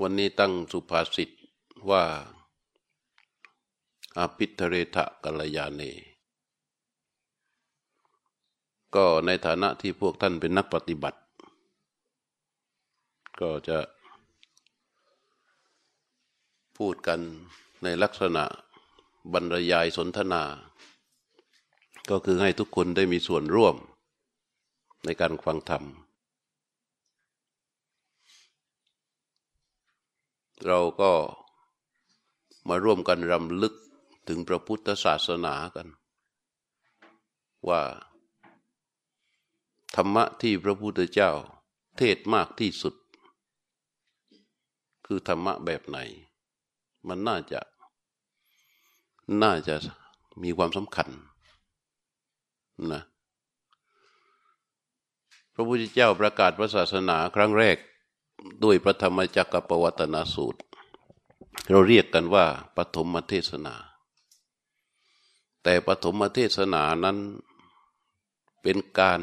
วันนี้ตั้งสุภาษิตว่าอาภิธเรทะกัลยาเน ก็ในฐานะที่พวกท่านเป็นนักปฏิบัติ ก็จะพูดกันในลักษณะบรรยายสนทนา ก็คือให้ทุกคนได้มีส่วนร่วมในการฟังธรรม เราก็มาร่วมกันรำลึกถึงพระพุทธศาสนากัน ว่า ธรรมะที่พระพุทธเจ้าเทศมากที่สุด คือธรรมะแบบไหน มันน่าจะ น่าจะมีความสำคัญนะพระพุทธเจ้าประกาศพระศาสนาครั้งแรก ด้วยพระธรรมจักรปวัตนสูตร เราเรียกกันว่าปฐมเทศนา แต่ปฐมเทศนานั้นเป็นการ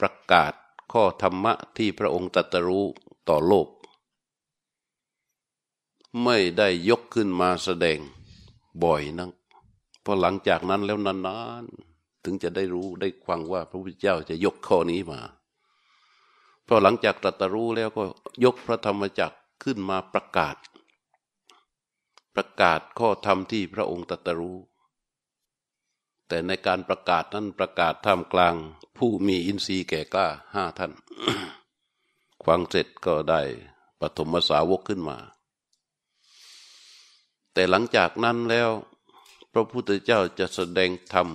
ประกาศข้อธรรมะที่พระองค์ตรัสรู้ต่อโลก ไม่ได้ยกขึ้นมาแสดงบ่อยนักพอหลังจากนั้นแล้วนานๆ ถึงจะได้รู้ได้ฟังว่าพระพุทธเจ้าจะยกข้อนี้มา พอหลังจากตรัสรู้แล้วก็ยกพระธรรมจักรขึ้นมาประกาศ ประกาศข้อธรรมที่พระองค์ตรัสรู้ แต่ในการประกาศนั้นประกาศท่ามกลาง ผู้มีอินทรีย์แก่กล้าห้าท่านฟังเสร็จก็ได้ปฐมสาวกขึ้นมา แต่หลังจากนั้นแล้ว พระพุทธเจ้าจะแสดงธรรม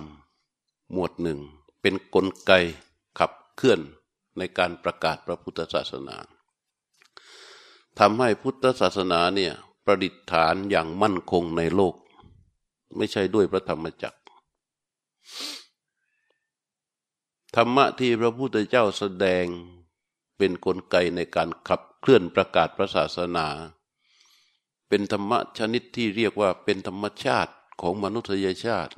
หมวดหนึ่ง เป็นนกลไกขับเคลื่อน ในการประกาศพระพุทธศาสนาทำให้พุทธศาสนาเนี่ยประดิษฐานอย่างมั่นคงในโลก ไม่ใช่ด้วยพระธรรมจักรธรรมะที่พระพุทธเจ้าแสดงเป็นนกลไกในการขับเคลื่อนประกาศพระศาสนา เป็นธรรมะชนิดที่เรียกว่าเป็นธรรมชาติของมนุษยชาติ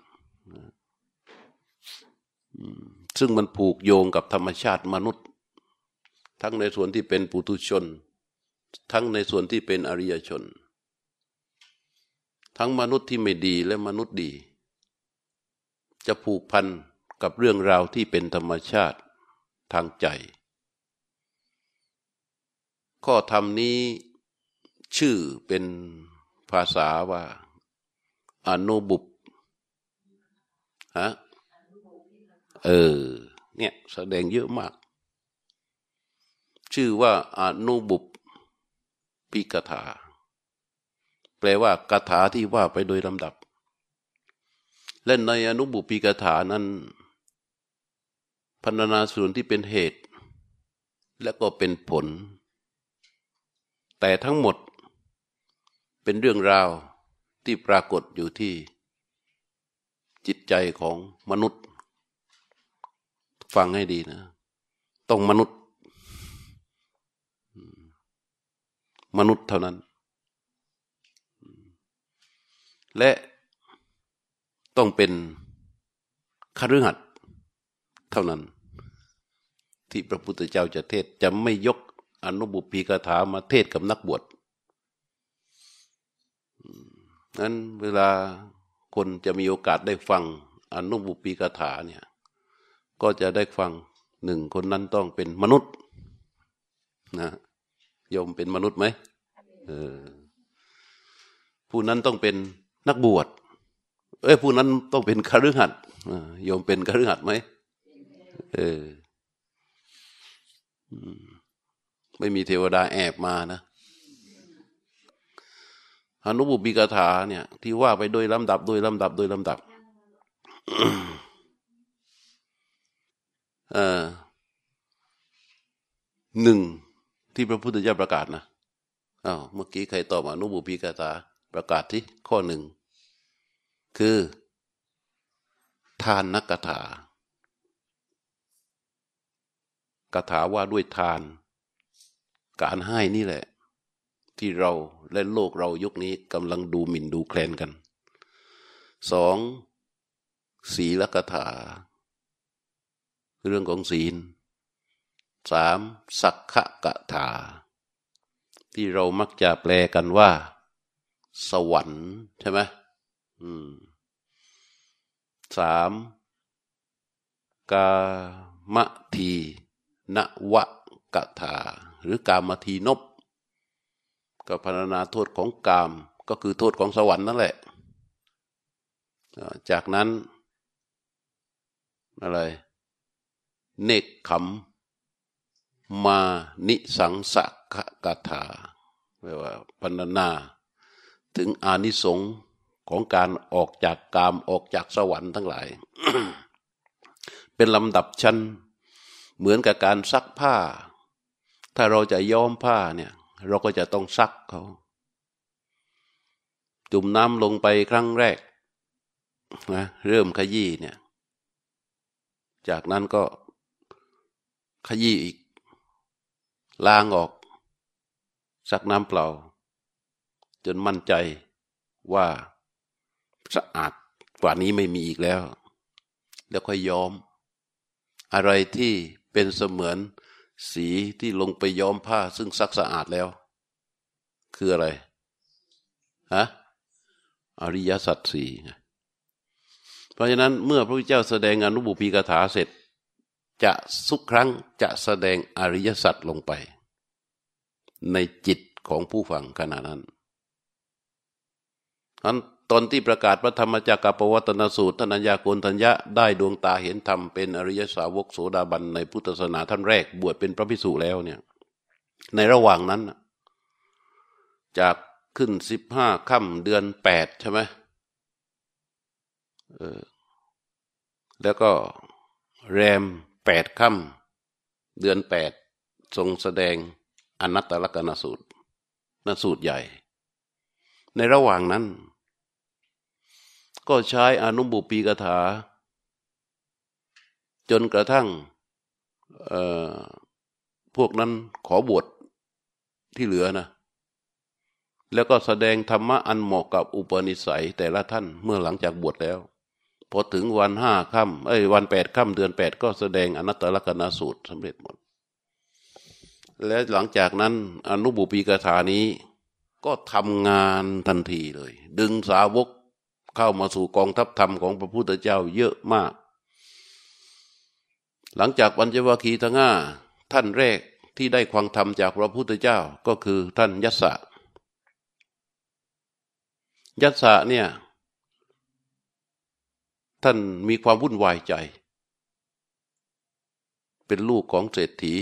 ซึ่งมันผูกโยงกับธรรมชาติมนุษย์ ทั้งในส่วนที่เป็นปุถุชน ทั้งในส่วนที่เป็นอริยชน ทั้งมนุษย์ที่ไม่ดีและมนุษย์ดี จะผูกพันกับเรื่องราวที่เป็นธรรมชาติทางใจ ข้อธรรมนี้ชื่อเป็นภาษาว่าอนุบุปฮะเออ เนี่ย แสดงเยอะมาก ชื่อว่าอนุบุปปิกถา แปลว่ากถาที่ว่าไปโดยลำดับ และในอนุบุปปิกถานั้นพันนาส่วนที่เป็นเหตุ และก็เป็นผล แต่ทั้งหมดเป็นเรื่องราวที่ปรากฏอยู่ที่ จิตใจของมนุษย์ ฟังให้ดีนะ ต้องมนุษย์ มนุษย์เท่านั้น และต้องเป็นคฤหัสถ์เท่านั้น ที่พระพุทธเจ้าจะเทศจะไม่ยกอนุบุพีกถามาเทศกับนักบวชนั้นเวลาคนจะมีโอกาสได้ฟังอนุบุพีกถาเนี่ย ก็จะได้ฟังหนึ่งคนนั้นต้องเป็นมนุษย์นะ โยมเป็นมนุษย์ไหมเออผู้นั้นต้องเป็นนักบวช เอ้ยผู้นั้นต้องเป็นคฤหัสถ์โยมเป็นคฤหัสถ์ไหมเออไม่มีเทวดาแอบมานะอนุบุบิกถาเนี่ย ที่ว่าไปโดยลำดับ โดยลำดับ โดยลำดับเออหนึ่ง ที่พระพุทธเจ้าประกาศนะอ้าวเมื่อกี้ใครตอบอนุบุพีกตาประกาศที่ข้อหนึ่ง คือ ทานนักถากถาว่าด้วยทาน การให้นี่แหละ ที่เราและโลกเรายุคนี้กำลังดูหมิ่นดูแคลนกันสองศีลกถา เรื่องของศีล สามสักขะกะถา ที่เรามักจะแปลกันว่า สวรรค์ใช่ไหมอืมสามกามทีนวะกะถา หรือกามทีนบก็พรรณนาโทษของกามก็คือโทษของสวรรค์นั่นแหละ จากนั้น อะไร เนกขำ มานิสังสกกถาแปลว่าพรรณนา ถึงอานิสงส์ของการออกจากกามออกจากสวรรค์ทั้งหลาย เป็นลำดับชั้น เหมือนกับการซักผ้า ถ้าเราจะย้อมผ้าเนี่ยเราก็จะต้องซักเขา จุ่มน้ำลงไปครั้งแรกนะเริ่มขยี้เนี่ย จากนั้นก็ขยี้อีก ล้างออกซักน้ำเปล่า จนมั่นใจว่าสะอาดกว่านี้ไม่มีอีกแล้ว แล้วค่อยย้อม อะไรที่เป็นเสมือนสีที่ลงไปย้อมผ้าซึ่งซักสะอาดแล้ว คืออะไรฮะอริยสัจสี่เพราะฉะนั้นเมื่อพระพุทธเจ้าแสดงอนุบุพีกถาเสร็จ จะสุกครั้งจะแสดงอริยสัจลงไป ในจิตของผู้ฟังขณะนั้นนั้นตอนที่ประกาศพระธรรมจักรปวัตนสูตรท่านัญญาโกนทัญญะได้ดวงตาเห็นธรรมเป็นอริยสาวกโสดาบันในพุทธศาสนาท่านแรก บวชเป็นพระภิกษุแล้วเนี่ยในระหว่างนั้น จากขึ้นสิบห้าค่ำเดือนแปดใช่ไหมเออแล้วก็แรม แปดค่ำเดือนแปดทรงแสดงอนัตตลกนสูตรนสูตรใหญ่ ในระหว่างนั้น ก็ใช้อนุบุปีกถา จนกระทั่งพวกนั้นขอบวชที่เหลือนะ แล้วก็แสดงธรรมะอันเหมาะกับอุปนิสัยแต่ละท่านเมื่อหลังจากบวชแล้ว พอถึงวันห้าค่ำเอ้ยวันแปดค่ำเดือนแปดก็แสดงอนัตตลกนาสูตรสำเร็จหมด และหลังจากนั้นอนุบุปีกถานี้ ก็ทำงานทันทีเลย ดึงสาวกเข้ามาสู่กองทัพธรรมของพระพุทธเจ้าเยอะมาก หลังจากปัญจวัคคีย์ทั้งห้าท่านแรกที่ได้ความธรรมจากพระพุทธเจ้าก็คือท่านยัสสะยัสสะเนี่ย ท่านมีความวุ่นวายใจ เป็นลูกของเศรษฐี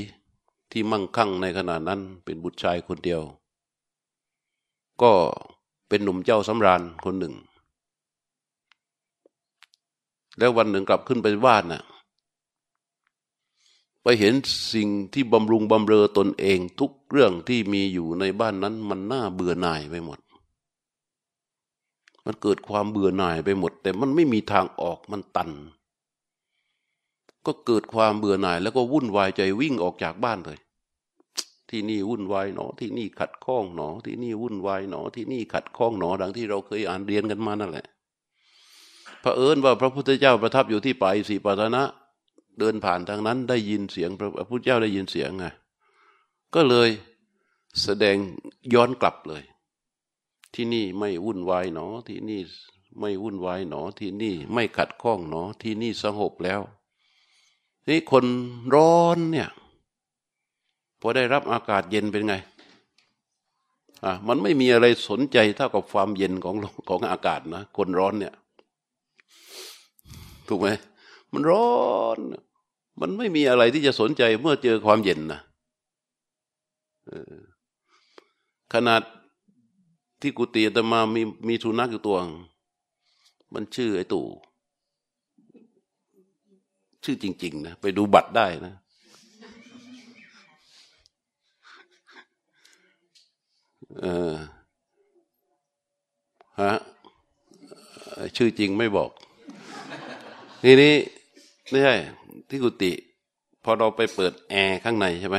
ที่มั่งคั่งในขณะนั้นเป็นบุตรชายคนเดียว ก็เป็นหนุ่มเจ้าสำราญคนหนึ่ง แล้ววันหนึ่งกลับขึ้นไปบ้านน่ะ ไปเห็นสิ่งที่บำรุงบำเรอตนเองทุกเรื่องที่มีอยู่ในบ้านนั้นมันน่าเบื่อหน่ายไปหมด มันเกิดความเบื่อหน่ายไปหมด แต่มันไม่มีทางออกมันตัน ก็เกิดความเบื่อหน่ายแล้วก็วุ่นวายใจวิ่งออกจากบ้านเลย ที่นี่วุ่นวายหนอ ที่นี่ขัดข้องหนอ ที่นี่วุ่นวายหนอ ที่นี่ขัดข้องหนอ ดังที่เราเคยอ่านเรียนกันมานั่นแหละผอิญว่าพระพุทธเจ้าประทับอยู่ที่ป่าอิสิปตนะ เดินผ่านทางนั้นได้ยินเสียงพระพุทธเจ้าได้ยินเสียงไงก็เลยแสดงย้อนกลับเลย ที่นี่ไม่วุ่นวายหนอ ที่นี่ไม่วุ่นวายหนอ ที่นี่ไม่ขัดข้องหนอ ที่นี่สงบแล้วนี่คนร้อนเนี่ยพอได้รับอากาศเย็นเป็นไงอะมันไม่มีอะไรสนใจเท่ากับความเย็นของของอากาศนะคนร้อนเนี่ย ถูกไหมมันร้อน มันไม่มีอะไรที่จะสนใจเมื่อเจอความเย็นนะขนาด ที่กุฏิตมามีมีสุนัขอยู่ตัวมันชื่อไอ้ตู่ชื่อจริง ๆ นะ ไปดูบัตรได้นะ เออฮะชื่อจริงไม่บอกทีนี้ไม่ใช่ ที่กุฏิพอเราไปเปิดแอร์ข้างในใช่ไหม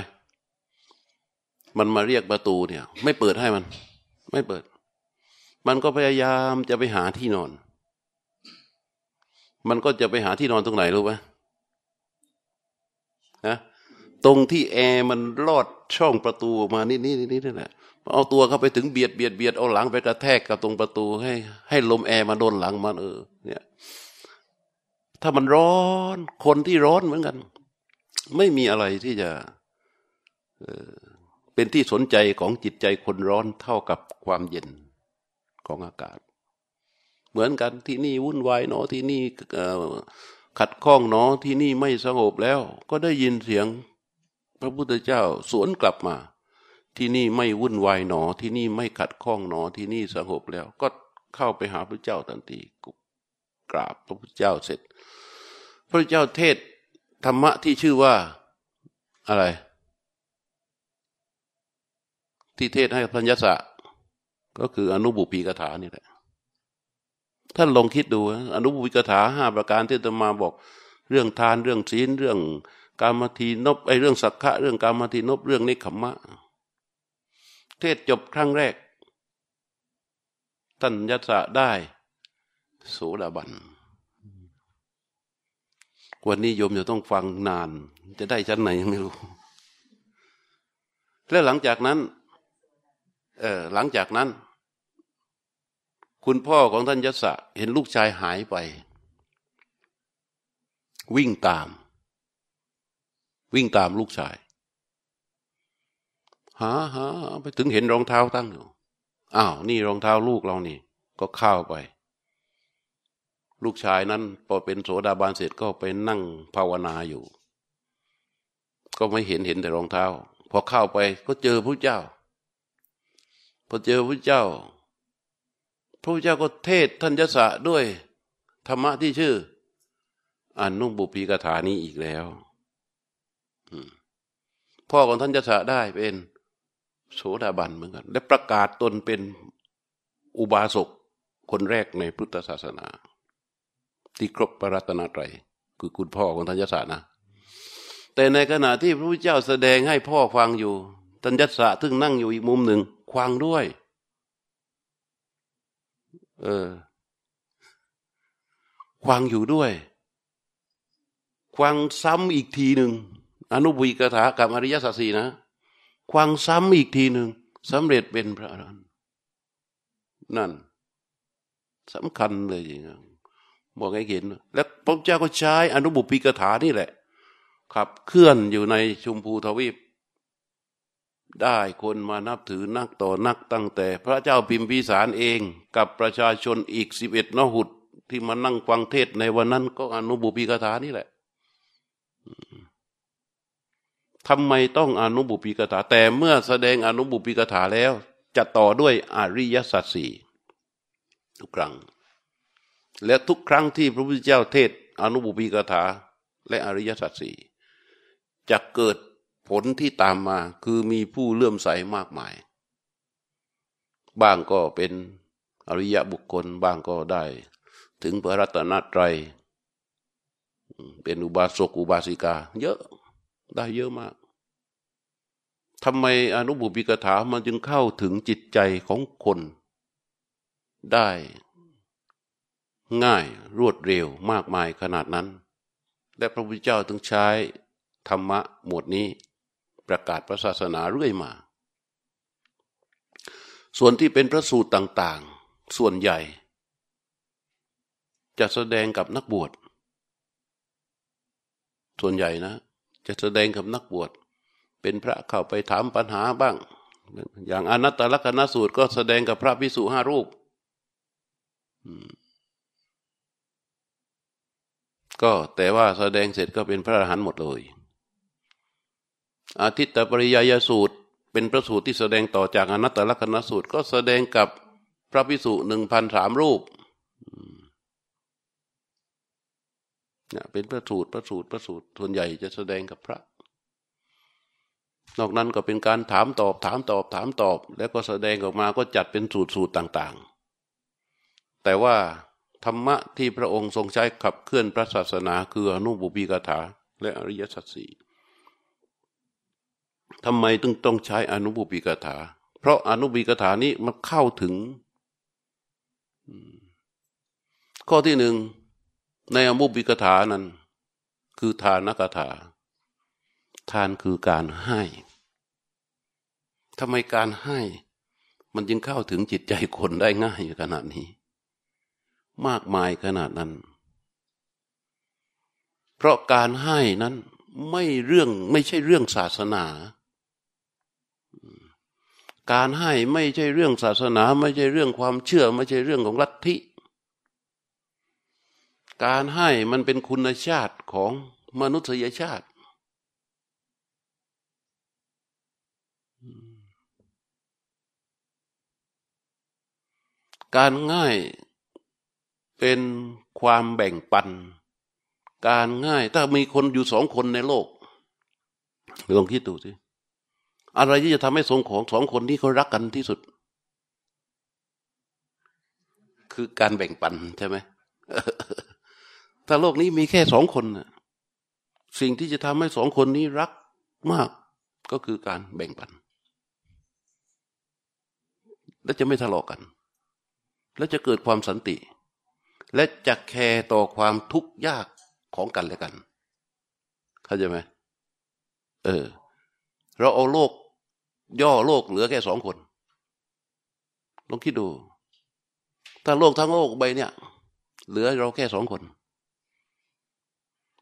มันมาเรียกประตูเนี่ย ไม่เปิดให้มัน ไม่เปิด มันก็พยายามจะไปหาที่นอน มันก็จะไปหาที่นอนตรงไหนรู้ไหมฮะตรงที่แอร์มันลอดช่องประตูออกมานี่นี่นี่นี่นแหละเอาตัวเข้าไปถึงเบียดเบียดเบียดเอาหลังไปกระแทกกับตรงประตูให้ ให้ลมแอร์มาโดนหลังมันเออ เนี่ย ถ้ามันร้อนคนที่ร้อนเหมือนกัน ไม่มีอะไรที่จะ เออ เป็นที่สนใจของจิตใจคนร้อนเท่ากับความเย็นของอากาศ เหมือนกันที่นี่วุ่นวายเนาะที่นี่ขัดข้องเนาะที่นี่ไม่สงบแล้ว ก็ได้ยินเสียงพระพุทธเจ้าสวนกลับมา ที่นี่ไม่วุ่นวายหนอ ที่นี่ไม่ขัดข้องหนอ ที่นี่สงบแล้ว ก็เข้าไปหาพระเจ้าทันทีกราบพระพุทธเจ้าเสร็จ พระเจ้าเทศธรรมะที่ชื่อว่าอะไร ที่เทศให้พัญญสะก็คืออนุบุปีกถานี่แหละท่านลองคิดดูอนุบุปีกถาห้าประการที่ตมาบอก เรื่องทานเรื่องศีลเรื่องการมทีนบไอเรื่องสักขะเรื่องการมทีนบเรื่องนิขมะ เทศจบครั้งแรก ท่านยัสะได้โสดาบันวันนี้โยมจะต้องฟังนาน จะได้ชั้นไหนยังไม่รู้ แล้วหลังจากนั้น เออหลังจากนั้น คุณพ่อของท่านยศะเห็นลูกชายหายไป วิ่งตาม วิ่งตามลูกชาย หาหาไปถึงเห็นรองเท้าตั้งอยู่อ้าวนี่รองเท้าลูกเรานี่ ก็เข้าไป ลูกชายนั้นพอเป็นโสดาบันเสร็จก็ไปนั่งภาวนาอยู่ ก็ไม่เห็นเห็นแต่รองเท้า พอเข้าไปก็เจอพระเจ้า พอเจอพระเจ้า พระเจ้าก็เทศท่านยศด้วย ธรรมะที่ชื่ออนุบุพีกถานี้อีกแล้วพ่อของท่านยศได้เป็นโสดาบันเหมือนกัน และประกาศตนเป็นอุบาสกคนแรกในพุทธศาสนา ที่ครบพระรัตนาไตรคือคุณพ่อของทัญญาสนะแต่ในขณะที่พระพุทธเจ้าแสดงให้พ่อฟังอยู่ทัญญาสาทึ่งนั่งอยู่อีกมุมหนึ่ง ฟังด้วย เออฟังอยู่ด้วยฟังซ้ำอีกทีหนึ่งอนุบุยกถากับอริยสัจสีนะฟังซ้ำอีกทีหนึ่งสำเร็จเป็นพระอรหันต์นั่นสำคัญเลยจริงนบอกให้เห็น แล้วพระเจ้าก็ใช้อนุบุปีกถานี่แหละขับเคลื่อนอยู่ในชุมพูทวีป ได้คนมานับถือนักต่อนักตั้งแต่ พระเจ้าพิมพิสารเองกับประชาชนอีกสิบเอ็ดนหุดที่มานั่งฟังเทศในวันนั้นก็อนุบุปีกถานี่แหละทำไมต้องอนุบุปีกถา แต่เมื่อแสดงอนุบุปีกถาแล้ว จะต่อด้วยอริยสัจสี่ทุกครั้ง และทุกครั้งที่พระพุทธเจ้าเทศอนุบุพีกถา และอริยสัจสี่จะเกิด ผลที่ตามมาคือมีผู้เลื่อมใสมากมาย บ้างก็เป็นอริยบุคคลบ้างก็ได้ ถึงพระรัตนตรัย เป็นอุบาสกอุบาสิกา เยอะได้เยอะมากทำไมอนุบุพิกถามันจึงเข้าถึงจิตใจของคน ได้ ง่ายรวดเร็วมากมายขนาดนั้น และพระพุทธเจ้าถึงใช้ธรรมะหมวดนี้ ประกาศพระศาสนาเรื่อยมา ส่วนที่เป็นพระสูตรต่างๆ ส่วนใหญ่ จะแสดงกับนักบวช ส่วนใหญ่นะ จะแสดงกับนักบวช เป็นพระเข้าไปถามปัญหาบ้าง อย่างอนัตตลกนสูตรก็แสดงกับพระพิสุห้ารูปก็แต่ว่าแสดงเสร็จก็เป็นพระอรหันต์หมดเลย อาทิตตปริยายสูตร เป็นพระสูตรที่แสดงต่อจากอนัตตลกนสูตร ก็แสดงกับพระพิสุหนึ่งพันสามรูปเนี่ยเป็นพระสูตรพระสูตรพระสูตรส่วนใหญ่จะแสดงกับพระ นอกนั้นก็เป็นการถามตอบ ถามตอบ ถามตอบ แล้วก็แสดงออกมาก็จัดเป็นสูตรสูตรต่าง ๆ แต่ว่าธรรมะที่พระองค์ทรงใช้ขับเคลื่อนพระศาสนา คืออนุบุปีกถา และอริยสัจสี่ ทำไมต้องต้องใช้อนุบุปีกถา เพราะอนุบุปีกถานี้มันเข้าถึง ข้อที่หนึ่งในอนุบุปีกถานั้น คือทานกถา ทานคือการให้ทำไมการให้ มันจึงเข้าถึงจิตใจคนได้ง่ายขนาดนี้ มากมายขนาดนั้น เพราะการให้นั้นไม่เรื่องไม่ใช่เรื่องศาสนา การให้ไม่ใช่เรื่องศาสนา ไม่ใช่เรื่องความเชื่อ ไม่ใช่เรื่องของลัทธิ การให้มันเป็นคุณชาติของมนุษยชาติ การง่ายเป็นความแบ่งปัน การง่ายถ้ามีคนอยู่สองคนในโลกลองคิดดูสิ อะไรที่จะทำให้สองของสองคนที่เขารักกันที่สุด คือการแบ่งปันใช่ไหมถ้าโลกนี้มีแค่สองคนสิ่งที่จะทำให้สองคนนี้รักมาก ก็คือการแบ่งปัน และจะไม่ทะเลาะกกัน แล้วจะเกิดความสันติ และจะแคร์ต่อความทุกข์ยากของกันและกัน เข้าใจไหมเออ เราเอาโลก ย่อโลกเหลือแค่สองคน ลองคิดดู ถ้าโลกทั้งโลกใบเนี่ย เหลือเราแค่สองคน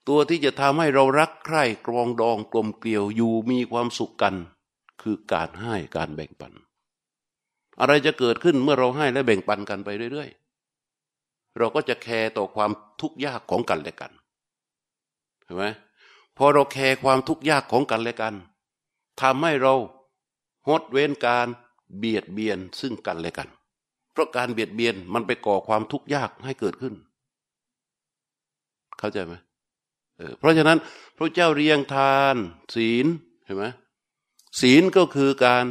ตัวที่จะทำให้เรารักใคร่กรองดองกลมเกลียวอยู่มีความสุขกัน คือการให้การแบ่งปัน อะไรจะเกิดขึ้นเมื่อเราให้และแบ่งปันกันไปเรื่อย ๆ เราก็จะแคร์ต่อความทุกข์ยากของกันและกันเห็นไหมพอเราแคร์ความทุกข์ยากของกันและกันทำให้เรา หดเว้นการเบียดเบียนซึ่งกันและกัน เพราะการเบียดเบียนมันไปก่อความทุกข์ยากให้เกิดขึ้น เข้าใจไหมเเพราะฉะนั้นพระเจ้าเรียงทาน ศีลเห็นไหมศีลก็คือการ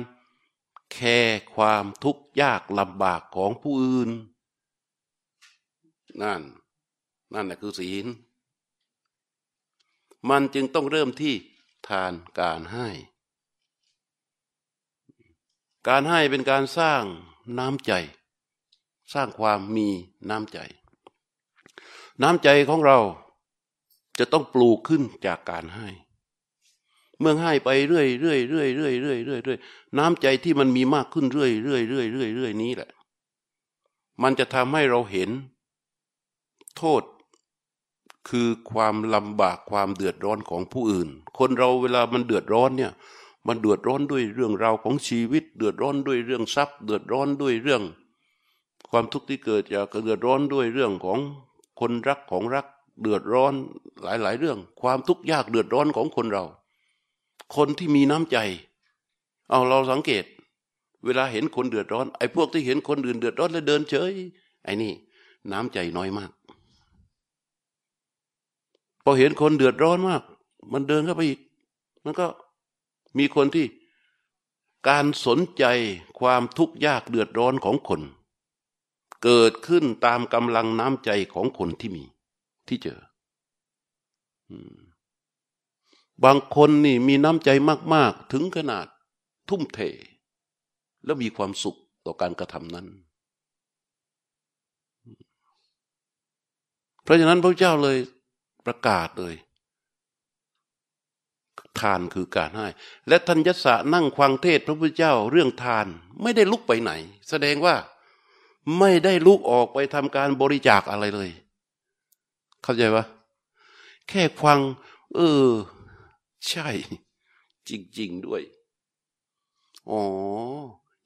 แคร์ความทุกข์ยากลำบากของผู้อื่น นั่น นั่นแหละคือศีล มันจึงต้องเริ่มที่ทานการให้ การให้เป็นการสร้างน้ำใจ สร้างความมีน้ำใจ น้ำใจของเราจะต้องปลูกขึ้นจากการให้ เมื่อให้ไปเรื่อยเรื่อยเรื่อยเรื่อยเรื่อยเรื่อยเรื่อยน้ำใจที่มันมีมากขึ้นเรื่อยเรื่อยเรื่อยเรื่อยเรื่อยนี้แหละ มันจะทำให้เราเห็น โทษคือความลำบากความเดือดร้อนของผู้อื่น คนเราเวลามันเดือดร้อนเนี่ย มันเดือดร้อนด้วยเรื่องราวของชีวิต เดือดร้อนด้วยเรื่องทรัพย์ เดือดร้อนด้วยเรื่อง ความทุกข์ที่เกิดจากเดือดร้อนด้วยเรื่องของคนรักของรัก เดือดร้อนหลายๆ เรื่อง ความทุกข์ยากเดือดร้อนของคนเรา คนที่มีน้ำใจ เอาเราสังเกต เวลาเห็นคนเดือดร้อนไอ้พวกที่เห็นคนอื่นเดือดร้อนแล้วเดินเฉยไอ้นี่ น้ำใจน้อยมากพอเห็นคนเดือดร้อนมาก มันเดินเข้าไปอีก มันก็ มีคนที่การสนใจความทุกข์ยากเดือดร้อนของคน เกิดขึ้นตามกำลังน้ำใจของคนที่มี ที่เจอ บางคนนี่มีน้ำใจมาก ๆ ถึงขนาดทุ่มเท แล้วมีความสุขต่อการกระทำนั้น เพราะฉะนั้นพระเจ้าเลยประกาศเลย ทานคือการให้ และทัญญสะนั่งฟังเทศพระพุทธเจ้าเรื่องทานไม่ได้ลุกไปไหน แสดงว่าไม่ได้ลุกออกไปทำการบริจาคอะไรเลย เข้าใจปะแค่ฟัง เออ ใช่ จริง ๆ ด้วย อ๋อ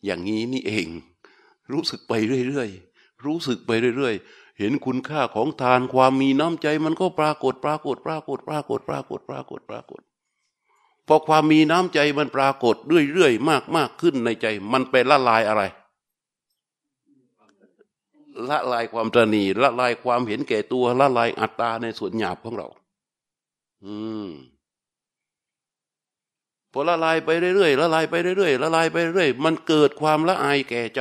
อย่างนี้นี่เอง รู้สึกไปเรื่อยๆ รู้สึกไปเรื่อยๆ เห็นคุณค่าของทานความมีน้ำใจ มันก็ปรากฏปรากฏ ปรากฏ ปรากฏ ปรากฏ ปรากฏ ปรากฏ พอความมีน้ำใจมันปรากฏเรื่อยๆมากมากขึ้นในใจ มันไปละลายอะไร ละลายความตรณีละลายความเห็นแก่ตัวละลายอัตตาในส่วนหยาบของเรา อืมพอละลายไปเรื่อยๆละลายไปเรื่อยๆละลายไปเรื่อยมันเกิดความละอายแก่ใจ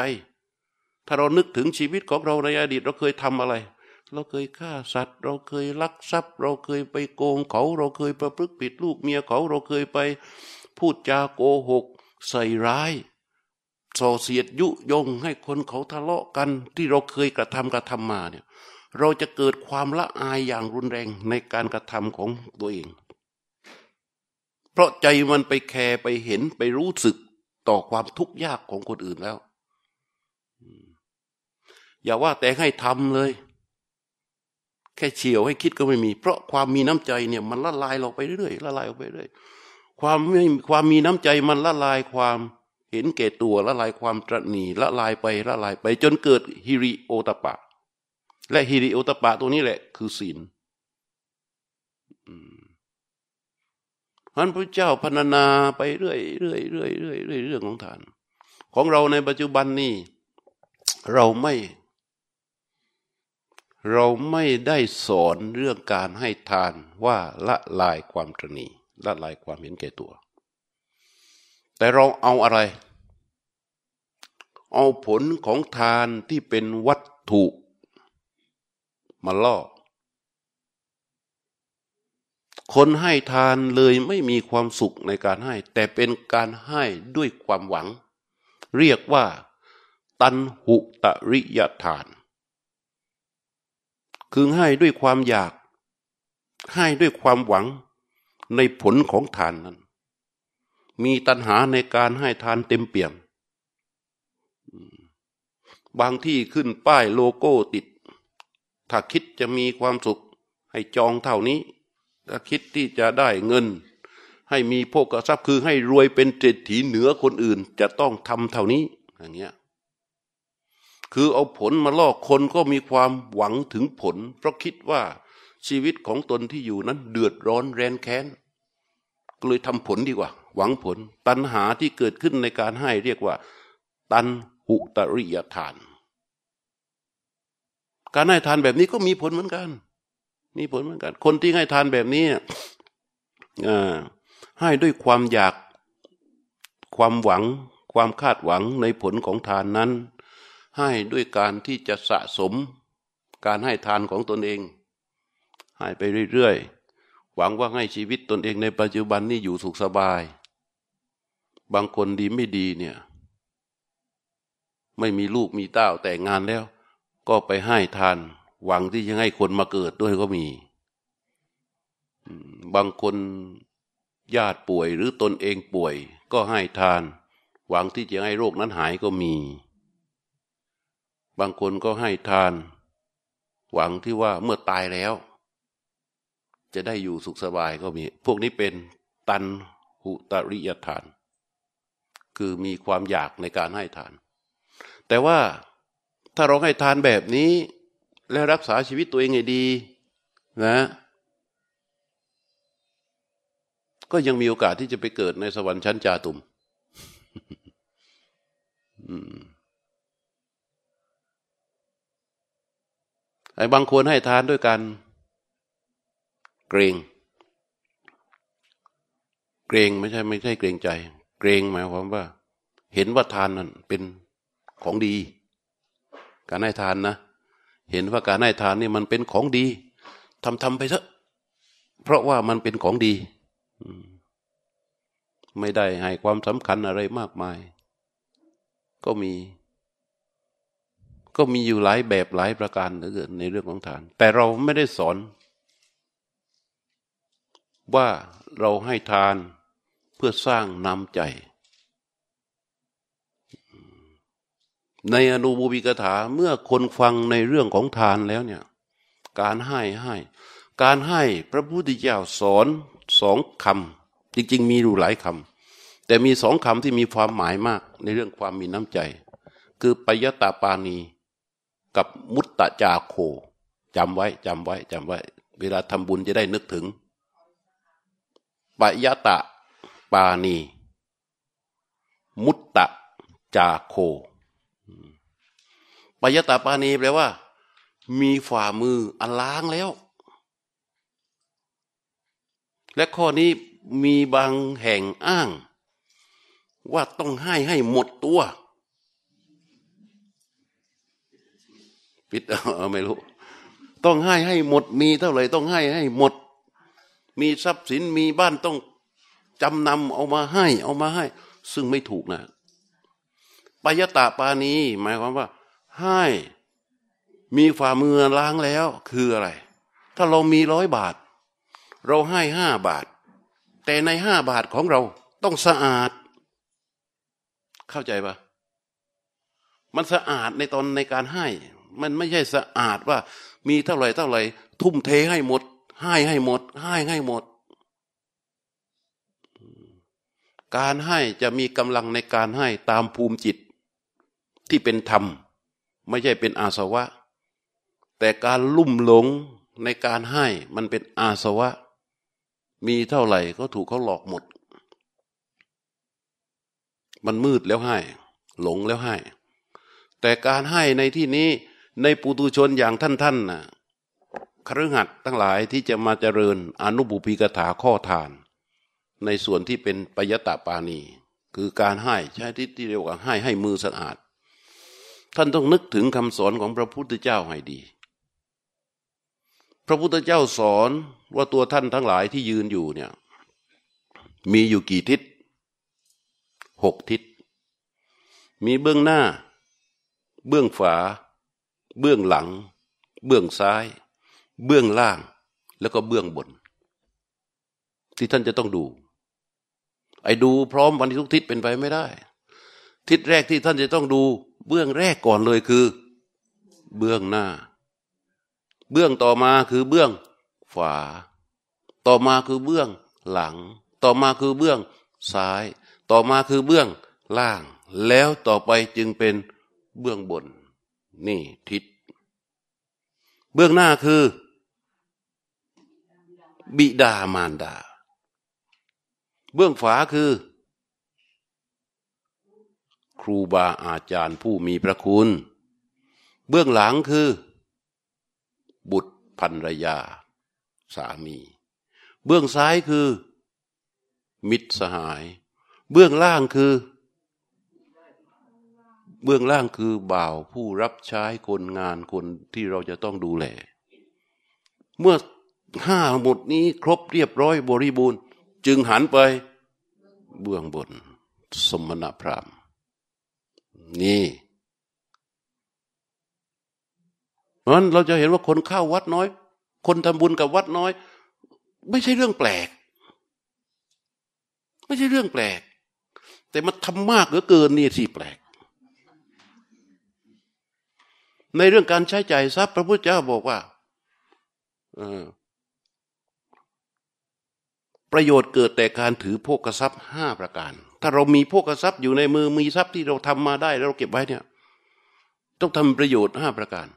ถ้าเรานึกถึงชีวิตของเราในอดีตเราเคยทำอะไร เราเคยฆ่าสัตว์ เราเคยลักทรัพย์ เราเคยไปโกงเขา เราเคยประพฤติผิดลูกเมียเขาเราเคยไปพูดจาโกหก ใส่ร้ายส่อเสียดยุยงให้คนเขาทะเลาะกันที่เราเคยกระทำกระทำมาเนี่ยเราจะเกิดความละอายอย่างรุนแรงในการกระทำของตัวเอง เพราะใจมันไปแคร์ไปเห็นไปรู้สึกต่อความทุกข์ยากของคนอื่นแล้ว อย่าว่าแต่ให้ทำเลย แค่เฉียวให้คิดก็ไม่มี เพราะความมีน้ำใจเนี่ยมันละลายเราไปเรื่อยละลายออกไปเรื่อยความไม่ความมีน้ำใจมันละลายความเห็นแก่ตัวละลายความตรณีละลายไปละลายไป จนเกิดฮิริโอตปะ และฮิริโอตปะตัวนี้แหละ คือศีลพันพระเจ้าพรรณนาไปเรื่อยเรื่อยเรื่อยเรื่อยเรื่อยเรื่องของทาน ของเราในปัจจุบันนี้เราไม่ เราไม่ได้สอนเรื่องการให้ทานว่าละลายความตรณีละลายความเห็นแก่ตัว แต่เราเอาอะไร เอาผลของทานที่เป็นวัตถุมาล่อคนให้ทานเลยไม่มีความสุขในการให้ แต่เป็นการให้ด้วยความหวัง เรียกว่า ตันหุตริยทาน คือให้ด้วยความอยาก ให้ด้วยความหวังในผลของทานนั้น มีตัณหาในการให้ทานเต็มเปี่ยม บางที่ขึ้นป้ายโลโก้ติด ถ้าคิดจะมีความสุข ให้จองเท่านี้ ถ้าคิดที่จะได้เงิน ให้มีโภกทรัพย์คือให้รวยเป็นเศรษฐีเหนือคนอื่น จะต้องทำเท่านี้อย่างเงี้ย คือเอาผลมาล่อคนก็มีความหวังถึงผล เพราะคิดว่าชีวิตของตนที่อยู่นั้นเดือดร้อนแรนแค้น ก็เลยทำผลดีกว่า หวังผล ตัณหาที่เกิดขึ้นในการให้เรียกว่า ตันหุตริยทาน การให้ทานแบบนี้ก็มีผลเหมือนกัน มีผลเหมือนกัน คนที่ให้ทานแบบนี้ให้ด้วยความอยากความหวัง ความคาดหวังในผลของทานนั้น ให้ด้วยการที่จะสะสมการให้ทานของตนเอง ให้ไปเรื่อยๆ หวังว่าให้ชีวิตตนเองในปัจจุบันนี้อยู่สุขสบาย บางคนดีไม่ดีเนี่ย ไม่มีลูกมีเต้าแต่งงานแล้ว ก็ไปให้ทาน หวังที่จะให้คนมาเกิดด้วยก็มี บางคนญาติป่วยหรือตนเองป่วย ก็ให้ทาน หวังที่จะให้โรคนั้นหายก็มี บางคนก็ให้ทาน หวังที่ว่าเมื่อตายแล้ว จะได้อยู่สุขสบายก็มี พวกนี้เป็นตันหุตริยทาน คือมีความอยากในการให้ทาน แต่ว่าถ้าเราให้ทานแบบนี้ และรักษาชีวิตตัวเองให้ดี นะ ก็ยังมีโอกาสที่จะไปเกิดในสวรรค์ชั้นจาตุม ไอ้บางคนให้ทานด้วยกัน เกรง เกรงไม่ใช่ไม่ใช่เกรงใจ เกรงหมายความว่า เห็นว่าทานนั้นเป็นของดี การให้ทานนะ เห็นว่าการให้ทานนี่มันเป็นของดีทำทำไปเถอะ เพราะว่ามันเป็นของดี ไม่ได้ให้ความสำคัญอะไรมากมาย ก็มี ก็มีอยู่หลายแบบหลายประการเหลือเกินในเรื่องของทาน แต่เราไม่ได้สอน ว่าเราให้ทานเพื่อสร้างน้ำใจ ในอนุบูบิกถาเมื่อคนฟังในเรื่องของทานแล้วเนี่ย การให้ให้ การให้พระพุทธเจ้าสอนสองคำจริง ๆ มีอยู่หลายคำแต่มีสองคำที่มีความหมายมากในเรื่องความมีน้ำใจ คือปยตาปานี กับมุตตะจาโคจำไว้จำไว้จำไว้ เวลาทำบุญจะได้นึกถึงปยตะปานีมุตตะจาโคปยตาปานีแปลว่า มีฝ่ามืออันล้างแล้ว และข้อนี้มีบางแห่งอ้าง ว่าต้องให้ให้หมดตัว ปิดเออไม่รู้ ต้องให้ให้หมดมีเท่าไหร่ต้องให้ให้หมด มีทรัพย์สินมีบ้านต้องจำนำเอามาให้ เอามาให้ ซึ่งไม่ถูกนะปยตาปานีหมายความว่า ให้มีฝ่ามือล้างแล้วคืออะไร ถ้าเรามีร้อยบาท เราให้ห้าบาท แต่ในห้าบาทของเราต้องสะอาด เข้าใจปะมันสะอาดในตอนในการให้ มันไม่ใช่สะอาดว่า มีเท่าไหร่เท่าไหร่ ทุ่มเทให้หมด ให้ให้หมด ให้ให้หมด การให้จะมีกำลังในการให้ตามภูมิจิตที่เป็นธรรม ไม่ใช่เป็นอาสวะ แต่การลุ่มหลงในการให้มันเป็นอาสวะ มีเท่าไหร่ก็ถูกเขาหลอกหมด มันมืดแล้วให้ หลงแล้วให้ แต่การให้ในที่นี้ ในปุตุชนอย่างท่านท่านน่ะครือหัดทั้งหลายที่จะมาเจริญอนุบุพีกถาข้อทาน ในส่วนที่เป็นปยตะปาณีคือการให้ใช้ที่ที่เรียกว่าให้ให้มือสะอาด ท่านต้องนึกถึงคำสอนของพระพุทธเจ้าให้ดี พระพุทธเจ้าสอนว่าตัวท่านทั้งหลายที่ยืนอยู่เนี่ยมีอยู่กี่ทิศหกทิศ มีเบื้องหน้า เบื้องฝา เบื้องหลัง เบื้องซ้าย เบื้องล่าง แล้วก็เบื้องบน ที่ท่านจะต้องดู ไอ้ดูพร้อมวันทุกทิศเป็นไปไม่ได้ ทิศแรกที่ท่านจะต้องดู เบื้องแรกก่อนเลยคือ เบื้องหน้า เบื้องต่อมาคือเบื้องฝาต่อมาคือเบื้องหลัง ต่อมาคือเบื้องซ้าย ต่อมาคือเบื้องล่าง แล้วต่อไปจึงเป็นเบื้องบน นี่ทิศ เบื้องหน้าคือ บิดามารดา เบื้องฝาคือ ครูบาอาจารย์ผู้มีพระคุณ เบื้องหลังคือ บุตรภรรยา สามี เบื้องซ้ายคือ มิตรสหาย เบื้องล่างคือ เบื้องล่างคือบ่าวผู้รับใช้คนงานคนที่เราจะต้องดูแล เมื่อห้าหมดนี้ครบเรียบร้อยบริบูรณ์ จึงหันไปเบื้องบน สมณพราหมณ์นี่เพราะฉะนั้นเราจะเห็นว่าคนเข้าวัดน้อย คนทำบุญกับวัดน้อย ไม่ใช่เรื่องแปลก ไม่ใช่เรื่องแปลก แต่มันทำมากเหลือเกินนี่สิแปลก ในเรื่องการใช้ใจ่ายทรัพย์พระพุทธเจ้าบอกว่าประโยชน์เกิดแต่การถือโภกทรัพย์ห้าประการ ถ้าเรามีโภกทรัพย์อยู่ในมือมีทรัพย์ที่เราทำมาได้เราเก็บไว้เนี่ย ต้องทำประโยชน์ห้าประการ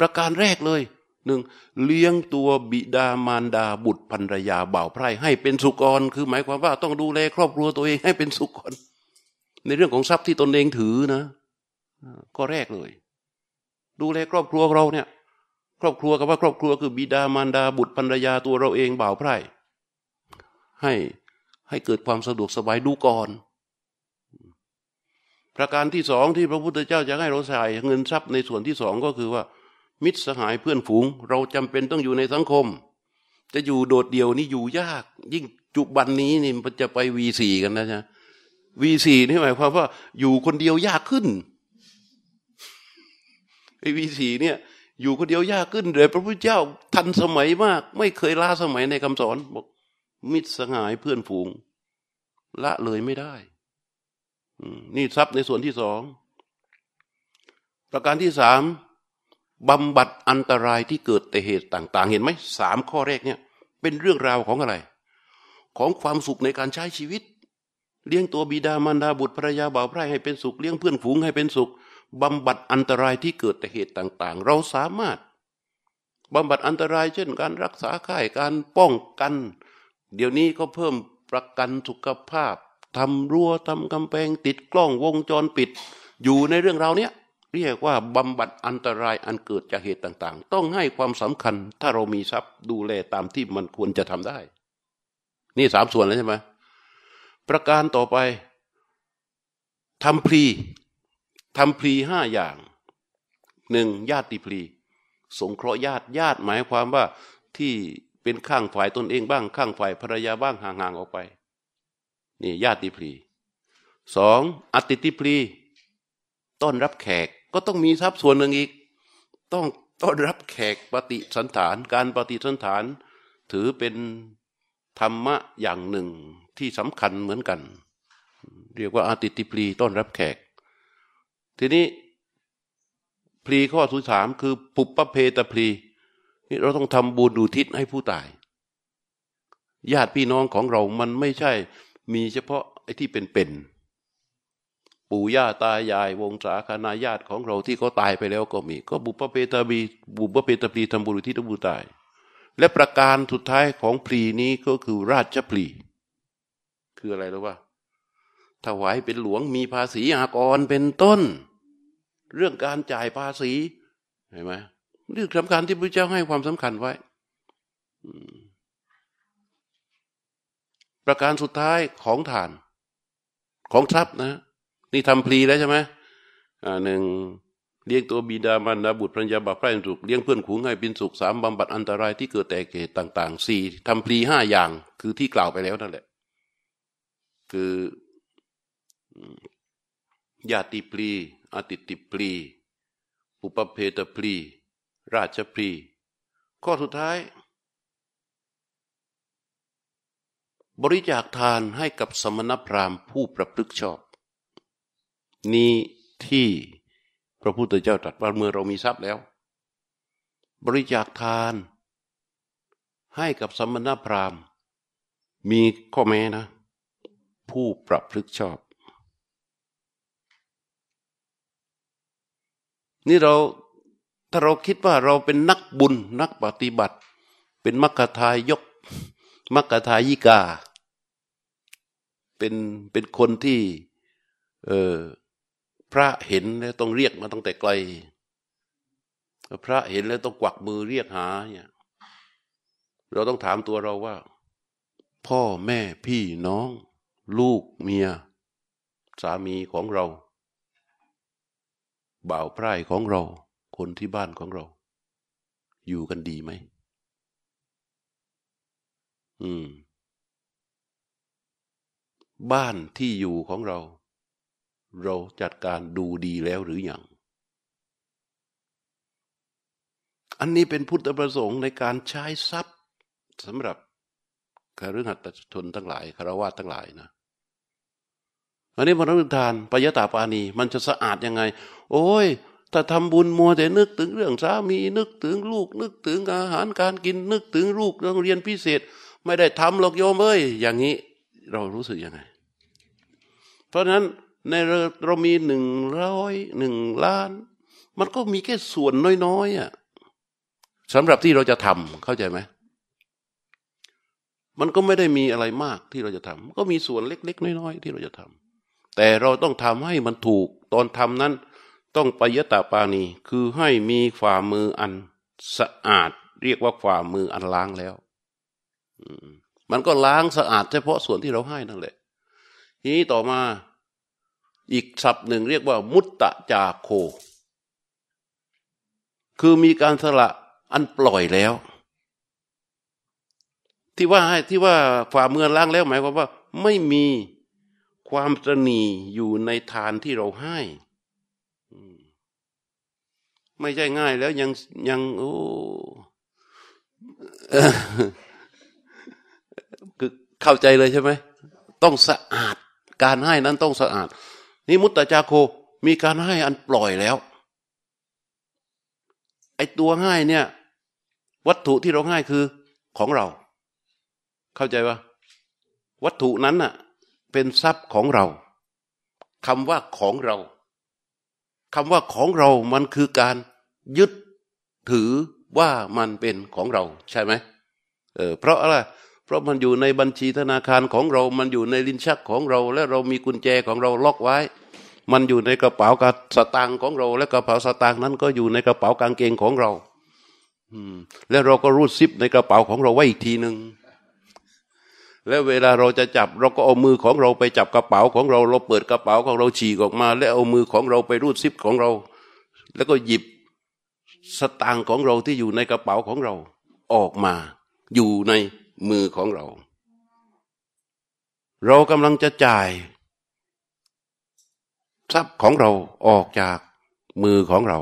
ประการแรกเลยหนึ่งเลี้ยงตัวบิดามารดาบุตรภรรยาบ่าวไพร่ให้เป็นสุกร คือหมายความว่าต้องดูแลครอบครัวตัวเองให้เป็นสุกร ในเรื่องของทรัพย์ที่ตนเองถือนะ ก็แรกเลย ดูแลครอบครัวเราเนี่ย ครอบครัวกับว่าครอบครัวคือบิดามารดาบุตรภรรยาตัวเราเองบ่าวไพร่ให้ให้เกิดความสะดวกสบายดูก่อน ประการที่สองที่พระพุทธเจ้าจะให้เราใส่เงินทรัพย์ในส่วนที่สองก็คือว่า มิตรสหายเพื่อนฝูง เราจำเป็นต้องอยู่ในสังคม จะอยู่โดดเดี่ยวนี่อยู่ยาก ยิ่งจุบันนี้นี่มันจะไปวีสี่กันนะจ๊ะวีสี่นี่หมายความว่าอยู่คนเดียวยากขึ้น ไอ้วีสี่เนี่ย อยู่คนเดียวยากขึ้นเลยพระพุทธเจ้าทันสมัยมาก ไม่เคยล้าสมัยในคำสอนบอก มิตรสหายเพื่อนฝูง ละเลยไม่ได้นี่ทรัพย์ในส่วนที่สอง ประการที่สามบำบัดอันตรายที่เกิดแต่เหตุต่าง ๆ เห็นไหมสามข้อแรกเนี่ย เป็นเรื่องราวของอะไร ของความสุขในการใช้ชีวิต เลี้ยงตัวบิดามารดาบุตรภรรยาบ่าวไพร่ให้เป็นสุข เลี้ยงเพื่อนฝูงให้เป็นสุข บำบัดอันตรายที่เกิดแต่เหตุต่าง ๆ เราสามารถบำบัดอันตรายเช่นการรักษาข่ายการป้องกัน เดี๋ยวนี้ก็เพิ่มประกันสุขภาพทำรั้วทำกำแพงติดกล้องวงจรปิด อยู่ในเรื่องราวเนี้ยเรียกว่าบำบัดอันตรายอันเกิดจากเหตุต่างๆ ต้องให้ความสำคัญถ้าเรามีทรัพย์ดูแลตามที่มันควรจะทำได้ นี่สามส่วนแล้วใช่ไหมประการต่อไปทำพลี ทำพลีห้าอย่างหนึ่งญาติพลีสงเคราะห์ญาติญาติหมายความว่าที่เป็นข้างฝ่ายตนเองบ้างข้างฝ่ายภรรยาบ้างห่างๆออกไปนี่ญาติพลีสองอติติพลีต้อนรับแขกก็ต้องมีทรัพย์ส่วนหนึ่งอีก ต้องต้อนรับแขกปฏิสันฐาน การปฏิสันฐาน ถือเป็นธรรมะอย่างหนึ่งที่สำคัญเหมือนกัน เรียกว่าอาติติปลีต้อนรับแขก ทีนี้พลีข้อสุสามคือปุปปเพตพลีนี่เราต้องทำบุญดูทิศให้ผู้ตาย ญาติพี่น้องของเรามันไม่ใช่ มีเฉพาะไอ้ที่เป็นเป็นปู่ย่าตายายวงศาคณาญาติของเราที่เขาตายไปแล้วก็มี ก็บุปเพตบีบุปเพตพลีทำบุญที่ตบูตาย และประการสุดท้ายของพลีนี้ก็คือราชพลีคืออะไรรู้ป่าถวายเป็นหลวงมีภาษีอากรเป็นต้น เรื่องการจ่ายภาษีเห็นไหมเรื่องสำคัญที่พระเจ้าให้ความสำคัญไว้ประการสุดท้ายของฐาน ของทรัพย์นะ นี่ทำพลีแล้วใช่ไหมอ่าหนึ่งเลี้ยงตัวบิดามารดาบุตรภรรยาบัพไพร่สุขเลี้ยงเพื่อนขูงให้เป็นสุขสามบำบัดอันตรายที่เกิดแต่เหตุต่างๆสี่ทำพลีห้าอย่าง คือที่กล่าวไปแล้วนั่นแหละ คือญาติพลี อติติพลีอุปเพตพลีราชพลีข้อสุดท้าย บริจาคทานให้กับสมณพราหมณ์ผู้ประพฤกชอบ นี้ที่พระพุทธเจ้าตรัสว่าเมื่อเรามีทรัพย์แล้ว บริจาคทานให้กับสมณพราหมณ์ มีข้อแม้นะ ผู้ประพฤกชอบ นี่เราถ้าเราคิดว่าเราเป็นนักบุญนักปฏิบัติ เป็นมัคคทายก มัคคทายิกา เป็นเป็นคนที่ เออพระเห็นแล้วต้องเรียกมาตั้งแต่ไกล พระเห็นแล้วต้องกวักมือเรียกหาเนี่ยเราต้องถามตัวเราว่า พ่อแม่พี่น้อง ลูกเมีย สามีของเรา บ่าวไพร่ของเรา คนที่บ้านของเรา อยู่กันดีไหม อืม บ้านที่อยู่ของเรา เราจัดการดูดีแล้วหรืออยัง อันนี้เป็นพุทธประสงค์ในการใช้ทรัพย์สำหรับคฤหัสถชนทั้งหลายคารวะทั้งหลายนะ อันนี้มนุษย์ทานปยตาปานี มันจะสะอาดยังไง โอ้ย ถ้าทำบุญมัวแต่นึกถึงเรื่องสามีนึกถึงลูก นึกถึงอาหารการกินนึกถึงลูกโรงเรียนพิเศษ ไม่ได้ทำหรอกโยมเอ้ยอย่างนี้ เรารู้สึกยังไง เพราะนั้นในเราเรามีหนึ่งร้อยหนึ่งล้าน มันก็มีแค่ส่วนน้อยๆอะสำหรับที่เราจะทำเข้าใจไหมมันก็ไม่ได้มีอะไรมากที่เราจะทำก็มีส่วนเล็ก ๆ น้อยๆที่เราจะทำ แต่เราต้องทำให้มันถูก ตอนทำนั้น ต้องปยตาปานีคือให้มีฝ่ามืออันสะอาด เรียกว่าฝ่ามืออันล้างแล้วมันก็ล้างสะอาดเฉพาะส่วนที่เราให้นั่นแหละ ทีนี้ต่อมาอีกศัพท์หนึ่งเรียกว่า มุตตะจาโค คือมีการสละอันปล่อยแล้ว ที่ว่าให้ที่ว่าฝ่ามือล้างแล้วหมายความว่า ไม่มี ความตนีอยู่ในทานที่เราให้ไม่ใช่ง่ายแล้วยังยังโอ้คือเข้าใจเลยใช่ไหมต้องสะอาด การให้นั้นต้องสะอาด นี่มุตตะจาโคมีการให้อันปล่อยแล้ว ไอตัวให้เนี่ย วัตถุที่เราให้คือของเรา เข้าใจปะวัตถุนั้นน่ะ เป็นทรัพย์ของเราคำว่าของเราคำว่าของเรามันคือการยึดถือว่ามันเป็นของเราใช่ไหมเออเพราะอะไรเพราะมันอยู่ในบัญชีธนาคารของเรา มันอยู่ในลิ้นชักของเรา และเรามีกุญแจของเราล็อกไว้ มันอยู่ในกระเป๋ากระสตางค์ของเรา และกระเป๋าสตางค์นั้นก็อยู่ในกระเป๋ากางเกงของเรา อืม แล้วเราก็รูดซิปในกระเป๋าของเราไว้อีกทีหนึ่ง แล้วเวลาเราจะจับเราก็เอามือของเราไปจับกระเป๋าของเราเราเปิดกระเป๋าของเราฉีกออกมา แล้วเอามือของเราไปรูดซิปของเรา แล้วก็หยิบสตางค์ของเราที่อยู่ในกระเป๋าของเรา ออกมา อยู่ในมือของเรา เรากำลังจะจ่าย ทรัพย์ของเราออกจากมือของเรา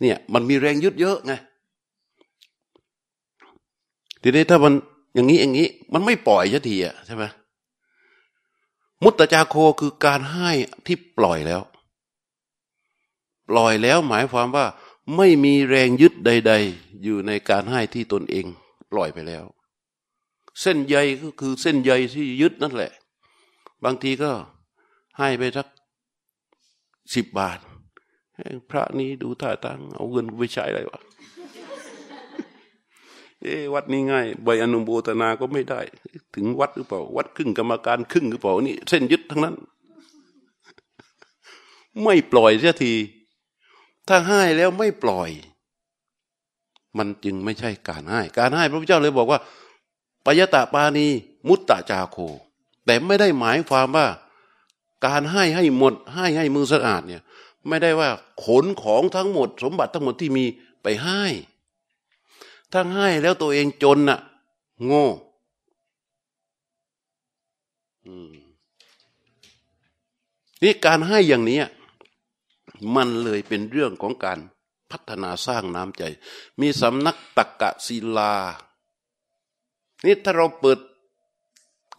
เนี่ยมันมีแรงยึดเยอะไงทีนี้ถ้ามัน อย่างนี้อย่างนี้ มันไม่ปล่อยสักทีอะใช่ไหมมุตตจาโคคือการให้ที่ปล่อยแล้ว ปล่อยแล้วหมายความว่า ไม่มีแรงยึดใด ๆ อยู่ในการให้ที่ตนเอง ปล่อยไปแล้ว เส้นใยก็คือเส้นใยที่ยึดนั่นแหละ บางทีก็ให้ไปสักสิบบาทพระนี้ดูท่าทางเอาเงินไปใช้อะไรวะ เอวัดนี้ง่ายใบอนุโมทนาก็ไม่ได้ ถึงวัดหรือเปล่า วัดครึ่งกรรมการครึ่งหรือเปล่านี่เส้นยึดทั้งนั้น ไม่ปล่อยเสียที ถ้าให้แล้วไม่ปล่อย มันจึงไม่ใช่การให้ การให้พระพุทธเจ้าเลยบอกว่าปยตะปานีมุตตะจาโค แต่ไม่ได้หมายความว่า การให้ให้หมด ให้ให้มือสะอาดเนี่ย ไม่ได้ว่าขนของทั้งหมด สมบัติทั้งหมดที่มีไปให้ ถ้าให้แล้วตัวเองจนน่ะ โง่นี่การให้อย่างนี้มันเลยเป็นเรื่องของการพัฒนาสร้างน้ำใจ มีสำนักตักกะศิลา นี่ถ้าเราเปิด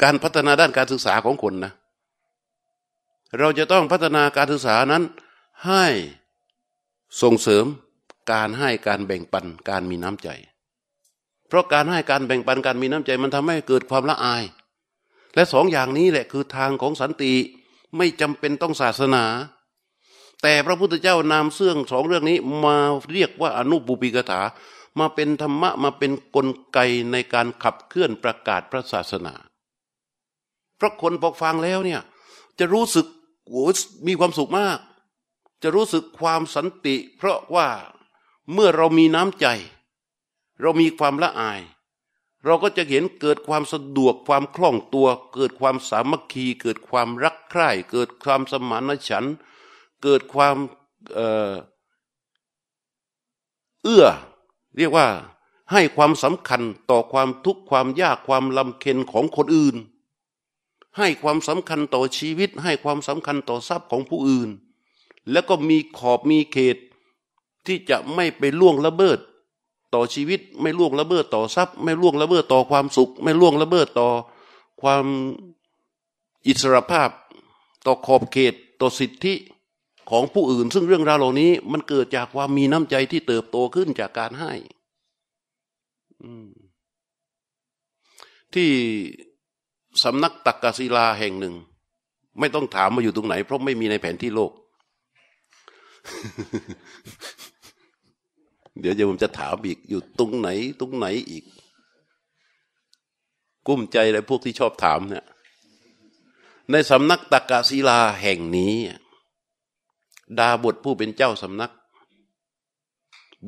การพัฒนาด้านการศึกษาของคนนะ เราจะต้องพัฒนาการศึกษานั้น ให้ส่งเสริมการให้การแบ่งปันการมีน้ำใจ เพราะการให้การแบ่งปันการมีน้ำใจมันทำให้เกิดความละอาย และสองอย่างนี้แหละคือทางของสันติไม่จำเป็นต้องศาสนา แต่พระพุทธเจ้านำเสื่องสองเรื่องนี้มาเรียกว่าอนุปุปิกถา มาเป็นธรรมะมาเป็นนกลไกในการขับเคลื่อนประกาศพระศาสนา เพราะคนพอฟังแล้วเนี่ยจะรู้สึกโอ้มีความสุขมาก จะรู้สึกความสันติ เพราะว่าเมื่อเรามีน้ำใจ เรามีความละอาย เราก็จะเห็นเกิดความสะดวกความคล่องตัว เกิดความสามัคคี เกิดความรักใคร่ เกิดความสมานฉันท์เกิดความเอื้อ เรียกว่าให้ความสำคัญต่อความทุกข์ความยากความลำเค็นของคนอื่น ให้ความสำคัญต่อชีวิต ให้ความสำคัญต่อทรัพย์ของผู้อื่น แล้วก็มีขอบมีเขตที่จะไม่ไปล่วงละเมิด ต่อชีวิต ไม่ล่วงละเมิดต่อทรัพย์ ไม่ล่วงละเมิดต่อความสุข ไม่ล่วงละเมิดต่อความอิสรภาพ ต่อขอบเขต ต่อสิทธิของผู้อื่น ซึ่งเรื่องราวเหล่านี้ มันเกิดจากความมีน้ำใจที่เติบโตขึ้นจากการให้ที่สำนักตักกศิลาแห่งหนึ่ง ไม่ต้องถามมาอยู่ตรงไหน เพราะไม่มีในแผนที่โลก เดี๋ยวจะผมจะถามอีกอยู่ตรงไหน ตรงไหนอีก กุ้มใจเลยพวกที่ชอบถามเนี่ย ในสำนักตักกะศิลาแห่งนี้ ดาบทผู้เป็นเจ้าสำนัก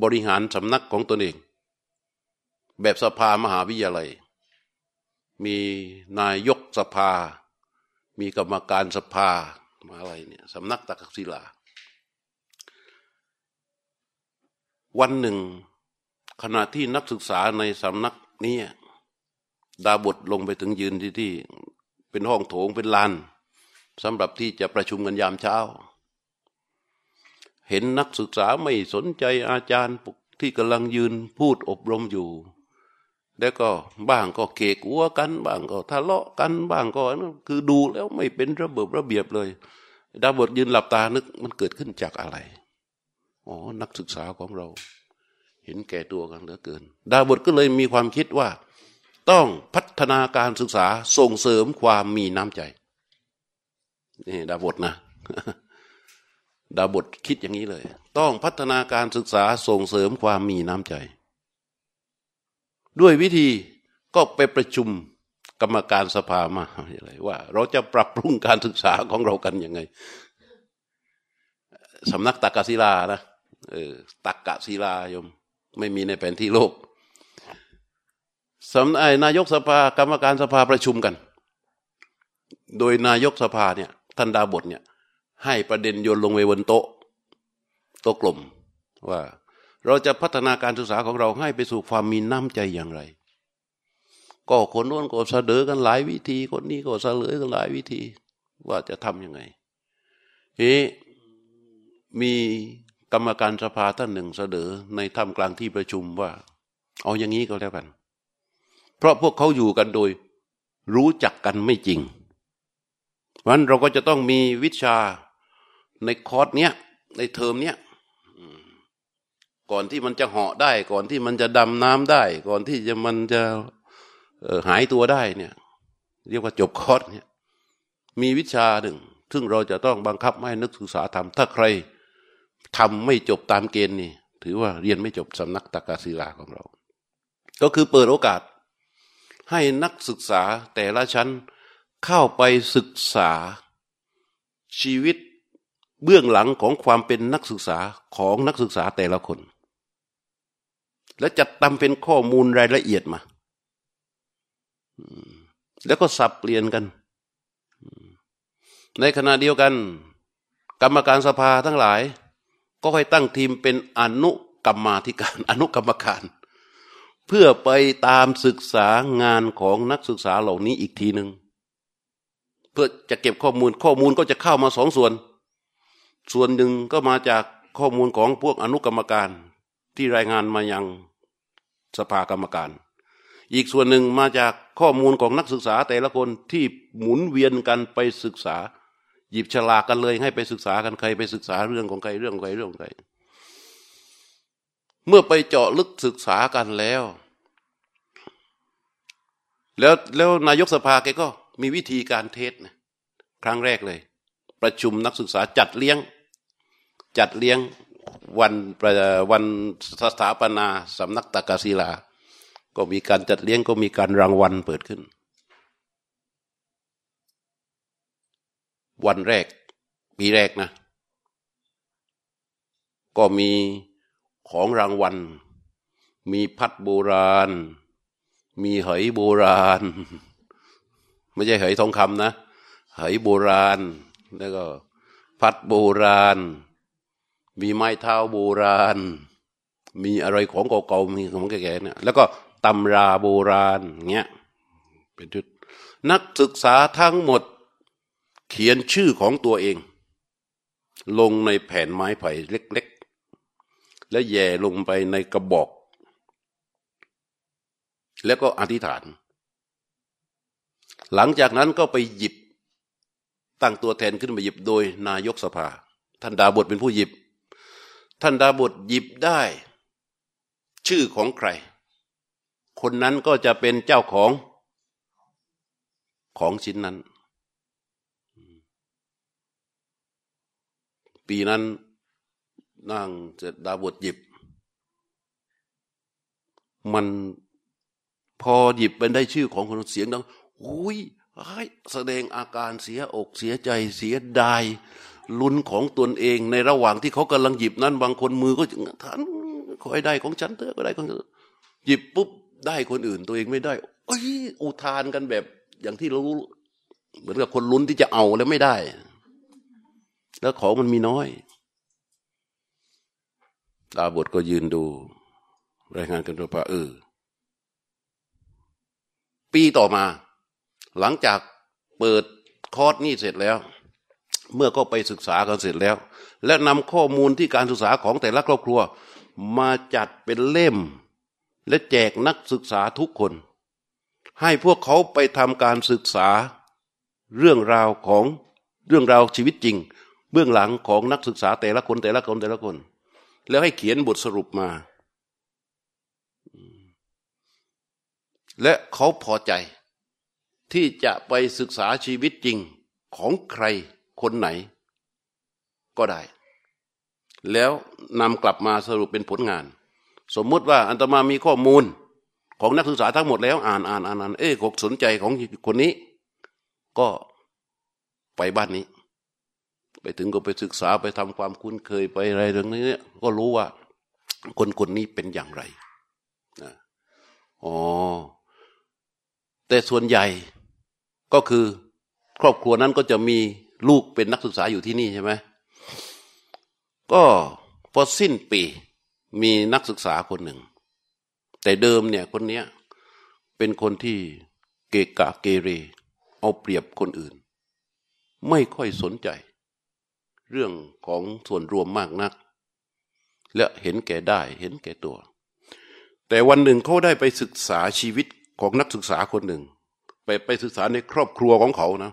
บริหารสำนักของตนเอง แบบสภามหาวิทยาลัย มีนายกสภา มีกรรมการสภามาอะไรเนี่ยสำนักตักกศิลา วันหนึ่ง ขณะที่นักศึกษาในสำนักนี้ดาบทลงไปถึงยืนที่ที่ เป็นห้องโถงเป็นลานสำหรับที่จะประชุมกันยามเช้า เห็นนักศึกษาไม่สนใจอาจารย์ที่กำลังยืนพูดอบรมอยู่ แล้วก็บ้างก็เกกัวกัน บ้างก็ทะเลาะกัน บ้างก็คือดูแล้วไม่เป็นระเบิดระเบียบเลย ดาบทยืนหลับตานึกมันเกิดขึ้นจากอะไร อ๋อ นักศึกษาของเรา เห็นแก่ตัวกันเหลือเกิน ดาบทก็เลยมีความคิดว่า ต้องพัฒนาการศึกษาส่งเสริมความมีน้ำใจนี่ดาบทนะดาบทคิดอย่างนี้เลย ต้องพัฒนาการศึกษาส่งเสริมความมีน้ำใจ ด้วยวิธีก็ไปประชุมกรรมการสภามาอะไรว่า เราจะปรับปรุงการศึกษาของเรากันยังไงสำนักตากศิลานะ เออตักกะศิลายม ไม่มีในแผนที่โลกสำนักนายกสภากรรมการสภาประชุมกัน โดยนายกสภาเนี่ยท่านดาบทเนี่ย ให้ประเด็นโยนลงไปบนโต๊ะ โต๊ะกลมว่า เราจะพัฒนาการศึกษาของเราให้ไปสู่ความมีน้ำใจอย่างไร ก็คนโน้นก็เสนอกันหลายวิธี คนนี้ก็เสนอกันหลายวิธี ว่าจะทำยังไงเฮ้มี กรรมการสภาท่านหนึ่งเสนอในท่ามกลางที่ประชุมว่าเอาอย่างนี้ก็แล้วกัน เพราะพวกเขาอยู่กันโดยรู้จักกันไม่จริงเพราะนั้นเราก็จะต้องมีวิชาในคอร์สเนี้ยในเทอมเนี้ยก่อนที่มันจะเหาะได้ ก่อนที่มันจะดำน้ำได้ ก่อนที่จะมันจะหายตัวได้เนี่ย เรียกว่าจบคอร์สเนี่ยมีวิชาหนึ่ง ซึ่งเราจะต้องบังคับให้นักศึกษาทำถ้าใคร ทำไม่จบตามเกณฑ์นี่ ถือว่าเรียนไม่จบสำนักตากาศิลาของเรา ก็คือเปิดโอกาส ให้นักศึกษาแต่ละชั้นเข้าไปศึกษาชีวิตเบื้องหลังของความเป็นนักศึกษาของนักศึกษาแต่ละคน และจัดทำเป็นข้อมูลรายละเอียดมา แล้วก็สับเปลี่ยนกัน ในขณะเดียวกัน กรรมการสภาทั้งหลาย ก็ให้ตั้งทีมเป็นอนุกรรมาธิการ อนุกรรมการ เพื่อไปตามศึกษางานของนักศึกษาเหล่านี้อีกทีหนึ่งเพื่อจะเก็บข้อมูลข้อมูลก็จะเข้ามาสองส่วน ส่วนหนึ่งก็มาจากข้อมูลของพวกอนุกรรมการที่รายงานมายังสภากรรมการ อีกส่วนหนึ่งมาจากข้อมูลของนักศึกษาแต่ละคนที่หมุนเวียนกันไปศึกษา หยิบฉลากกันเลย ให้ไปศึกษากันใครไปศึกษาเรื่องของใครเรื่องของใครเรื่องของใคร เมื่อไปเจาะลึกศึกษากันแล้ว แล้วแล้วนายกสภาแกก็มีวิธีการเทศนะครั้งแรกเลย ประชุมนักศึกษาจัดเลี้ยง จัดเลี้ยงวันวันสถาปนาสำนักตากาศิลา ก็มีการจัดเลี้ยงก็มีการรางวัลเปิดขึ้น วันแรก ปีแรกนะ ก็มีของรางวัล มีพัดโบราณ มีหอยโบราณ ไม่ใช่เหยทองคำนะเหยโบราณ แล้วก็พัดโบราณ มีไม้เท้าโบราณ มีอะไรของเก่าๆมีของแก่ๆเนี่ยแล้วก็ตำราโบราณเงี้ยเป็นจุดนักศึกษาทั้งหมด เขียนชื่อของตัวเอง ลงในแผ่นไม้ไผ่เล็ก ๆ และแย่ลงไปในกระบอก แล้วก็อธิษฐาน หลังจากนั้นก็ไปหยิบตั้งตัวแทนขึ้นมาหยิบโดยนายกสภา ท่านดาบทเป็นผู้หยิบ ท่านดาบทหยิบได้ ชื่อของใคร คนนั้นก็จะเป็นเจ้าของของชิ้นนั้น ปีนั้นนั่งจะดาบทหยิบ มันพอหยิบเป็นได้ชื่อของคนเสียงดังอุ้ยแสดงอาการเสียอกเสียใจเสียดายลุ้นของตนเองในระหว่างที่เขากำลังหยิบนั้น บางคนมือก็ท่านคอยได้ของฉันเถอะก็ได้ของหยิบปุ๊บได้คนอื่นตัวเองไม่ได้เอ้ยอุทานกันแบบอย่างที่เรารู้ เหมือนกับคนลุ้นที่จะเอาแล้วไม่ได้ แล้วของมันมีน้อยดาบทก็ยืนดู รายงานกันว่าเออปีต่อมา หลังจากเปิดคอร์สนี่เสร็จแล้ว เมื่อก็ไปศึกษากันเสร็จแล้ว และนำข้อมูลที่การศึกษาของแต่ละครอบครัว มาจัดเป็นเล่ม และแจกนักศึกษาทุกคน ให้พวกเขาไปทำการศึกษา เรื่องราวของเรื่องราวชีวิตจริง เบื้องหลังของนักศึกษาแต่ละคนแต่ละคนแต่ละคน แล้วให้เขียนบทสรุปมา และเขาพอใจ ที่จะไปศึกษาชีวิตจริงของใครคนไหน ก็ได้ แล้วนำกลับมาสรุปเป็นผลงาน สมมุติว่าอันตมามีข้อมูลของนักศึกษาทั้งหมดแล้วอ่านอ่านอ่านอ่านเอ๊ะกสนใจของคนนี้ ก็ไปบ้านนี้ ไปถึงก็ไปศึกษาไปทำความคุ้นเคยไปอะไรเรื่องนี้ก็รู้ว่า คนคนนี้เป็นอย่างไรนะอ๋อแต่ส่วนใหญ่ก็คือครอบครัวนั้นก็จะมีลูกเป็นนักศึกษาอยู่ที่นี่ใช่ไหมก็พอสิ้นปีมีนักศึกษาคนหนึ่ง แต่เดิมเนี่ยคนเนี้ยเป็นคนที่เกกะเกเร เอาเปรียบคนอื่น ไม่ค่อยสนใจ เรื่องของส่วนรวมมากนัก และเห็นแก่ได้เห็นแก่ตัว แต่วันหนึ่งเขาได้ไปศึกษาชีวิตของนักศึกษาคนหนึ่ง ไปไปศึกษาในครอบครัวของเขานะ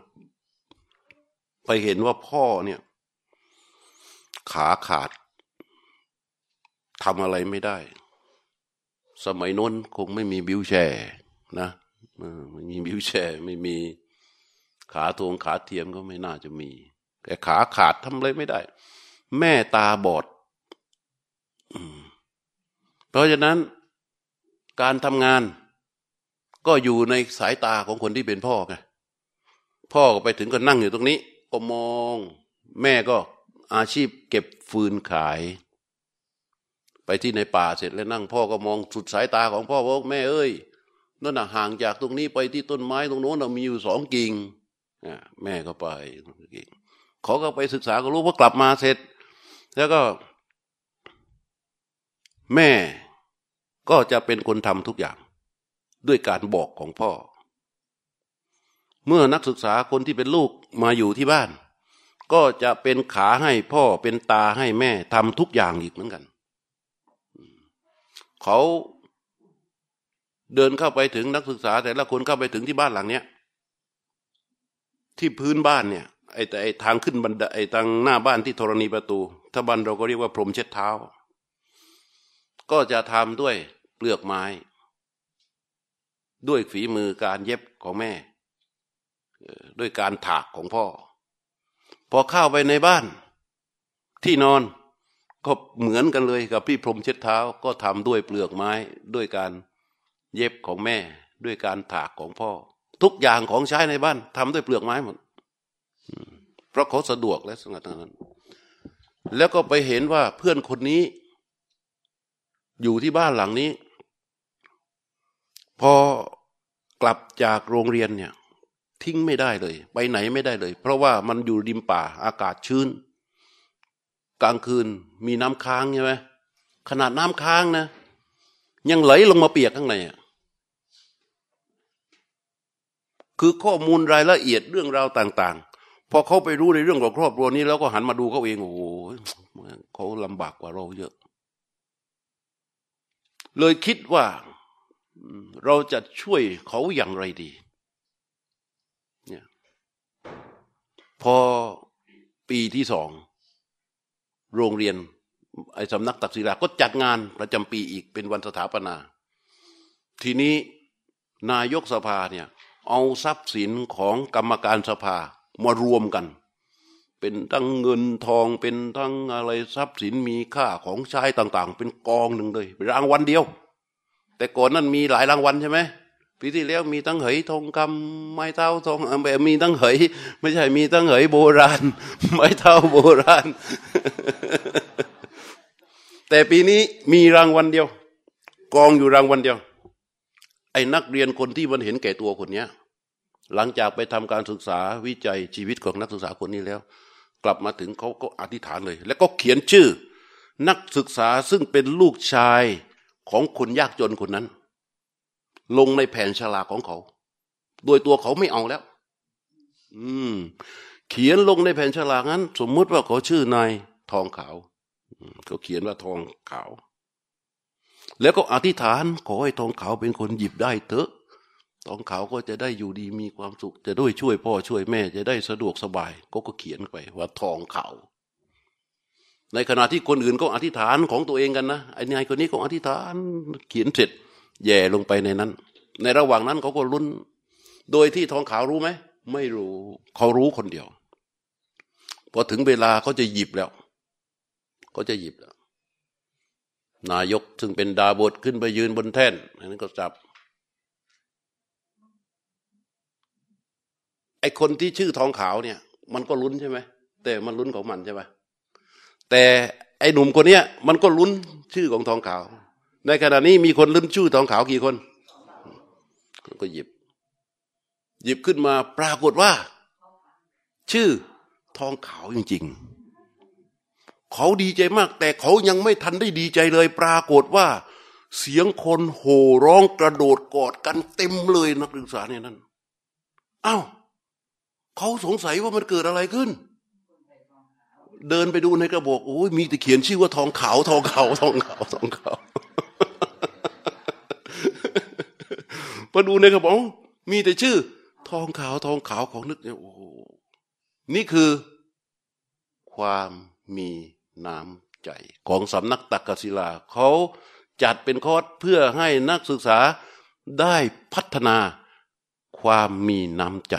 ไปเห็นว่าพ่อเนี่ย ขาขาดทำอะไรไม่ได้ สมัยน้นคงไม่มีบิวแชร์นะไม่มีบิวแชร์ไม่มีขาทวงขาเทียมก็ไม่น่าจะมี แต่ขาขาดทำอะไรไม่ได้ แม่ตาบอดเพราะฉะนั้นการทำงานก็อยู่ในสายตาของคนที่เป็นพ่อไงพ่อก็ไปถึงก็นั่งอยู่ตรงนี้ ก็มอง แม่ก็อาชีพเก็บฟืนขาย ไปที่ในป่าเสร็จแล้วนั่ง พ่อก็มองสุดสายตาของพ่อบอกแม่เอ้ยนั่นน่ะห่างจากตรงนี้ไปที่ต้นไม้ตรงโน้นมีอยู่สองกิ่งแม่ก็ไปเขาก็ไปศึกษาก็รู้ว่ากลับมาเสร็จ แล้วก็ แม่ก็จะเป็นคนทำทุกอย่าง ด้วยการบอกของพ่อ เมื่อนักศึกษาคนที่เป็นลูกมาอยู่ที่บ้าน ก็จะเป็นขาให้พ่อเป็นตาให้แม่ทำทุกอย่างอีกเหมือนกัน เขาเดินเข้าไปถึงนักศึกษาแต่ละคนเข้าไปถึงที่บ้านหลังเนี้ยที่พื้นบ้านเนี่ย ไอ้แต่ไอ้ทางขึ้นบันไดไอ้ทางหน้าบ้านที่ธรณีประตู ถ้าบ้านเราก็เรียกว่าพรมเช็ดเท้า ก็จะทำด้วยเปลือกไม้ ด้วยฝีมือการเย็บของแม่ ด้วยการถากของพ่อ พอเข้าไปในบ้าน ที่นอนก็เหมือนกันเลยกับพี่พรมเช็ดเท้าก็ทำด้วยเปลือกไม้ ด้วยการเย็บของแม่ ด้วยการถากของพ่อ ทุกอย่างของใช้ในบ้านทำด้วยเปลือกไม้หมด เพราะเขาสะดวกและสงัดนั้น แล้วก็ไปเห็นว่าเพื่อนคนนี้ อยู่ที่บ้านหลังนี้ พอกลับจากโรงเรียนเนี่ย ทิ้งไม่ได้เลย ไปไหนไม่ได้เลย เพราะว่ามันอยู่ริมป่าอากาศชื้น กลางคืนมีน้ำค้างใช่ไหมขนาดน้ำค้างนะ ยังไหลลงมาเปียกข้างในอะคือข้อมูลรายละเอียดเรื่องราวต่าง พอเขาไปรู้ในเรื่องของครอบครัวนี้ แล้วก็หันมาดูเขาเองโอ้โหเขาลำบากกว่าเราเยอะ เลยคิดว่าเราจะช่วยเขาอย่างไรดี เนี่ย พอปีที่สอง โรงเรียน ไอ้สำนักตักศิลาก็จัดงานประจำปีอีกเป็นวันสถาปนา ทีนี้นายกสภาเนี่ย เอาทรัพย์สินของกรรมการสภา มารวมกัน เป็นทั้งเงินทองเป็นทั้งอะไรทรัพย์สินมีค่าของใช้ต่างๆ เป็นกองหนึ่งเลยรางวัลเดียว แต่ก่อนนั้นมีหลายรางวัลใช่ไหมปีที่แล้วมีตั้งเหยทองคำไม้เท้าทองแบบมีตั้งเหยไม่ใช่มีตั้งเหยโบราณ ไม้เท้าโบราณ แต่ปีนี้มีรางวัลเดียว กองอยู่รางวัลเดียว ไอ้นักเรียนคนที่มันเห็นแก่ตัวคนเนี้ย หลังจากไปทำการศึกษาวิจัยชีวิตของนักศึกษาคนนี้แล้ว กลับมาถึงเขาก็อธิษฐานเลย แล้วก็เขียนชื่อ นักศึกษาซึ่งเป็นลูกชายของคนยากจนคนนั้น ลงในแผ่นฉลากของเขา โดยตัวเขาไม่เอาแล้ว อืม เขียนลงในแผ่นฉลากนั้น สมมุติว่าเขาชื่อนายทองขาวเขาเขียนว่าทองขาว แล้วก็อธิษฐานขอให้ทองขาวเป็นคนหยิบได้เถอะ องเขาก็จะได้อยู่ดีมีความสุข จะด้วยช่วยพ่อช่วยแม่จะได้สะดวกสบายก็ก็เขียนไปว่าทองเขา ในขณะที่คนอื่นก็อธิษฐานของตัวเองกันนะไอ้นายคนนี้ก็อธิษฐานเขียนเสร็จ แย่ลงไปในนั้น ในระหว่างนั้นเขาก็ลุ้น โดยที่ทองขาวรู้ไหมไม่รู้เขารู้คนเดียวพอถึงเวลาเขาจะหยิบแล้วเขาจะหยิบแล้วนายกซึ่งเป็นดาบทขึ้นไปยืนบนแท่นอันนั้นก็จับ อคนที่ชื่อทองขาวเนี่ย มันก็ลุ้นใช่ไหมแต่มันลุ้นของมันใช่ไหมแต่ไอหนุ่มคนเนี้ยมันก็ลุ้นชื่อของทองขาว ในขณะนี้มีคนลุ้นชื่อทองขาวกี่คน ก็หยิบ หยิบขึ้นมาปรากฏว่า ชื่อทองขาวจริง ๆ เขาดีใจมาก แต่เขายังไม่ทันได้ดีใจเลย ปรากฏว่า เสียงคนโห่ร้องกระโดดกอดกันเต็มเลยนักศึกษาเนี่ยนั้นอ้าว เขาสงสัยว่ามันเกิดอะไรขึ้น เดินไปดูในกระบอกโอ้ยมีแต่เขียนชื่อว่าทองขาวทองขาวทองขาวทองขาวพอดูในกระเป๋ามีแต่ชื่อ ทองขาวทองขาวของนึกเนี่ยโอ้โหนี่คือความมีน้ำใจ ของสำนักตักกศิลาเขาจัดเป็นคอร์สเพื่อให้นักศึกษาได้พัฒนาความมีน้ำใจ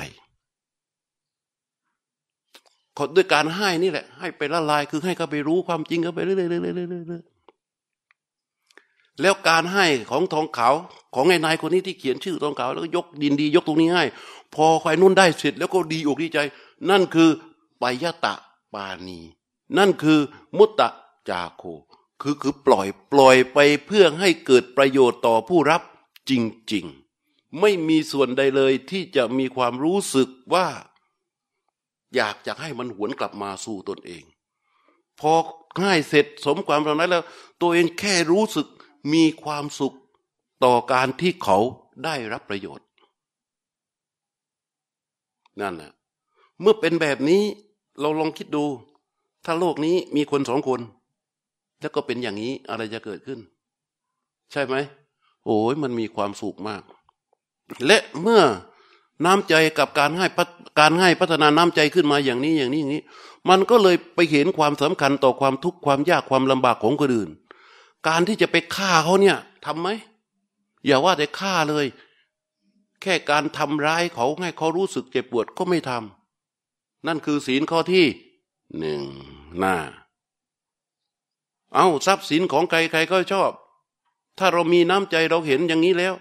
ด้วยการให้นี่แหละ ให้ไปละลายคือให้เขาไปรู้ความจริงเขาไปเรื่อยๆแล้วการให้ของทองขาวของไอ้นายคนนี้ที่เขียนชื่อทองขาวแล้วก็ยกดินดี ยกตรงนี้ให้ พอใครนุ่นได้เสร็จ แล้วก็ดีอกดีใจ นั่นคือปยตะปานีนั่นคือมุตตะจาโคคือคือปล่อยปล่อยไปเพื่อให้เกิดประโยชน์ต่อผู้รับจริง ๆ ไม่มีส่วนใดเลยที่จะมีความรู้สึกว่า อยากจะให้มันหวนกลับมาสู่ตนเอง พอง่ายเสร็จสมความปรารถนาแล้ว ตัวเองแค่รู้สึกมีความสุขต่อการที่เขาได้รับประโยชน์ นั่นแหละเมื่อเป็นแบบนี้เราลองคิดดู ถ้าโลกนี้มีคนสองคน แล้วก็เป็นอย่างนี้อะไรจะเกิดขึ้น ใช่ไหม โอ้ยมันมีความสุขมาก และเมื่อ น้ำใจกับการให้การให้พัฒนาน้ำใจขึ้นมาอย่างนี้อย่างนี้อย่างนี้ มันก็เลยไปเห็นความสำคัญต่อความทุกข์ความยากความลำบากของคนอื่น การที่จะไปฆ่าเขาเนี่ยทำไหมอย่าว่าแต่ฆ่าเลย แค่การทำร้ายเขาให้เขารู้สึกเจ็บปวดก็ไม่ทำนั่นคือศีลข้อที่หนึ่งหน้า เอาทรัพย์สินของใครใครก็ชอบ ถ้าเรามีน้ำใจเราเห็นอย่างนี้แล้ว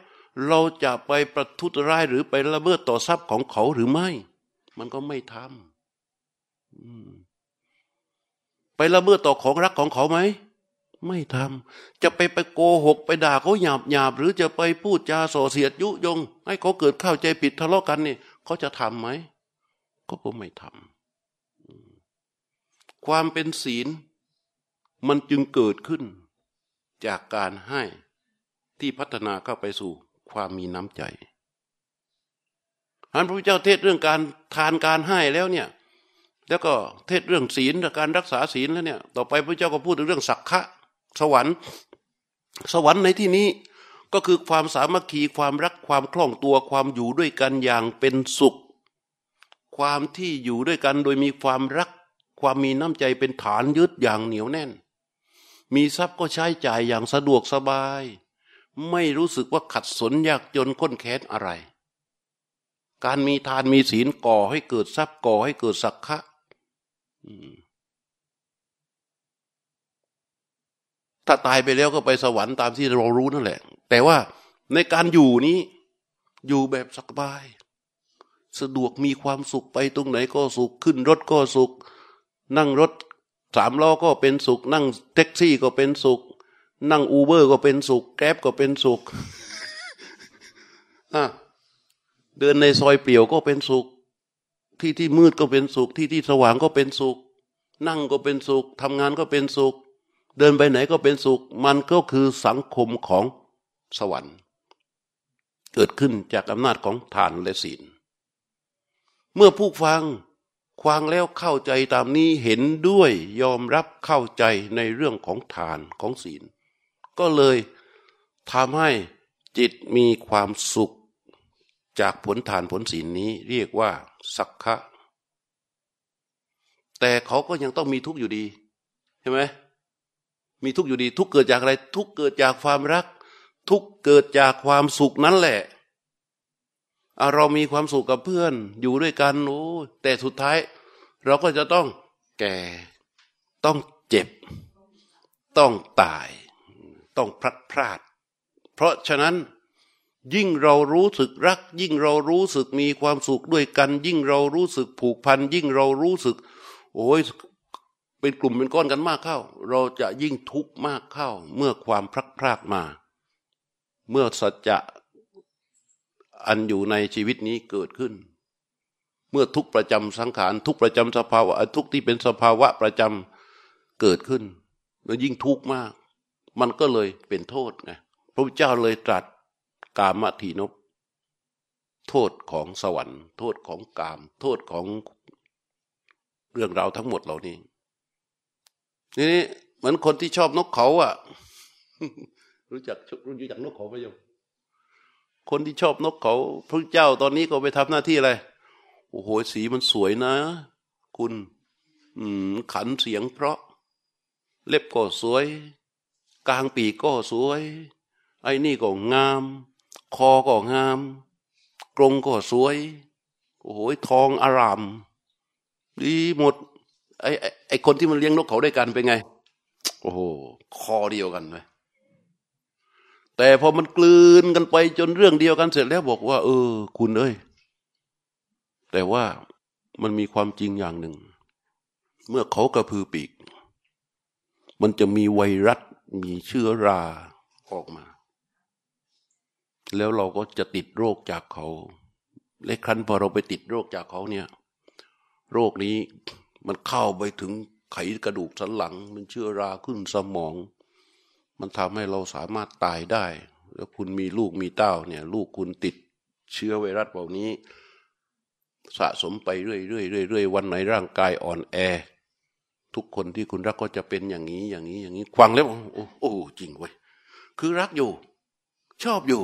เราจะไปประทุษร้ายหรือไปละเมิดต่อทรัพย์ของเขาหรือไม่ มันก็ไม่ทำไปละเมิดต่อของรักของเขาไหม ไม่ทำจะไปไปโกหกไปด่าเขาหยาบหยาบหรือจะไปพูดจาส่อเสียดยุยง ให้เขาเกิดเข้าใจผิดทะเลาะกันนี่เขาจะทำไหมก็ไม่ทำความเป็นศีล มันจึงเกิดขึ้น จากการให้ที่พัฒนาเข้าไปสู่ ความมีน้ำใจอันพระพุทธเจ้าเทศเรื่องการทานการให้แล้วเนี่ย แล้วก็เทศเรื่องศีลการรักษาศีลแล้วเนี่ย ต่อไปพระเจ้าก็พูดถึงเรื่องสักขะสวรรค์ สวรรค์ในที่นี้ก็คือความสามัคคีความรักความคล่องตัวความอยู่ด้วยกันอย่างเป็นสุข ความที่อยู่ด้วยกันโดยมีความรัก ความมีน้ำใจเป็นฐานยึดอย่างเหนียวแน่น มีทรัพย์ก็ใช้จ่ายอย่างสะดวกสบาย ไม่รู้สึกว่าขัดสนยากจนข้นแค้นอะไร การมีทานมีศีลก่อให้เกิดทรัพย์ก่อให้เกิดสักขะถ้าตายไปแล้วก็ไปสวรรค์ตามที่เรารู้นั่นแหละ แต่ว่าในการอยู่นี้ อยู่แบบสบาย สะดวกมีความสุขไปตรงไหนก็สุขขึ้นรถก็สุข นั่งรถสามล้อก็เป็นสุข นั่งแท็กซี่ก็เป็นสุข นั่งอูเบอร์ก็เป็นสุข แก๊บก็เป็นสุขเดินในซอยเปลี่ยวก็เป็นสุข ที่ที่มืดก็เป็นสุข ที่ที่สว่างก็เป็นสุข นั่งก็เป็นสุขทำงานก็เป็นสุข เดินไปไหนก็เป็นสุข มันก็คือสังคมของสวรรค์ เกิดขึ้นจากอำนาจของทานและศีล เมื่อผู้ฟังควางแล้วเข้าใจตามนี้เห็นด้วยยอมรับเข้าใจในเรื่องของทานของศีล ก็เลยทำให้จิตมีความสุข จากผลทานผลศีลนี้เรียกว่า สักขะ แต่เขาก็ยังต้องมีทุกข์อยู่ดีใช่ไหมมีทุกข์อยู่ดี ทุกเกิดจากอะไร ทุกเกิดจากความรัก ทุกเกิดจากความสุขนั้นแหละเรามีความสุขกับเพื่อนอยู่ด้วยกันโอ้แต่สุดท้าย เราก็จะต้องแก่ต้องเจ็บ ต้องตาย ต้องพลัดพรากเพราะฉะนั้น ยิ่งเรารู้สึกรัก ยิ่งเรารู้สึกมีความสุขด้วยกัน ยิ่งเรารู้สึกผูกพัน ยิ่งเรารู้สึก โอ้ยเป็นกลุ่มเป็นก้อนกันมากเข้า เราจะยิ่งทุกข์มากเข้า เมื่อความพลัดพรากมา เมื่อสัจจะอันอยู่ในชีวิตนี้เกิดขึ้น เมื่อทุกประจำสังขารทุกประจำสภาวะทุกที่เป็นสภาวะประจำเกิดขึ้น แล้วยิ่งทุกข์มาก มันก็เลยเป็นโทษไงพระพุทธเจ้าเลยตรัสกามทีนบโทษของสวรรค์ โทษของกาม โทษของเรื่องราวทั้งหมดเหล่านี้นี่เหมือนคนที่ชอบนกเขาอะ รู้จักรู้จักนกเขาไหมโยมคนที่ชอบนกเขา พระเจ้าตอนนี้ก็ไปทำหน้าที่อะไรโอ้โหสีมันสวยนะ คุณ อืมขันเสียงเพราะ เล็บก็สวย กลางปีก็สวย ไอ้นี่ก็งาม คอก็งาม กรงก็สวย โอ้โหทองอาราม ดีหมด ไอ้ไอ้คนที่มันเลี้ยงนกเขาด้วยกันเป็นไง โอ้โห คอเดียวกันเลยแต่พอมันกลืนกันไปจนเรื่องเดียวกันเสร็จแล้วบอกว่า เออ คุณเอ้ย แต่ว่ามันมีความจริงอย่างหนึ่ง เมื่อเขากระพือปีก มันจะมีไวรัส มีเชื้อราออกมา แล้วเราก็จะติดโรคจากเขาและครั้นพอเราไปติดโรคจากเขาเนี่ย โรคนี้มันเข้าไปถึงไขกระดูกสันหลัง มันเชื้อราขึ้นสมอง มันทำให้เราสามารถตายได้ แล้วคุณมีลูกมีเต้าเนี่ย ลูกคุณติดเชื้อไวรัสเหล่านี้ สะสมไปเรื่อยๆเรื่อยๆวันไหนร่างกายอ่อนแอ ทุกคนที่คุณรักก็จะเป็นอย่างนี้ อย่างนี้ อย่างนี้ควังแล้วโอ้โอจริงเว้ยคือรักอยู่ ชอบอยู่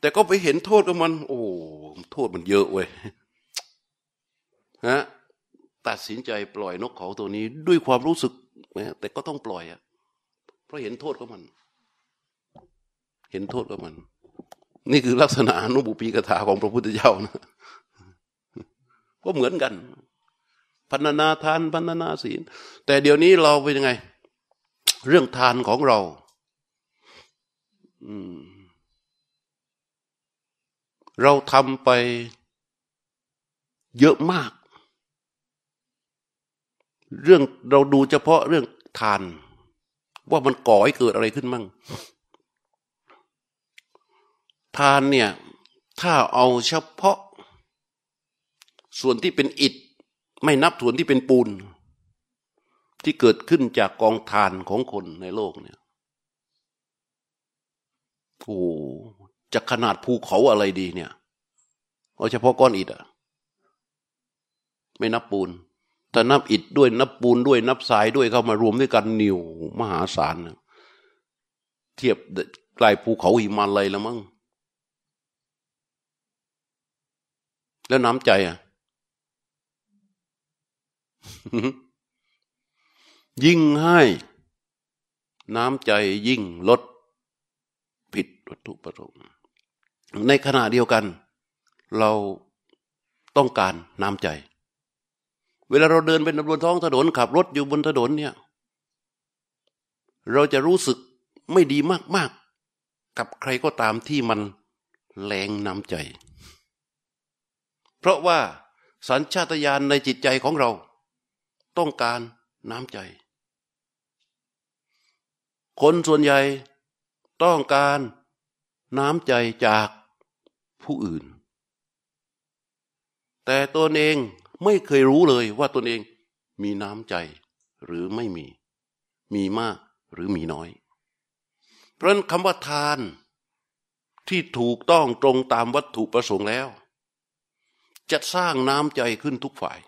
แต่ก็ไปเห็นโทษกับมัน โอ้โทษมันเยอะเว้ยฮะตัดสินใจปล่อยนกเขาตัวนี้ด้วยความรู้สึกแต่ก็ต้องปล่อยอะเพราะเห็นโทษของมัน เห็นโทษของมัน นี่คือลักษณะนุบุปีกถาของพระพุทธเจ้านะก็เหมือนกัน พันนาทานพันนาศีล แต่เดี๋ยวนี้เราเป็นยังไง เรื่องทานของเราเราทำไปเยอะมาก เรื่องเราดูเฉพาะเรื่องทาน ว่ามันก่อให้เกิดอะไรขึ้นมั่ง ทานเนี่ย ถ้าเอาเฉพาะ ส่วนที่เป็นอิฐ ไม่นับส่วนที่เป็นปูน ที่เกิดขึ้นจากกองทานของคนในโลกเนี่ยโอ้จะขนาดภูเขาอะไรดีเนี่ยเอาเฉพาะก้อนอิฐอะไม่นับปูนแต่นับอิฐด้วยนับปูนด้วยนับทรายด้วยเข้ามารวมด้วยกันนิวมหาศาลเทียบกล้ภูเขาหิมาลัยแล้วมั้งแล้วน้ำใจอะ ยิ่งให้ น้ำใจยิ่งลดผิดวัตถุประสงค์ในขณะเดียวกัน เราต้องการน้ำใจ เวลาเราเดินเป็นบนท้องถนนขับรถอยู่บนถนนเนี่ย เราจะรู้สึกไม่ดีมาก ๆ กับใครก็ตามที่มันแรงน้ำใจ เพราะว่าสัญชาตญาณในจิตใจของเรา ต้องการน้ำใจ คนส่วนใหญ่ต้องการน้ำใจจากผู้อื่น แต่ตัวเองไม่เคยรู้เลยว่าตนเองมีน้ำใจหรือไม่มี มีมากหรือมีน้อย เพราะนั้นคำว่าทานที่ถูกต้องตรงตามวัตถุประสงค์แล้ว จะสร้างน้ำใจขึ้นทุกฝ่าย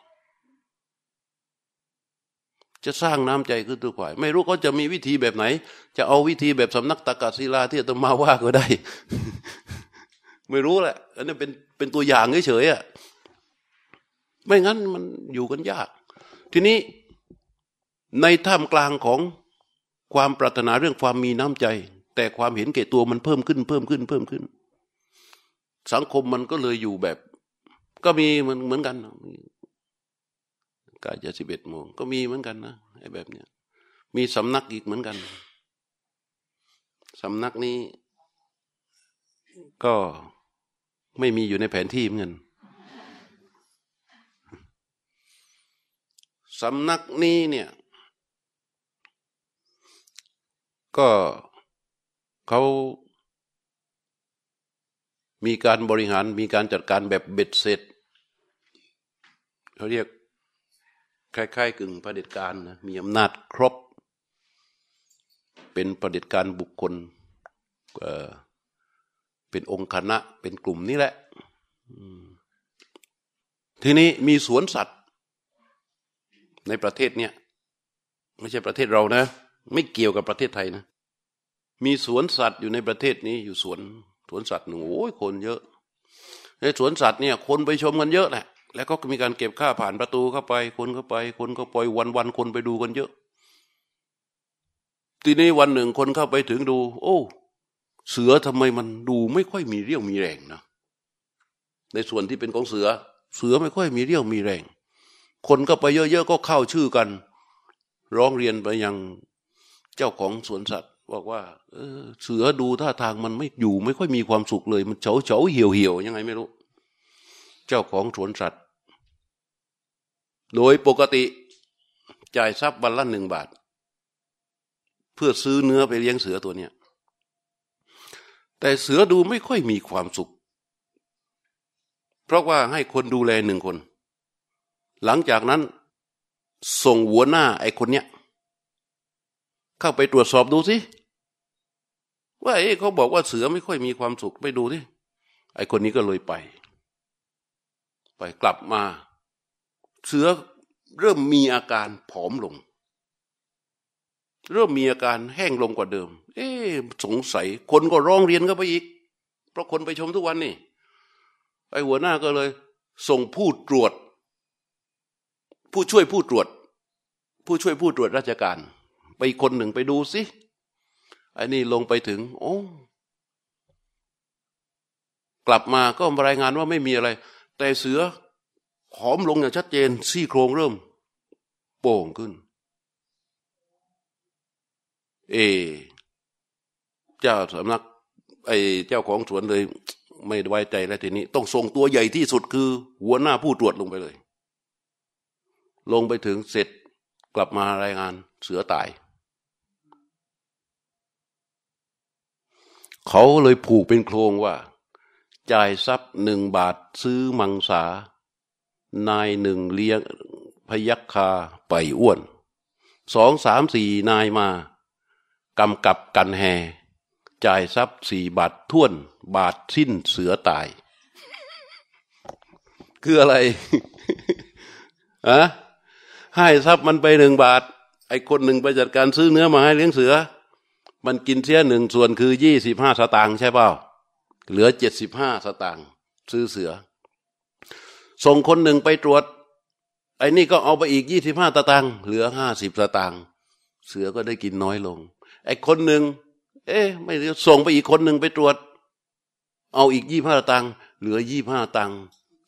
จะสร้างน้ำใจขึ้นทุกฝ่าย ไม่รู้เขาจะมีวิธีแบบไหน จะเอาวิธีแบบสำนักตากาศิลาที่อาตมาว่าก็ได้ ไม่รู้แหละ อันนี้เป็นเป็นตัวอย่างเฉยๆอะไม่งั้นมันอยู่กันยาก ทีนี้ในท่ามกลางของความปรารถนาเรื่องความมีน้ำใจ แต่ความเห็นแก่ตัวมันเพิ่มขึ้น เพิ่มขึ้นเพิ่มขึ้น สังคมมันก็เลยอยู่แบบ ก็มีเหมันเหมือนกัน กาจะสิบเอ็ดโมงก็มีเหมือนกันนะไอ้แบบเนี้ยมีสำนักอีกเหมือนกัน สำนักนี้ ก็ไม่มีอยู่ในแผนที่เหมือนกันสำนักนี้เนี่ย ก็เขามีการบริหารมีการจัดการแบบเบ็ดเสร็จเขาเรียก คล้ายๆกึ่งประเด็จการนะมีอำนาจครบ เป็นประเด็จการบุคคลเป็นองค์คณะเป็นกลุ่มนี้แหละทีนี้มีสวนสัตว์ ในประเทศเนี้ยไม่ใช่ประเทศเรานะ ไม่เกี่ยวกับประเทศไทยนะ มีสวนสัตว์อยู่ในประเทศนี้อยู่สวนสวนสัตว์หนึ่งโอ้ยคนเยอะในสวนสัตว์เนี่ย คนไปชมกันเยอะแหละ แล้วก็มีการเก็บค่าผ่านประตูเข้าไป คนเข้าไป คนก็ปล่อยวันวันคนไปดูกันเยอะ ทีนี้วันหนึ่งคนเข้าไปถึงดู โอ้ เสือทำไมมันดูไม่ค่อยมีเรี่ยวมีแรงนะในส่วนที่เป็นของเสือ เสือไม่ค่อยมีเรี่ยวมีแรง คนก็ไปเยอะๆก็เข้าชื่อกัน ร้องเรียนไปยังเจ้าของสวนสัตว์ บอกว่าเออเสือดูท่าทางมันไม่อยู่ ไม่ค่อยมีความสุขเลย มันเฉาเฉาเหี่ยวเหี่ยวยังไงไม่รู้ เจ้าของสวนสัตว์ โดยปกติจ่ายทรัพย์วันละหนึ่งบาท เพื่อซื้อเนื้อไปเลี้ยงเสือตัวเนี้ยแต่เสือดูไม่ค่อยมีความสุข เพราะว่าให้คนดูแลหนึ่งคน หลังจากนั้น ส่งหัวหน้าไอ้คนเนี้ยเข้าไปตรวจสอบดูสิว่าเอ๊เขาบอกว่าเสือไม่ค่อยมีความสุขไปดูสิไอ้คนนี้ก็เลยไป ไปกลับมา เสือเริ่มมีอาการผอมลง เริ่มมีอาการแห้งลงกว่าเดิม เอ๊สงสัย คนก็ร้องเรียนก็ไปอีก เพราะคนไปชมทุกวันนี่ไอ้หัวหน้าก็เลย ส่งผู้ตรวจ ผู้ช่วยผู้ตรวจ ผู้ช่วยผู้ตรวจราชการ ไปคนหนึ่งไปดูสิไอ้นี่ลงไปถึง โอ้กลับมาก็รายงานว่าไม่มีอะไร แต่เสือหอมลงอย่างชัดเจน ซี่โครงเริ่ม โป่งขึ้น เอ เจ้าสำนัก ไอเจ้าของสวนเลย ไม่ไว้ใจแล้วทีนี้ ต้องส่งตัวใหญ่ที่สุดคือ หัวหน้าผู้ตรวจลงไปเลย ลงไปถึงเสร็จกลับมารายงานเสือตาย เขาเลยผูกเป็นโครงว่า จ่ายทรัพย์หนึ่งบาทซื้อมังสา นายหนึ่งเลี้ยงพยักคาไปอ้วนสองสามสี่นายมากำกับกันแห่จ่ายทรัพย์สี่บาทท่วน บาทสิ้นเสือตาย คืออะไรอะให้ทรัพย์มันไปหนึ่งบาท ไอ้คนหนึ่งไปจัดการซื้อเนื้อมาให้เลี้ยงเสือ มันกินเสียหนึ่งส่วนคือยี่สิบห้าสตางค์ใช่เปล่า เหลือเจ็ดสิบห้าสตางค์ซื้อเสือ ส่งคนหนึ่งไปตรวจ ไอ้นี่ก็เอาไปอีกยี่สิบห้าสตางค์เหลือห้าสิบสตางค์เสือก็ได้กินน้อยลง ไอ้คนหนึ่งเอ๊ะไม่ส่งไปอีกคนหนึ่งไปตรวจ เอาอีกยี่ห้าตังค์เหลือยี่ห้าตังค์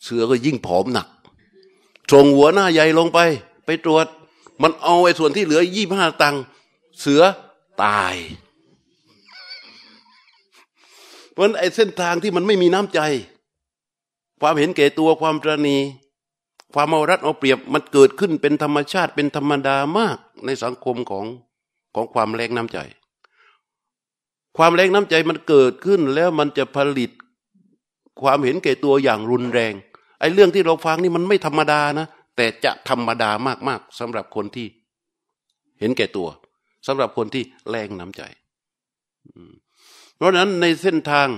เสือก็ยิ่งผอมหนัก ส่งหัวหน้าใหญ่ลงไป ไปตรวจ มันเอาไอ้ส่วนที่เหลือยี่ห้าตังค์เสือตาย ราะไอ้เส้นทางที่มันไม่มีน้ำใจ ความเห็นแก่ตัวความตรณีความเอารัดเอาเปรียบมันเกิดขึ้นเป็นธรรมชาติเป็นธรรมดามากในสังคมของของความแรงน้ำใจ ความแรงน้ำใจมันเกิดขึ้นแล้วมันจะผลิตความเห็นแก่ตัวอย่างรุนแรง ไอ้เรื่องที่เราฟังนี่มันไม่ธรรมดานะ แต่จะธรรมดามากๆสำหรับคนที่ เห็นแก่ตัวสำหรับคนที่แรงน้ำใจ เพราะนั้นในเส้นทาง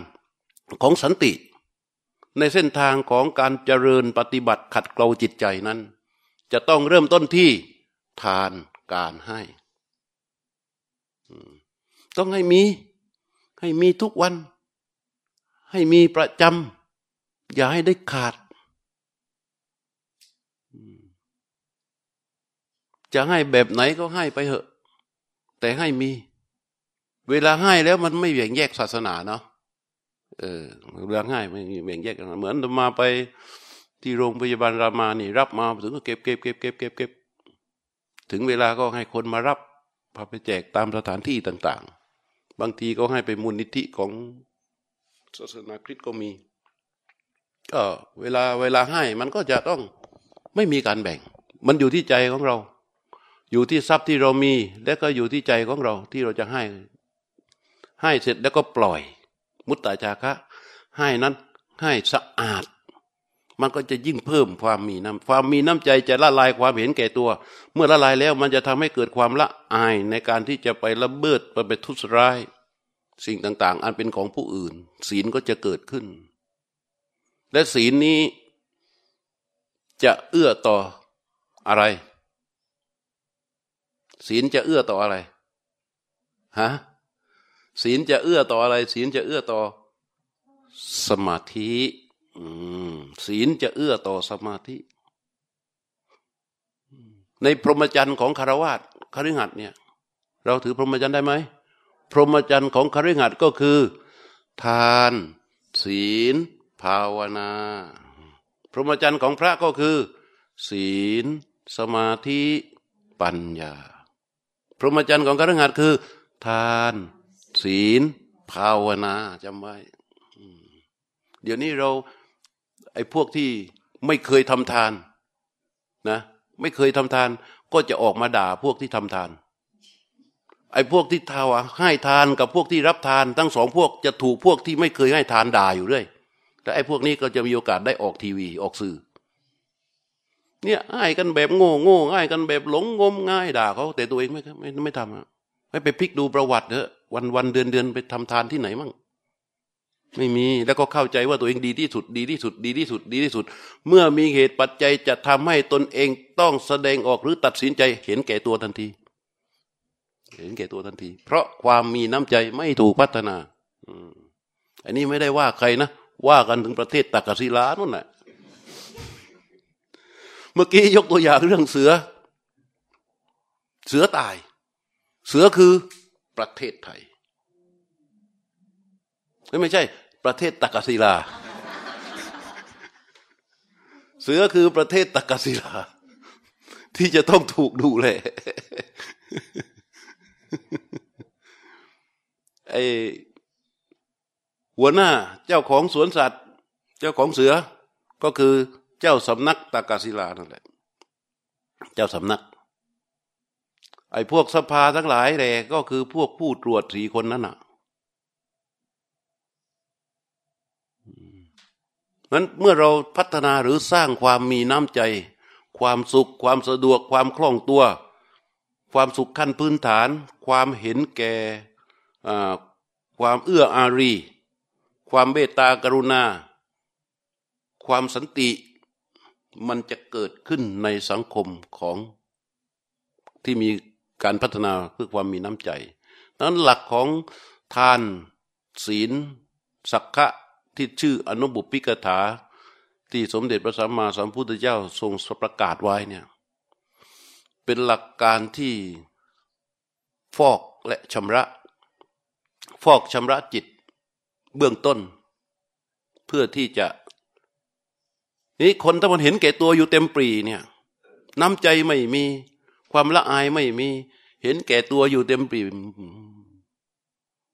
ของสันติ ในเส้นทางของการเจริญปฏิบัติขัดเกลาจิตใจนั้น จะต้องเริ่มต้นที่ทานการให้ต้องให้มี ให้มีทุกวัน ให้มีประจำอย่าให้ได้ขาด จะให้แบบไหนก็ให้ไปเถอะ แต่ให้มี เวลาให้แล้วมันไม่แบ่งแยกศาสนาเนาะเออเวลาให้ไม่แบ่งแยกกันเหมือนมาไปที่โรงพยาบาลรามานี่ รับมาถึงก็เก็บเก็บเก็บเก็บเก็บเก็บถึงเวลาก็ให้คนมารับพาไปแจกตามสถานที่ต่าง ๆ บางทีก็ให้ไปมูลนิธิของศาสนาคริสต์ก็มีก็เวลาเวลาให้มันก็จะต้องไม่มีการแบ่ง มันอยู่ที่ใจของเรา อยู่ที่ทรัพย์ที่เรามี และก็อยู่ที่ใจของเราที่เราจะให้ ให้เสร็จแล้วก็ปล่อย มุตตาจาคะ ให้นั้นให้สะอาด มันก็จะยิ่งเพิ่มความมีน้ำความมีน้ำใจจะละลายความเห็นแก่ตัว เมื่อละลายแล้วมันจะทำให้เกิดความละอายในการที่จะไปละเบิดไปไปทุสร้าย สิ่งต่าง ๆ อันเป็นของผู้อื่น ศีลก็จะเกิดขึ้น และศีลนี้จะเอื้อต่ออะไร ศีลจะเอื้อต่ออะไรฮะ ศีลจะเอื้อต่ออะไร ศีลจะเอื้อต่อสมาธิศีลจะเอื้อต่อสมาธิ ในพรหมจรรย์ของคารวาสคฤหัสเนี่ย เราถือพรหมจรรย์ได้ไหมพรหมจรรย์ของคฤหัสก็คือ ทาน ศีล ภาวนา พรหมจรรย์ของพระก็คือ ศีล สมาธิ ปัญญา พรหมจรรย์ของคฤหัสคือ ทาน ศีล ภาวนาจำไว้เดี๋ยวนี้เรา ไอ้พวกที่ไม่เคยทำทาน นะ ไม่เคยทำทาน ก็จะออกมาด่าพวกที่ทำทาน ไอ้พวกที่ทาวให้ทานกับพวกที่รับทาน ทั้งสองพวกจะถูกพวกที่ไม่เคยให้ทานด่าอยู่เรื่อยแต่ไอ้พวกนี้ก็จะมีโอกาสได้ออกทีวีออกสื่อ เนี่ยง่ายกันแบบโง่โง่ง่ายกันแบบหลงงมง่ายด่าเขาแต่ตัวเองไม่ไม่ไม่ทำอะให้ไปพลิกดูประวัติเถอะ วันวันเดือนเดือนไปทำทานที่ไหนมั่งไม่มีแล้วก็เข้าใจว่าตัวเองดีที่สุด ดีที่สุด ดีที่สุด ดีที่สุด เมื่อมีเหตุปัจจัยจะทำให้ตนเองต้องแสดงออกหรือตัดสินใจ เห็นแก่ตัวทันที เห็นแก่ตัวทันที เพราะความมีน้ำใจไม่ถูกพัฒนาอันนี้ไม่ได้ว่าใครนะว่ากันถึงประเทศตักกศิลานั่นแหละเมื่อกี้ยกตัวอย่างเรื่องเสือ เสือตาย เสือคือ ประเทศไทยไม่ใช่ ประเทศตักศิลา เสือคือประเทศตักกศิลา ที่จะต้องถูกดูแลไอหัวหน้าเจ้าของสวนสัตว์ เจ้าของเสือก็คือเจ้าสำนักตากศิลานั่นแหละ เจ้าสำนัก ไอ้พวกสภาทั้งหลายแหละก็คือพวกผู้ตรวจสีคนนั้นน่ะนั้นเมื่อเราพัฒนาหรือสร้างความมีน้ำใจ ความสุข ความสะดวก ความคล่องตัว ความสุขขั้นพื้นฐาน ความเห็นแก่ความเอื้ออารี ความเมตตากรุณา ความสันติ มันจะเกิดขึ้นในสังคมของที่มี การพัฒนาเพื่อความมีน้ำใจนั้นหลักของทานศีล สักขะที่ชื่ออนุบุพิกถา ที่สมเด็จพระสัมมาสัมพุทธเจ้าทรงประกาศไว้เนี่ยเป็นหลักการที่ฟอกและชำระ ฟอกชำระจิตเบื้องต้น เพื่อที่จะนี่คนถ้ามันเห็นแก่ตัวอยู่เต็มปรีเนี่ย น้ำใจไม่มี ความละอายไม่มี เห็นแก่ตัวอยู่เต็มปี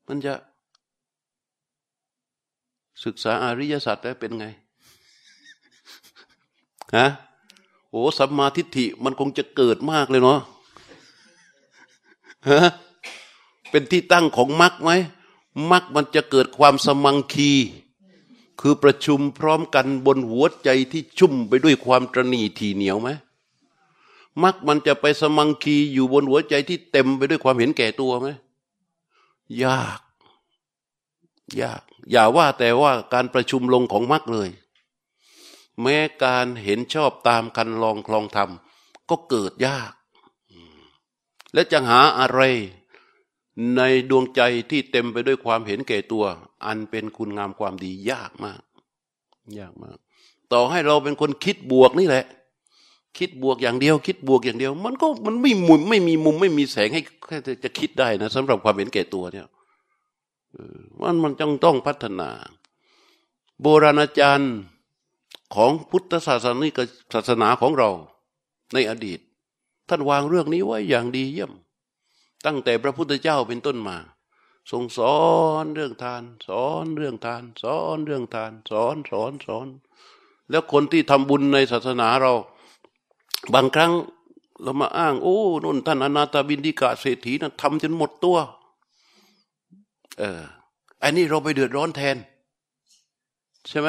มันจะ ศึกษาอริยสัจแล้วเป็นไงฮะโอ้สัมมาทิฏฐิมันคงจะเกิดมากเลยเนาะฮะเป็นที่ตั้งของมรรคไหมมรรคมันจะเกิดความสมังคี คือประชุมพร้อมกันบนหัวใจที่ชุ่มไปด้วยความตรณีทีเหนียวไหม มรรคมันจะไปสมังคีอยู่บนหัวใจที่เต็มไปด้วยความเห็นแก่ตัวไหมยาก ยาก อย่าว่าแต่ว่าการประชุมลงของมรรคเลย แม้การเห็นชอบตามคันลองคลองธรรม ก็เกิดยาก และจะหาอะไรในดวงใจที่เต็มไปด้วยความเห็นแก่ตัว อันเป็นคุณงามความดียากมาก ยากมาก ต่อให้เราเป็นคนคิดบวกนี่แหละ คิดบวกอย่างเดียว คิดบวกอย่างเดียว มันก็มันไม่มุมไม่มีมุมไม่มีแสงให้จะคิดได้นะสำหรับความเห็นแก่ตัวเนี่ยมันมันต้องต้องพัฒนา โบราณอาจารย์ของพุทธศาสนิกศาสนาของเรา ในอดีต ท่านวางเรื่องนี้ไว้อย่างดีเยี่ยม ตั้งแต่พระพุทธเจ้าเป็นต้นมาทรงสอนเรื่องทาน สอนเรื่องทาน สอนเรื่องทาน สอนสอนสอน แล้วคนที่ทำบุญในศาสนาเรา บางครั้งเรามาอ้าง โอ้นุ่นท่านอนาตาบินดิกาเศรษฐีนะทำจนหมดตัว เอออันนี้เราไปเดือดร้อนแทน ใช่ไหม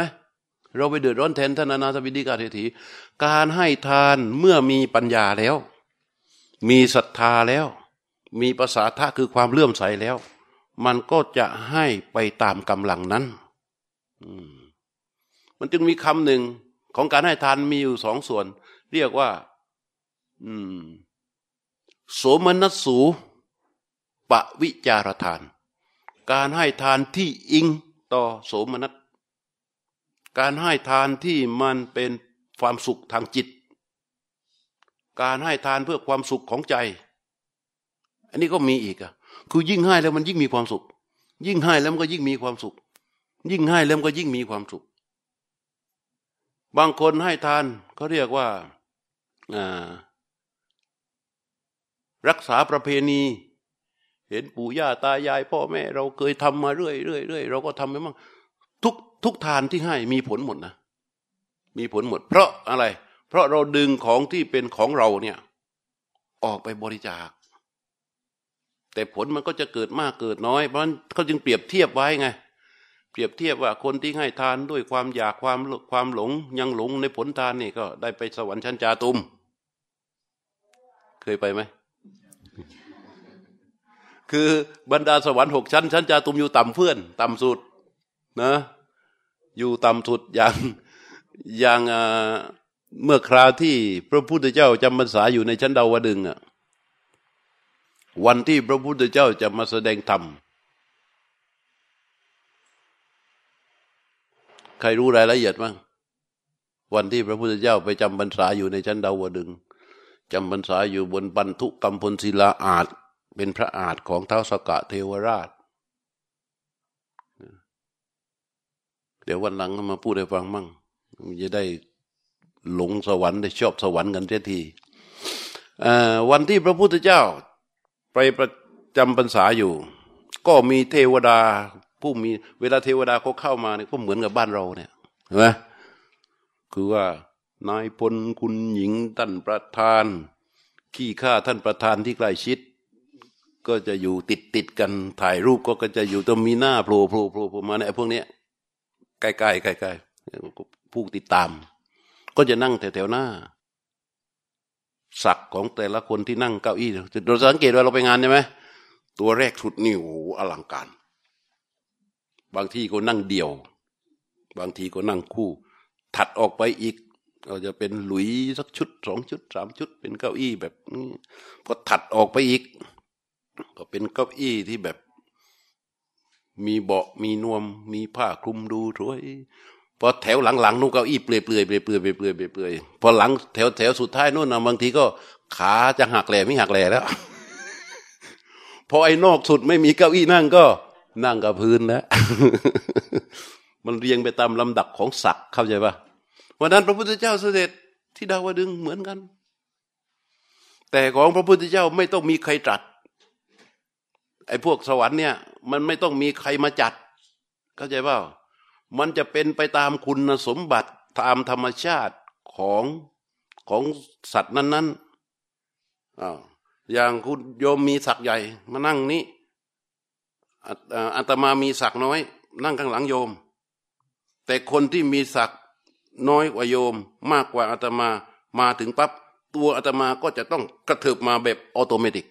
เราไปเดือดร้อนแทนท่านอนาถบินดิกาเศรษฐี การให้ทานเมื่อมีปัญญาแล้ว มีศรัทธาแล้ว มีภาษาทะคือความเลื่อมใสแล้ว มันก็จะให้ไปตามกำลังนั้นมันจึงมีคำหนึ่งของการให้ทานมีอยู่สองส่วน เรียกว่าโสมนัสสูปะวิจารทาน การให้ทานที่อิงต่อโสมนัส การให้ทานที่มันเป็นความสุขทางจิต การให้ทานเพื่อความสุขของใจ อันนี้ก็มีอีกอะคือยิ่งให้แล้วมันยิ่งมีความสุข ยิ่งให้แล้วมันก็ยิ่งมีความสุข ยิ่งให้แล้วมันก็ยิ่งมีความสุข บางคนให้ทานเขาเรียกว่า รักษาประเพณี เห็นปู่ย่าตายายพ่อแม่ เราเคยทำมาเรื่อยเรื่อยเรื่อยเราก็ทำไปมั่งทุกทุกทานที่ให้มีผลหมดนะ มีผลหมด เพราะอะไร เพราะเราดึงของที่เป็นของเราเนี่ย ออกไปบริจาค แต่ผลมันก็จะเกิดมากเกิดน้อย เพราะฉะนั้นเขาจึงเปรียบเทียบไว้ไง เปรียบเทียบว่าคนที่ให้ทานด้วยความอยากความความหลงยังหลงในผลทานนี่ก็ได้ไปสวรรค์ชั้นจาตุม เคยไปไหม คือบรรดาสวรรค์หกชั้น ชั้นจาตุมอยู่ต่ำเพื่อน ต่ำสุดนะ อยู่ต่ำสุดอย่างอย่างเมื่อคราวที่พระพุทธเจ้าจำพรรษาอยู่ในชั้นดาวดึงอะวันที่พระพุทธเจ้าจะมาแสดงธรรมใครรู้รายละเอียดบ้างวันที่พระพุทธเจ้าไปจำพรรษาอยู่ในชั้นดาวดึง จำพรรษาอยู่บนบรรทุกกำพลศิลาอาจเป็นพระอาจของเท้าสกะเทวราช เดี๋ยววันหลังมาพูดให้ฟังมั่งจะได้หลงสวรรค์ได้ชอบสวรรค์กันเสียทีวันที่พระพุทธเจ้าไปประจำพรรษาอยู่ ก็มีเทวดาผู้มีเวลาเทวดาเขาเข้ามาเนี่ยก็เหมือนกับบ้านเราเนี่ยเห็นไหมคือว่า นายพลคุณหญิงท่านประธาน ขี้ข้าท่านประธานที่ใกล้ชิด ก็จะอยู่ติดติดกันถ่ายรูปก็จะอยู่ต้องมีหน้าโผล่โผล่โผล่มาเนี่พวกเนี้ยใกล้ๆใกล้ๆผู้ติดตาม ก็จะนั่งแถวๆหน้าศักของแต่ละคนที่นั่งเก้าอี้เราสังเกตว่าเราไปงานใช่ไหมตัวแรกสุดนี่โอ้อลังการ บางทีก็นั่งเดี่ยว บางทีก็นั่งคู่ ถัดออกไปอีก ก็จะเป็นหลุยสักชุดสองชุดสามชุด เป็นเก้าอี้แบบนี้พอถัดออกไปอีก ก็เป็นเก้าอี้ที่แบบ มีเบาะมีนวม มีผ้าคลุมดูสวยพอแถวหลังๆนู่นเก้าอี้เปลือยเปลือยเปลือยเปลือยเปลือยเปลือยพอหลังแถวแถวสุดท้ายนู่นนะบางทีก็ขาจะหักแหล่ไม่หักแหล่แล้ว พอไอ้นอกสุดไม่มีเก้าอี้นั่งก็ นั่งกับพื้นแล้วมันเรียงไปตามลำดับของศักดิ์เข้าใจปะ วันนั้นพระพุทธเจ้าเสด็จที่ดาวดึงเหมือนกัน แต่ของพระพุทธเจ้าไม่ต้องมีใครตรัสไอ้พวกสวรรค์เนี่ย มันไม่ต้องมีใครมาจัด เข้าใจเปล่ามันจะเป็นไปตามคุณสมบัติตามธรรมชาติของของสัตว์นั้นๆอ้าวอย่างคุณโยมมีศักดิ์ใหญ่มานั่งนี้อาตมามีศักดิ์น้อย นั่งข้างหลังโยม แต่คนที่มีศักดิ์ น้อยกว่าโยม มากกว่าอาตมามาถึงปั๊บตัวอาตมาก็จะต้องกระเถิบมาแบบ automatic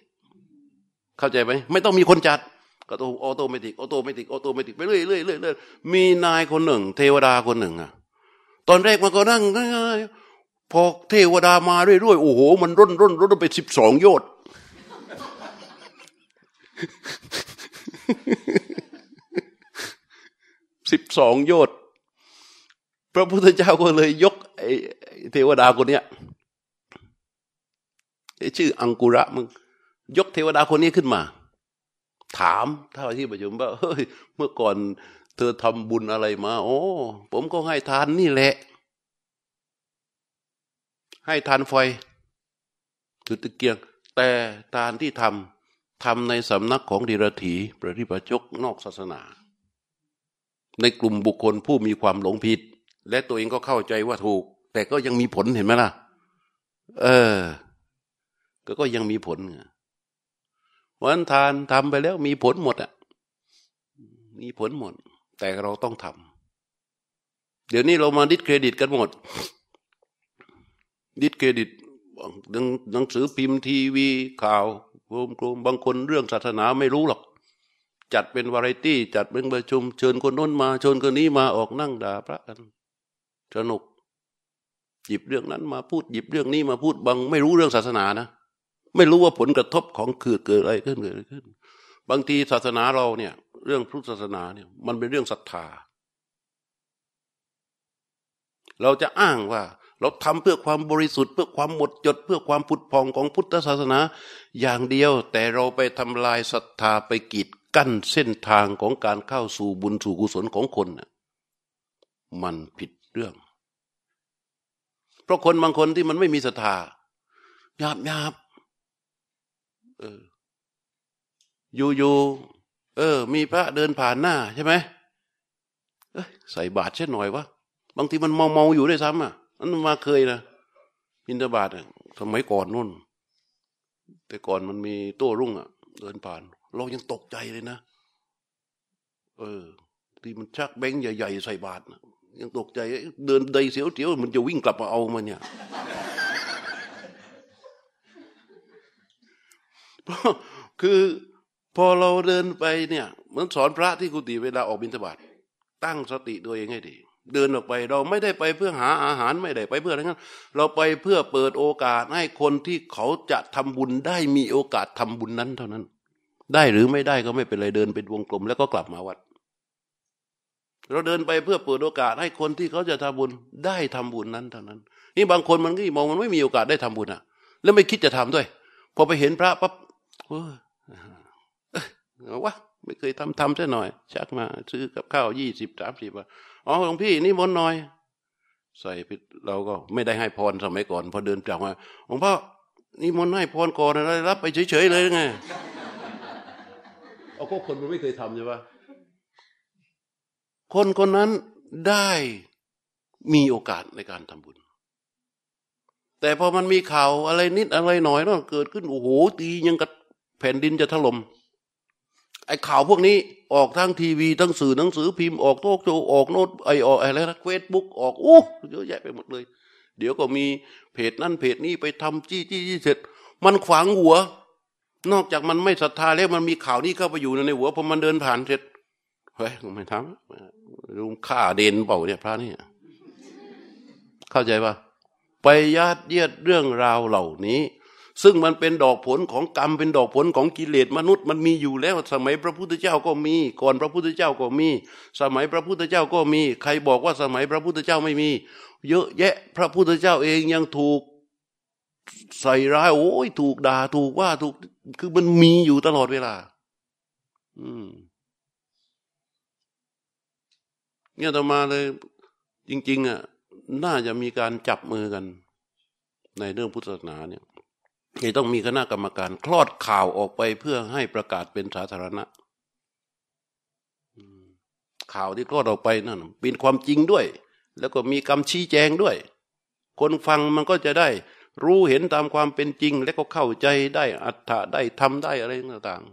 เข้าใจไหมไม่ต้องมีคนจัดก็ต้อง automatic automatic automatic ไปเรื่อยเรื่อยเรื่อยมีนายคนหนึ่ง เทวดาคนหนึ่งอะ ตอนแรกมันก็นั่งง่ายพอเทวดามาเรื่อยๆโอ้โห มันร่นร่นร่นไปสิบสองโยชน์สิบสองโยชน์ ระพุทธเจ้าก็เลยยกไอ้เทวดาคนเนี้ยชื่ออังกุระมึงยกเทวดาคนนี้ขึ้นมา ถามถ้าที่ประชุมว่าเฮ้ยเมื่อก่อนเธอทำบุญอะไรมา โอ้ผมก็ให้ทานนี่แหละ ให้ทานไฟถือตะเกียง แต่ทานที่ทำทำในสำนักของดีรถีประทิปจกนอกศาสนา ในกลุ่มบุคคลผู้มีความหลงผิด และตัวเองก็เข้าใจว่าถูก แต่ก็ยังมีผลเห็นไหมล่ะ เออ ก็ก็ยังมีผลไงวันทานทำไปแล้วมีผลหมดอะ มีผลหมด แต่เราต้องทำเดี๋ยวนี้เรามา discredit กันหมด discredit หนังสือพิมพ์ทีวี ข่าวโครมโครมบางคนเรื่องศาสนาไม่รู้หรอกจัดเป็นวาไรตี้ จัดเป็นประชุม เชิญคนนั้นมาเชิญคนนี้มาออกนั่งด่าพระกัน สนุก หยิบเรื่องนั้นมาพูดหยิบเรื่องนี้มาพูดบางไม่รู้เรื่องศาสนานะไม่รู้ว่าผลกระทบของคือเกิดอะไรขึ้นเกิดอะไรขึ้น บางทีศาสนาเราเนี่ย เรื่องพุทธศาสนาเนี่ย มันเป็นเรื่องศรัทธา เราจะอ้างว่า เราทำเพื่อความบริสุทธิ์ เพื่อความหมดจด เพื่อความผุดพองของพุทธศาสนา อย่างเดียว แต่เราไปทำลายศรัทธาไปกีดกั้นเส้นทางของการเข้าสู่บุญสู่กุศลของคนน่ะมันผิด เรื่อง เพราะคนบางคนที่มันไม่มีศรัทธาหยาบหยาบเอออยู่อยู่เออ มีพระเดินผ่านหน้าใช่ไหมใส่บาตรเช่นหน่อยวะบางทีมันเมาเมาอยู่ด้วยซ้ำอะมันมาเคยนะบินทบาทสมัยก่อนนู่น แต่ก่อนมันมีโต้รุ่งอะ เดินผ่าน เรายังตกใจเลยนะ เออ ที่มันชักแบงค์ใหญ่ ๆ ใส่บาตร ยังตกใจ เดินใดเสียวเสียวมันจะวิ่งกลับมาเอามันเนี่ยคือพอเราเดินไปเนี่ยเหมันสอนพระที่กุฏิเวลาออกบิณฑบาตตั้งสติตัวเองให้ดี เดินออกไปเราไม่ได้ไปเพื่อหาอาหารไม่ได้ไปเพื่ออะไรนั้นเราไปเพื่อเปิดโอกาสให้คนที่เขาจะทำบุญได้มีโอกาสทำบุญนั้นเท่านั้น ได้หรือไม่ได้ก็ไม่เป็นไรเดินเป็นวงกลมแล้วก็กลับมาวัด เราเดินไปเพื่อเปิดโอกาสให้คนที่เขาจะทำบุญได้ทำบุญนั้นเท่านั้น นี่บางคนมันก็มองมันไม่มีโอกาสได้ทำบุญอะ แล้วไม่คิดจะทำด้วย พอไปเห็นพระปั๊บวะไม่เคยทำทำซะหน่อย ชักมา ซื้อกับข้าวยี่สิบสามสิบาอ๋อหลวงพี่นี่มนหน่อย ใส่พิเราก็ไม่ได้ให้พรสมัยก่อน พอเดินจากมาหลวงพ่อนี่มนให้พรก่อนอะไรรับไปเฉยๆเลยไงเอาก็คนมันไม่เคยทำใช่ปะ คนคนนั้นได้มีโอกาสในการทำบุญ แต่พอมันมีข่าวอะไรนิดอะไรหน่อยเนาะเกิดขึ้นโอ้โหตียังกับแผ่นดินจะถล่มไอ้ข่าวพวกนี้ออกทั้งทีวีทั้งสื่อหนังสือพิมพ์ออกโต๊ะโจออกโน้ตไอออกอะไรนะเฟซบุ๊กออกโอ้เยอะแยะไปหมดเลย เดี๋ยวก็มีเพจนั่นเพจนี้ไปทำจี้จี้จี้เสร็จ มันขวางหัว นอกจากมันไม่ศรัทธาแล้วมันมีข่าวนี้เข้าไปอยู่ในหัวพอมันเดินผ่านเสร็จเฮ้ยไม่ทำ ลุงฆ่าเด่นเปล่าเนี่ยพระนี่เข้าใจปะไปญาติเยียดเรื่องราวเหล่านี้ ซึ่งมันเป็นดอกผลของกรรมเป็นดอกผลของกิเลสมนุษย์มันมีอยู่แล้ว สมัยพระพุทธเจ้าก็มี ก่อนพระพุทธเจ้าก็มี สมัยพระพุทธเจ้าก็มี ใครบอกว่าสมัยพระพุทธเจ้าไม่มี เยอะแยะ พระพุทธเจ้าเองยังถูกใส่ร้ายโอ้ยถูกด่าถูกว่าถูกคือมันมีอยู่ตลอดเวลา อืม เนี่ยต่อมาเลยจริง ๆอะน่าจะมีการจับมือกัน ในเรื่องพุทธศาสนาเนี่ยจะต้องมีคณะกรรมการ คลอดข่าวออกไปเพื่อให้ประกาศเป็นสาธารณะข่าวที่คลอดออกไปนั่นเป็นความจริงด้วย แล้วก็มีคำชี้แจงด้วย คนฟังมันก็จะได้ รู้เห็นตามความเป็นจริง และก็เข้าใจได้อัตถะได้ทำได้อะไรต่าง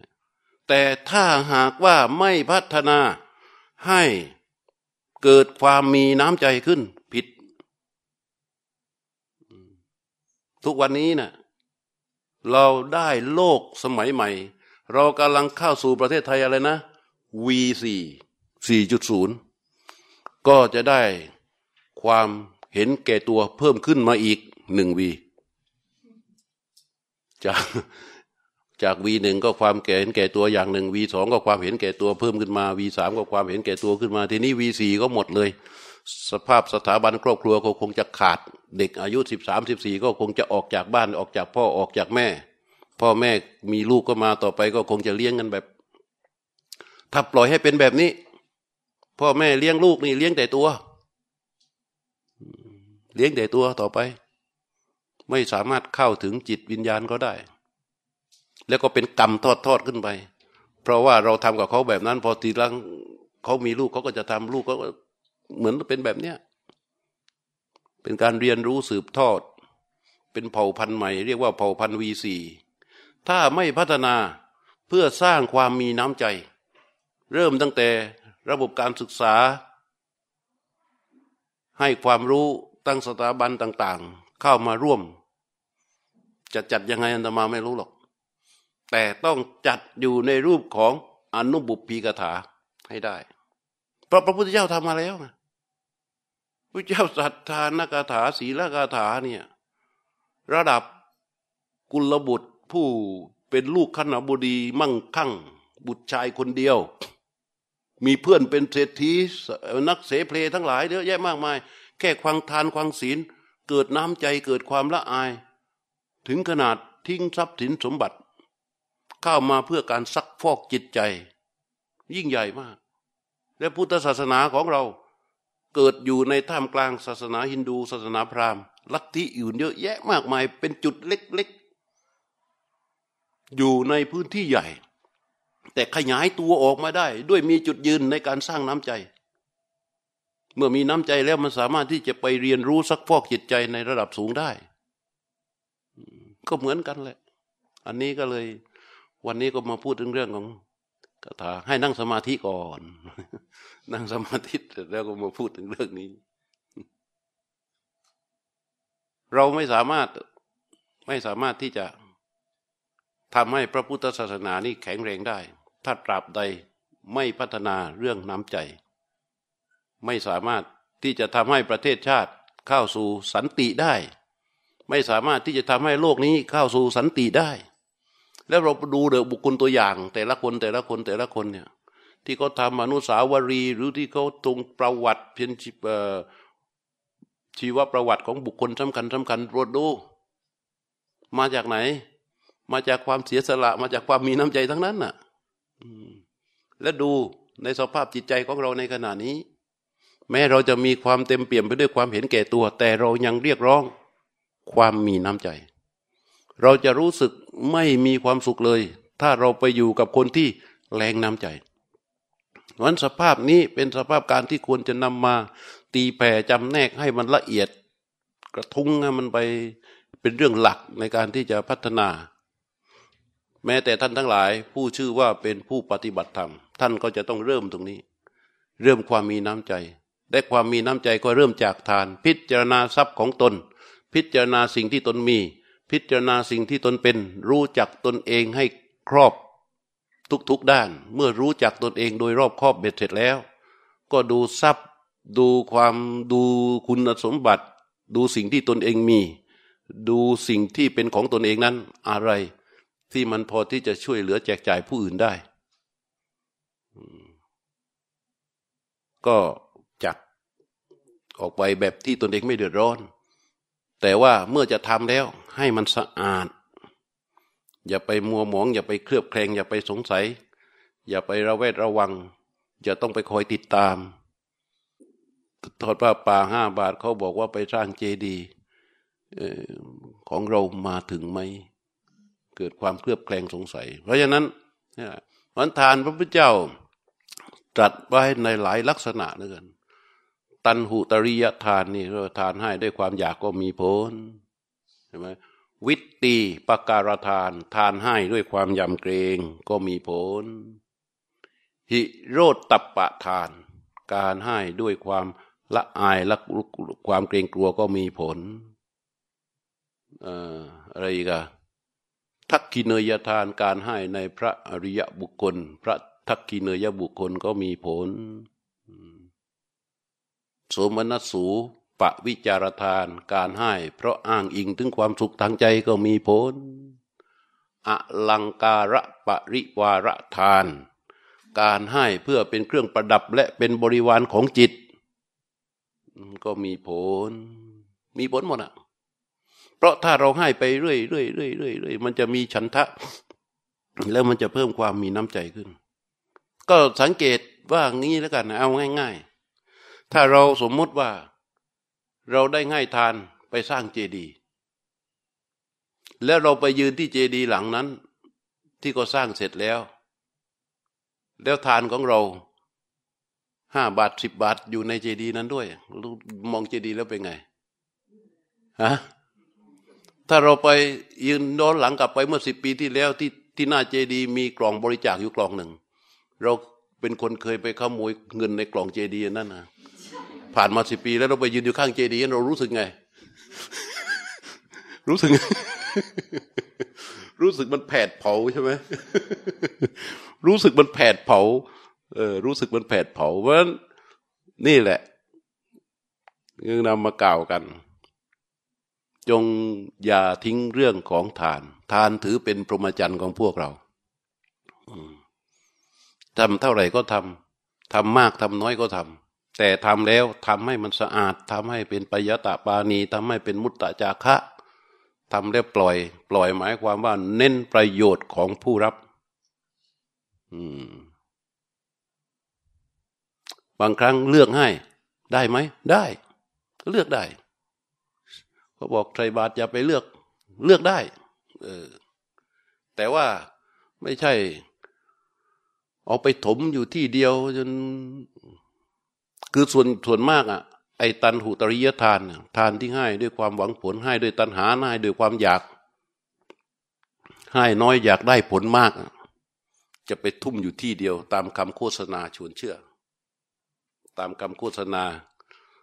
ๆแต่ถ้าหากว่าไม่พัฒนาให้ เกิดความมีน้ำใจขึ้น ผิด ทุกวันนี้นะ่ะเราได้โลกสมัยใหม่ เรากำลังเข้าสู่ประเทศไทยอะไรนะ V4 4.0 ก็จะได้ความเห็นแก่ตัวเพิ่มขึ้นมาอีกหนึ่งวีจาก จากวีหนึ่งก็ความแก่เห็นแก่ตัวอย่างหนึ่งวีสองก็ความเห็นแก่ตัวเพิ่มขึ้นมาวีสามก็ความเห็นแก่ตัวขึ้นมา ทีนี้วีสี่ก็หมดเลย สภาพสถาบันครอบครัวก็คงจะขาด เด็กอายุสิบสามสิบสี่ก็คงจะออกจากบ้านออกจากพ่อออกจากแม่ พ่อแม่มีลูกก็มาต่อไปก็คงจะเลี้ยงกันแบบ ถ้าปล่อยให้เป็นแบบนี้ พ่อแม่เลี้ยงลูกนี่เลี้ยงแต่ตัว เลี้ยงแต่ตัวต่อไป ไม่สามารถเข้าถึงจิตวิญญาณก็ได้ แล้วก็เป็นกรรมทอดทอดขึ้นไป เพราะว่าเราทำกับเขาแบบนั้น พอทีหลังเขามีลูกเขาก็จะทำลูกก็เหมือนเป็นแบบเนี้ยเป็นการเรียนรู้สืบทอด เป็นเผ่าพันธุ์ใหม่ เรียกว่าเผ่าพันธุ์วีซีถ้าไม่พัฒนาเพื่อสร้างความมีน้ำใจ เริ่มตั้งแต่ระบบการศึกษา ให้ความรู้ตั้งสถาบันต่าง ๆ เข้ามาร่วม จะจัดยังไงอันตมาไม่รู้หรอก แต่ต้องจัดอยู่ในรูปของอนุบุพีกถาให้ได้ เพราะพระพุทธเจ้าทำมาแล้วไงพระเจ้าสัทธานกถาศีลกถาเนี่ยระดับกุลบุตรผู้เป็นลูกขณบดีมั่งคั่ง บุตรชายคนเดียว มีเพื่อนเป็นเศรษฐีนักเสเพลทั้งหลายเยอะแยะมากมาย แค่ควางทานควางศีล เกิดน้ำใจเกิดความละอาย ถึงขนาดทิ้งทรัพย์สินสมบัติ เข้ามาเพื่อการซักฟอกจิตใจ ยิ่งใหญ่มาก และพุทธศาสนาของเราเกิดอยู่ในท่ามกลางศาสนาฮินดู ศาสนาพราหมณ์ลัทธิอื่นเยอะแยะมากมายเป็นจุดเล็กๆ อยู่ในพื้นที่ใหญ่ แต่ขยายตัวออกมาได้ ด้วยมีจุดยืนในการสร้างน้ำใจ เมื่อมีน้ำใจแล้วมันสามารถที่จะไปเรียนรู้ซักฟอกจิตใจในระดับสูงได้ ก็เหมือนกันแหละ อันนี้ก็เลย วันนี้ก็มาพูดถึงเรื่องของคาถาให้นั่งสมาธิก่อน นั่งสมาธิเสร็จแล้วก็มาพูดถึงเรื่องนี้ เราไม่สามารถไม่สามารถที่จะทำให้พระพุทธศาสนานี้แข็งแรงได้ ถ้าตราบใดไม่พัฒนาเรื่องน้ำใจ ไม่สามารถที่จะทำให้ประเทศชาติเข้าสู่สันติได้ ไม่สามารถที่จะทำให้โลกนี้เข้าสู่สันติได้ แล้วเราดูเดบุคคลตัวอย่าง แต่ละคนแต่ละคนแต่ละคนเนี่ย ที่เขาทำอนุสาวรีย์หรือที่เขาตรงประวัติเพียงชีวประวัติของบุคคลสำคัญสำคัญตรวจดู มาจากไหน มาจากความเสียสละ มาจากความมีน้ำใจทั้งนั้นน่ะและดูในสภาพจิตใจของเราในขณะนี้ แม้เราจะมีความเต็มเปี่ยมไปด้วยความเห็นแก่ตัว แต่เรายังเรียกร้อง ความมีน้ำใจ เราจะรู้สึก ไม่มีความสุขเลย ถ้าเราไปอยู่กับคนที่แรงน้ำใจวันสภาพนี้เป็นสภาพการที่ควรจะนำมา ตีแผ่จำแนกให้มันละเอียด กระทุ้งให้มันไปเป็นเรื่องหลักในการที่จะพัฒนา แม้แต่ท่านทั้งหลาย ผู้ชื่อว่าเป็นผู้ปฏิบัติธรรม ท่านก็จะต้องเริ่มตรงนี้ เริ่มความมีน้ำใจได้ความมีน้ำใจก็เริ่มจากทาน พิจารณาทรัพย์ของตน พิจารณาสิ่งที่ตนมี พิจารณาสิ่งที่ตนเป็น รู้จักตนเองให้ครอบทุกๆด้าน เมื่อรู้จักตนเองโดยรอบครอบเบ็ดเสร็จแล้ว ก็ดูทรัพย์ดูความดูคุณสมบัติ ดูสิ่งที่ตนเองมี ดูสิ่งที่เป็นของตนเองนั้นอะไร ที่มันพอที่จะช่วยเหลือแจกจ่ายผู้อื่นได้ ก็จัดออกไปแบบที่ตนเองไม่เดือดร้อน แต่ว่าเมื่อจะทำแล้วให้มันสะอาด อย่าไปมัวหมอง อย่าไปเคลือบแคลงอย่าไปสงสัย อย่าไประแวดระวัง อย่าต้องไปคอยติดตามทอดผ้าป่าห้าบาทเขาบอกว่าไปสร้างเจดีย์ของเรามาถึงไหมเกิดความเคลือบแคลงสงสัย เพราะฉะนั้นวันทานพระพุทธเจ้าตรัสไว้ในหลายลักษณะเนื่อน ตันหุตริยทานนี่เราทานให้ด้วยความอยากก็มีผลใช่ไหมวิตตีปการทาน ทานให้ด้วยความยำเกรงก็มีผล หิโรตตัปปะทาน การให้ด้วยความละอายละความเกรงกลัวก็มีผลอะไรอีกอะทักกิเนยทานการให้ในพระอริยบุคคล พระทักกิเนยบุคคลก็มีผล โสมนัสสูปะวิจารทานการให้ เพราะอ้างอิงถึงความสุขทางใจก็มีผลอลังการะปริวารทาน การให้เพื่อเป็นเครื่องประดับและเป็นบริวารของจิต ก็มีผล มีผลหมดอะ เพราะถ้าเราให้ไปเรื่อยเรื่อยเรื่อยเรื่อยเรื่อยมันจะมีฉันทะ แล้วมันจะเพิ่มความมีน้ำใจขึ้น ก็สังเกตว่างี้แล้วกัน เอาง่าย ๆ ถ้าเราสมมติว่าเราได้ง่ายทานไปสร้างเจดีย์แล้วเราไปยืนที่เจดีย์หลังนั้น ที่ก็สร้างเสร็จแล้ว แล้วทานของเราห้าบาทสิบบาทอยู่ในเจดีนั้นด้วยมองเจดีแล้วเป็นไงฮะถ้าเราไปยืนโน้นหลังกลับไปเมื่อสิบปีที่แล้วที่ที่หน้าเจดีมีกล่องบริจาคอยู่กล่องหนึ่ง เราเป็นคนเคยไปขโมยเงินในกล่องเจดีนั่นนะ ผ่านมาสิบปี แล้วเราไปยืนอยู่ข้างเจดีย์เรารู้สึกไง รู้สึก รู้สึกมันแผดเผาใช่ไหมรู้สึกมันแผดเผา เออ รู้สึกมันแผดเผาเพราะนี่แหละยังนำมากล่าวกัน จงอย่าทิ้งเรื่องของทาน ทานถือเป็นพรหมจรรย์ของพวกเราทำเท่าไหร่ก็ทำทำมากทำน้อยก็ทำ แต่ทำแล้วทำให้มันสะอาดทำให้เป็นปยตะปานีทำให้เป็นมุตตะจาคะทำแล้วปล่อย ปล่อยหมายความว่า เน้นประโยชน์ของผู้รับ อืม บางครั้งเลือกให้ ได้ไหม ได้ เลือกได้เขาบอกไตรบาทอย่าไปเลือก เลือกได้ เออ แต่ว่าไม่ใช่ เอาไปถมอยู่ที่เดียวจน คือส่วนส่วนมากอะไอ้ตันหุตริยทานทานที่ให้ด้วยความหวังผลให้ด้วยตัณหาให้ด้วยความอยาก ให้น้อยอยากได้ผลมาก จะไปทุ่มอยู่ที่เดียว ตามคำโฆษณาชวนเชื่อ ตามคำโฆษณา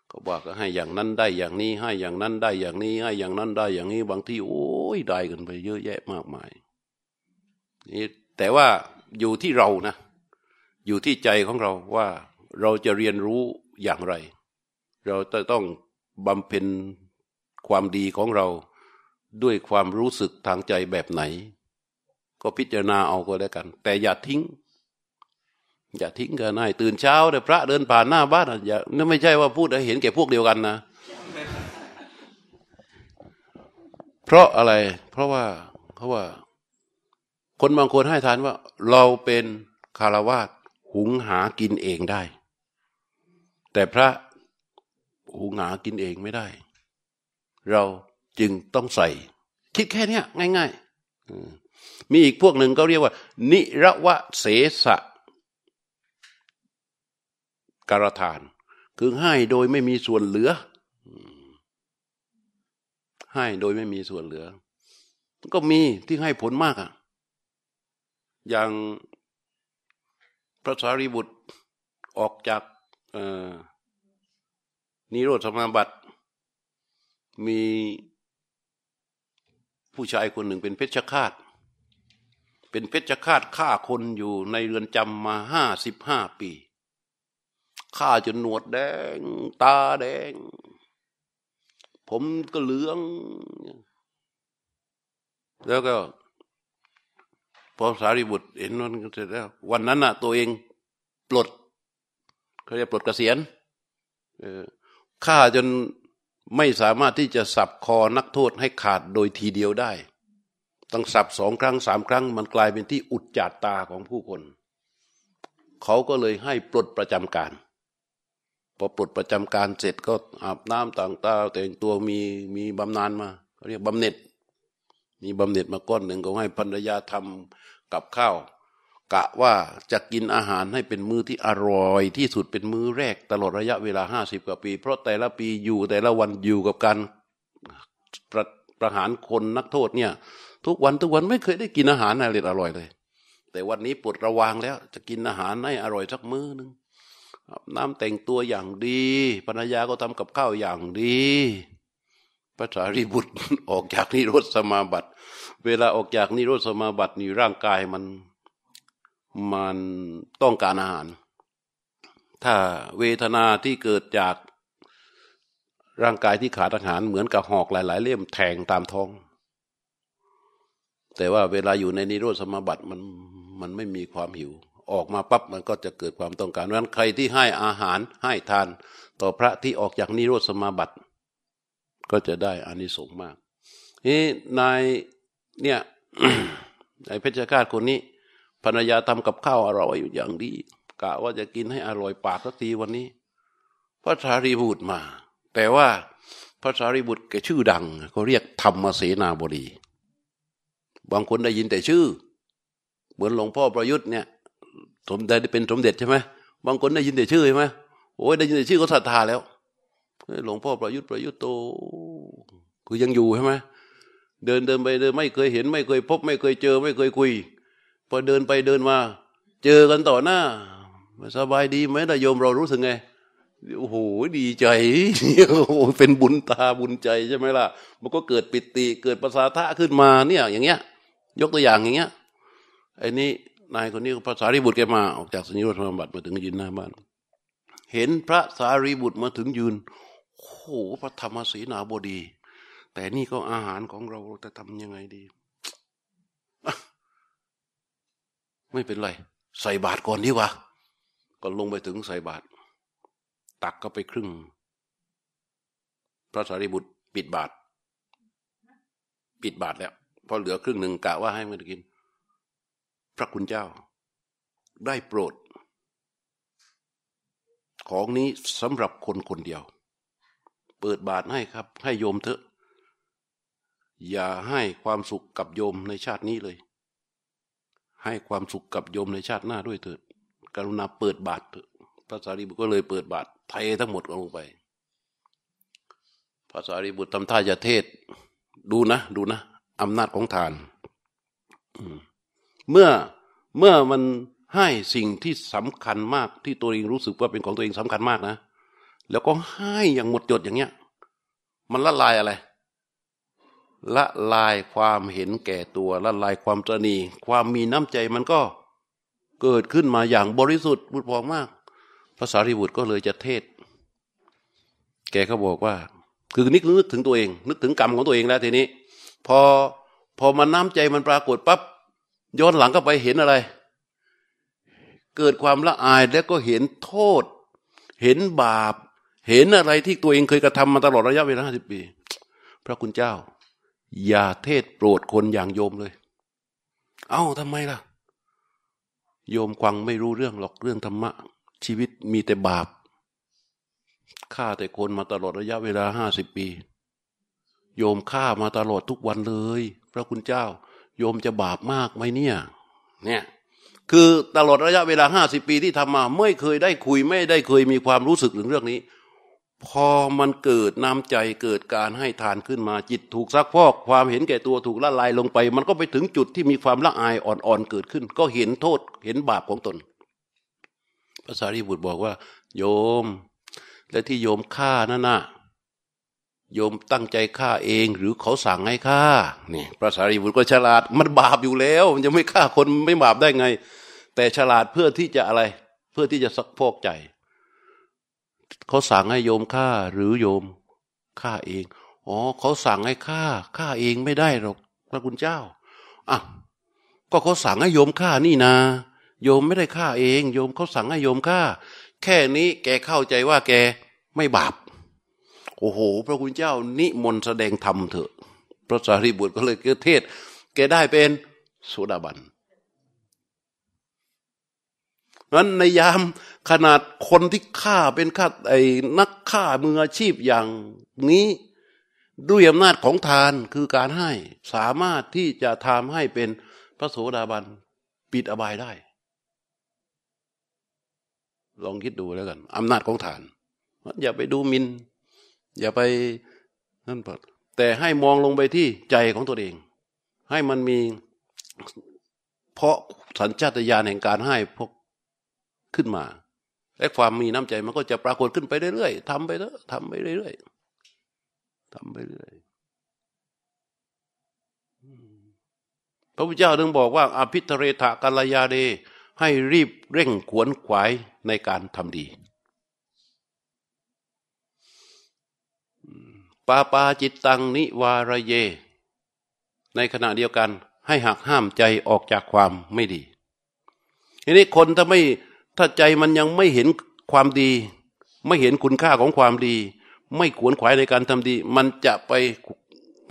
เขาบอกก็ให้อย่างนั้นได้อย่างนี้ ให้อย่างนั้นได้อย่างนี้ ให้อย่างนั้นได้อย่างนี้บางที่โอ้ยได้กันไปเยอะแยะมากมายนี่แต่ว่าอยู่ที่เรานะ อยู่ที่ใจของเราว่า เราจะเรียนรู้อย่างไร เราจะต้องบำเพ็ญความดีของเราด้วยความรู้สึกทางใจแบบไหน ก็พิจารณาเอาก็แล้วกัน แต่อย่าทิ้ง อย่าทิ้งกันให้ตื่นเช้าเดี๋ยพระเดินผ่านหน้าบ้านอย่านั่นไม่ใช่ว่าพูดเห็นแก่พวกเดียวกันนะ เพราะอะไร เพราะว่าเขาะว่า คนบางคนให้ทานว่า เราเป็นคารวาสหุงหากินเองได้ แต่พระหูหงากินเองไม่ได้ เราจึงต้องใส่ คิดแค่นี้ง่ายๆมีอีกพวกหนึ่งก็เรียกว่า นิรวะเสสะการทาน คือให้โดยไม่มีส่วนเหลือ ให้โดยไม่มีส่วนเหลือ ก็มีที่ให้ผลมากอะอย่างพระสารีบุตรออกจาก นิโรธสมาบัติมีผู้ชายคนหนึ่งเป็นเพชฌฆาต เป็นเพชฌฆาตฆ่าคนอยู่ในเรือนจำมาห้าสิบห้าปีฆ่าจนหนวดแดง ตาแดง ผมก็เหลือง แล้วก็พอสารีบุตรเห็นนั้นก็เสร็จแล้ว วันนั้นน่ะ ตัวเองปลด เขาจะปลดเกษียณฆ่าจนไม่สามารถที่จะสับคอนักโทษให้ขาดโดยทีเดียวได้ต้องสับสองครั้งสามครั้ง มันกลายเป็นที่อุดจาดตาของผู้คน เขาก็เลยให้ปลดประจำการ พอปลดประจำการเสร็จก็อาบน้ำต่างตาแต่งตัวมีมีบำนาญมาเขาเรียกบำเหน็จ มีบำเหน็จมาก้อนหนึ่งก็ให้ภรรยาทำกับข้าว กะว่าจะกินอาหารให้เป็นมือที่อร่อย ที่สุดเป็นมือแรกตลอดระยะเวลาห้าสิบกว่าปี เพราะแต่ละปีอยู่แต่ละวันอยู่กับการประประหารคนนักโทษเนี่ย ทุกวันทุกวันไม่เคยได้กินอาหารอะไรอร่อยเลย แต่วันนี้ปวดระวางแล้ว จะกินอาหารให้อร่อยสักมื้อนึงน้ำแต่งตัวอย่างดีภรรยาก็ทำกับข้าวอย่างดีพระสารีบุตรออกจากนิโรธสมาบัติ เวลาออกจากนิโรธสมาบัตินี่ร่างกายมัน มันต้องการอาหาร ถ้าเวทนาที่เกิดจากร่างกายที่ขาดอาหารเหมือนกับหอกหลาย ๆ เล่มแทงตามท้อง แต่ว่าเวลาอยู่ในนิโรธสมาบัติมันมันไม่มีความหิว ออกมาปั๊บมันก็จะเกิดความต้องการเพราะนั้นใครที่ให้อาหารให้ทาน ต่อพระที่ออกจากนิโรธสมาบัติ ก็จะได้อานิสงส์มากนี่นายเนี่ยนายเพชฌฆาตคนนี้ ภรรยาทำกับข้าวอร่อยอย่างดีกะว่าจะกินให้อร่อยปากสักทีวันนี้ พระสารีบุตรมา แต่ว่าพระสารีบุตรแกชื่อดังเขาเรียกธรรมเสนาบดี บางคนได้ยินแต่ชื่อ เหมือนหลวงพ่อประยุทธ์เนี่ยสมได้เป็นสมเด็จใช่ไหมบางคนได้ยินแต่ชื่อใช่ไหมโอ้ยได้ยินแต่ชื่อก็ศรัทธาแล้วหลวงพ่อประยุทธ์ประยุทธ์โตคือยังอยู่ใช่ไหมเดินเดินไปเดินไม่เคยเห็น ไม่เคยพบ ไม่เคยเจอ ไม่เคยคุย อเดินไปเดินมา เจอกันต่อหน้าสบายดีไหมล่ะโยมเรารู้สึกไงโอ้โหดีใจโอ้โหเป็นบุญตาบุญใจใช่ไหมล่ะ มันก็เกิดปิติเกิดประสาทะขึ้นมาเนี่ย อย่างเงี้ย ยกตัวอย่างอย่างเงี้ยไอ้นี่นายคนนี้พระสารีบุตรแกมาออกจากสนิโรธรรมบัตรมาถึงยืนหน้าบ้าน เห็นพระสารีบุตรมาถึงยืนโอ้โหพระธรรมศีนาบดี แต่นี่ก็อาหารของเราจะทำยังไงดี ไม่เป็นไร ใส่บาตรก่อนดีกว่า ก็ลงไปถึงใส่บาตรตักก็ไปครึ่ง พระสารีบุตรปิดบาทปิดบาทแล้วพอเหลือครึ่งหนึ่งกะว่าให้มันกิน พระคุณเจ้า ได้โปรด ของนี้สำหรับคนคนเดียว เปิดบาทให้ครับ ให้โยมเถอะ อย่าให้ความสุขกับโยมในชาตินี้เลย ให้ความสุขกับโยมในชาติหน้าด้วยเถิด กรุณาเปิดบาทเถอะพระสารีบุตรก็เลยเปิดบาทไทยทั้งหมดลงไปพระสารีบุตรทำท่าจะเทศ ดูนะ ดูนะอำนาจของทานเมื่อเมื่อมันให้สิ่งที่สำคัญมากที่ตัวเองรู้สึกว่าเป็นของตัวเองสำคัญมากนะ แล้วก็ให้อย่างหมดจดอย่างเงี้ย มันละลายอะไร ละลายความเห็นแก่ตัวละลายความตรณีความมีน้ำใจมันก็เกิดขึ้นมาอย่างบริสุทธิ์บุตรพองมากภาษาริบุตรก็เลยจะเทศ แกก็บอกว่า คือนึกนึกถึงตัวเอง นึกถึงกรรมของตัวเองแล้วทีนี้ พอพอมันน้ำใจมันปรากฏปั๊บย้อนหลังก็ไปเห็นอะไร เกิดความละอายแล้วก็เห็นโทษ เห็นบาป เห็นอะไรที่ตัวเองเคยกระทำมาตลอดระยะเวลาห้าสิบปี พระคุณเจ้า อย่าเทศโปรดคนอย่างโยมเลย เอา้าทำไมล่ะ โยมควังไม่รู้เรื่องหรอกเรื่องธรรมะ ชีวิตมีแต่บาปฆ่าแต่คนมาตลอดระยะเวลาห้าสิบปี โยมฆ่ามาตลอดทุกวันเลย พระคุณเจ้า โยมจะบาปมากไหมเนี่ย เนี่ยคือตลอดระยะเวลาห้าสิบปีที่ทำมา ไม่เคยได้คุยไม่ได้เคยมีความรู้สึกถึงเรื่องนี้ พอมันเกิดน้ำใจเกิดการให้ทานขึ้นมาจิตถูกซักพอกความเห็นแก่ตัวถูกละลายลงไป มันก็ไปถึงจุดที่มีความละอายอ่อนๆเกิดขึ้น ก็เห็นโทษเห็นบาปของตนพระสารีบุตรบอกว่า โยม และที่โยมฆ่านั่นน่ะโยมตั้งใจฆ่าเองหรือเขาสั่งให้ฆ่านี่พระสารีบุตรก็ฉลาดมันบาปอยู่แล้วมันจะไม่ฆ่าคนไม่บาปได้ไง แต่ฉลาดเพื่อที่จะอะไร เพื่อที่จะซักพอกใจ เขาสั่งให้โยมฆ่าหรือโยมฆ่าเอง อ๋อเขาสั่งให้ฆ่าฆ่าเองไม่ได้หรอกพระคุณเจ้าอะก็เขาสั่งให้โยมฆ่านี่นา โยมไม่ได้ฆ่าเอง โยมเขาสั่งให้โยมฆ่า แค่นี้แกเข้าใจว่าแกไม่บาป โอ้โห พระคุณเจ้า นิมนต์แสดงธรรมเถอะ พระสารีบุตรก็เลยเทศ แกได้เป็นโสดาบัน นั้นในยามขนาดคนที่ฆ่าเป็นฆ่าไอ้นักฆ่ามืออาชีพอย่างนี้ด้วยอำนาจของทานคือการให้สามารถที่จะทำให้เป็นพระโสดาบันปิดอบายได้ ลองคิดดูแล้วกันอำนาจของทาน อย่าไปดูมิน อย่าไปนั่นปแต่ให้มองลงไปที่ใจของตัวเอง ให้มันมี เพราะสัญชาตญาณแห่งการให้พวก ขึ้นมา และความมีน้ำใจมันก็จะปรากฏขึ้นไปเรื่อยๆทำไปเถอะทำไปเรื่อยๆทำไปเรื่อยพระพุทธเจ้าถึงบอกว่าอภิธเรถกัลยาเด ให้รีบเร่งขวนขวายในการทำดีปาปาจิตตังนิวารเย ในขณะเดียวกัน ให้หักห้ามใจออกจากความไม่ดีทีนี้คนถ้าไม่ ถ้าใจมันยังไม่เห็นความดี ไม่เห็นคุณค่าของความดี ไม่ขวนขวายในการทำดี มันจะไป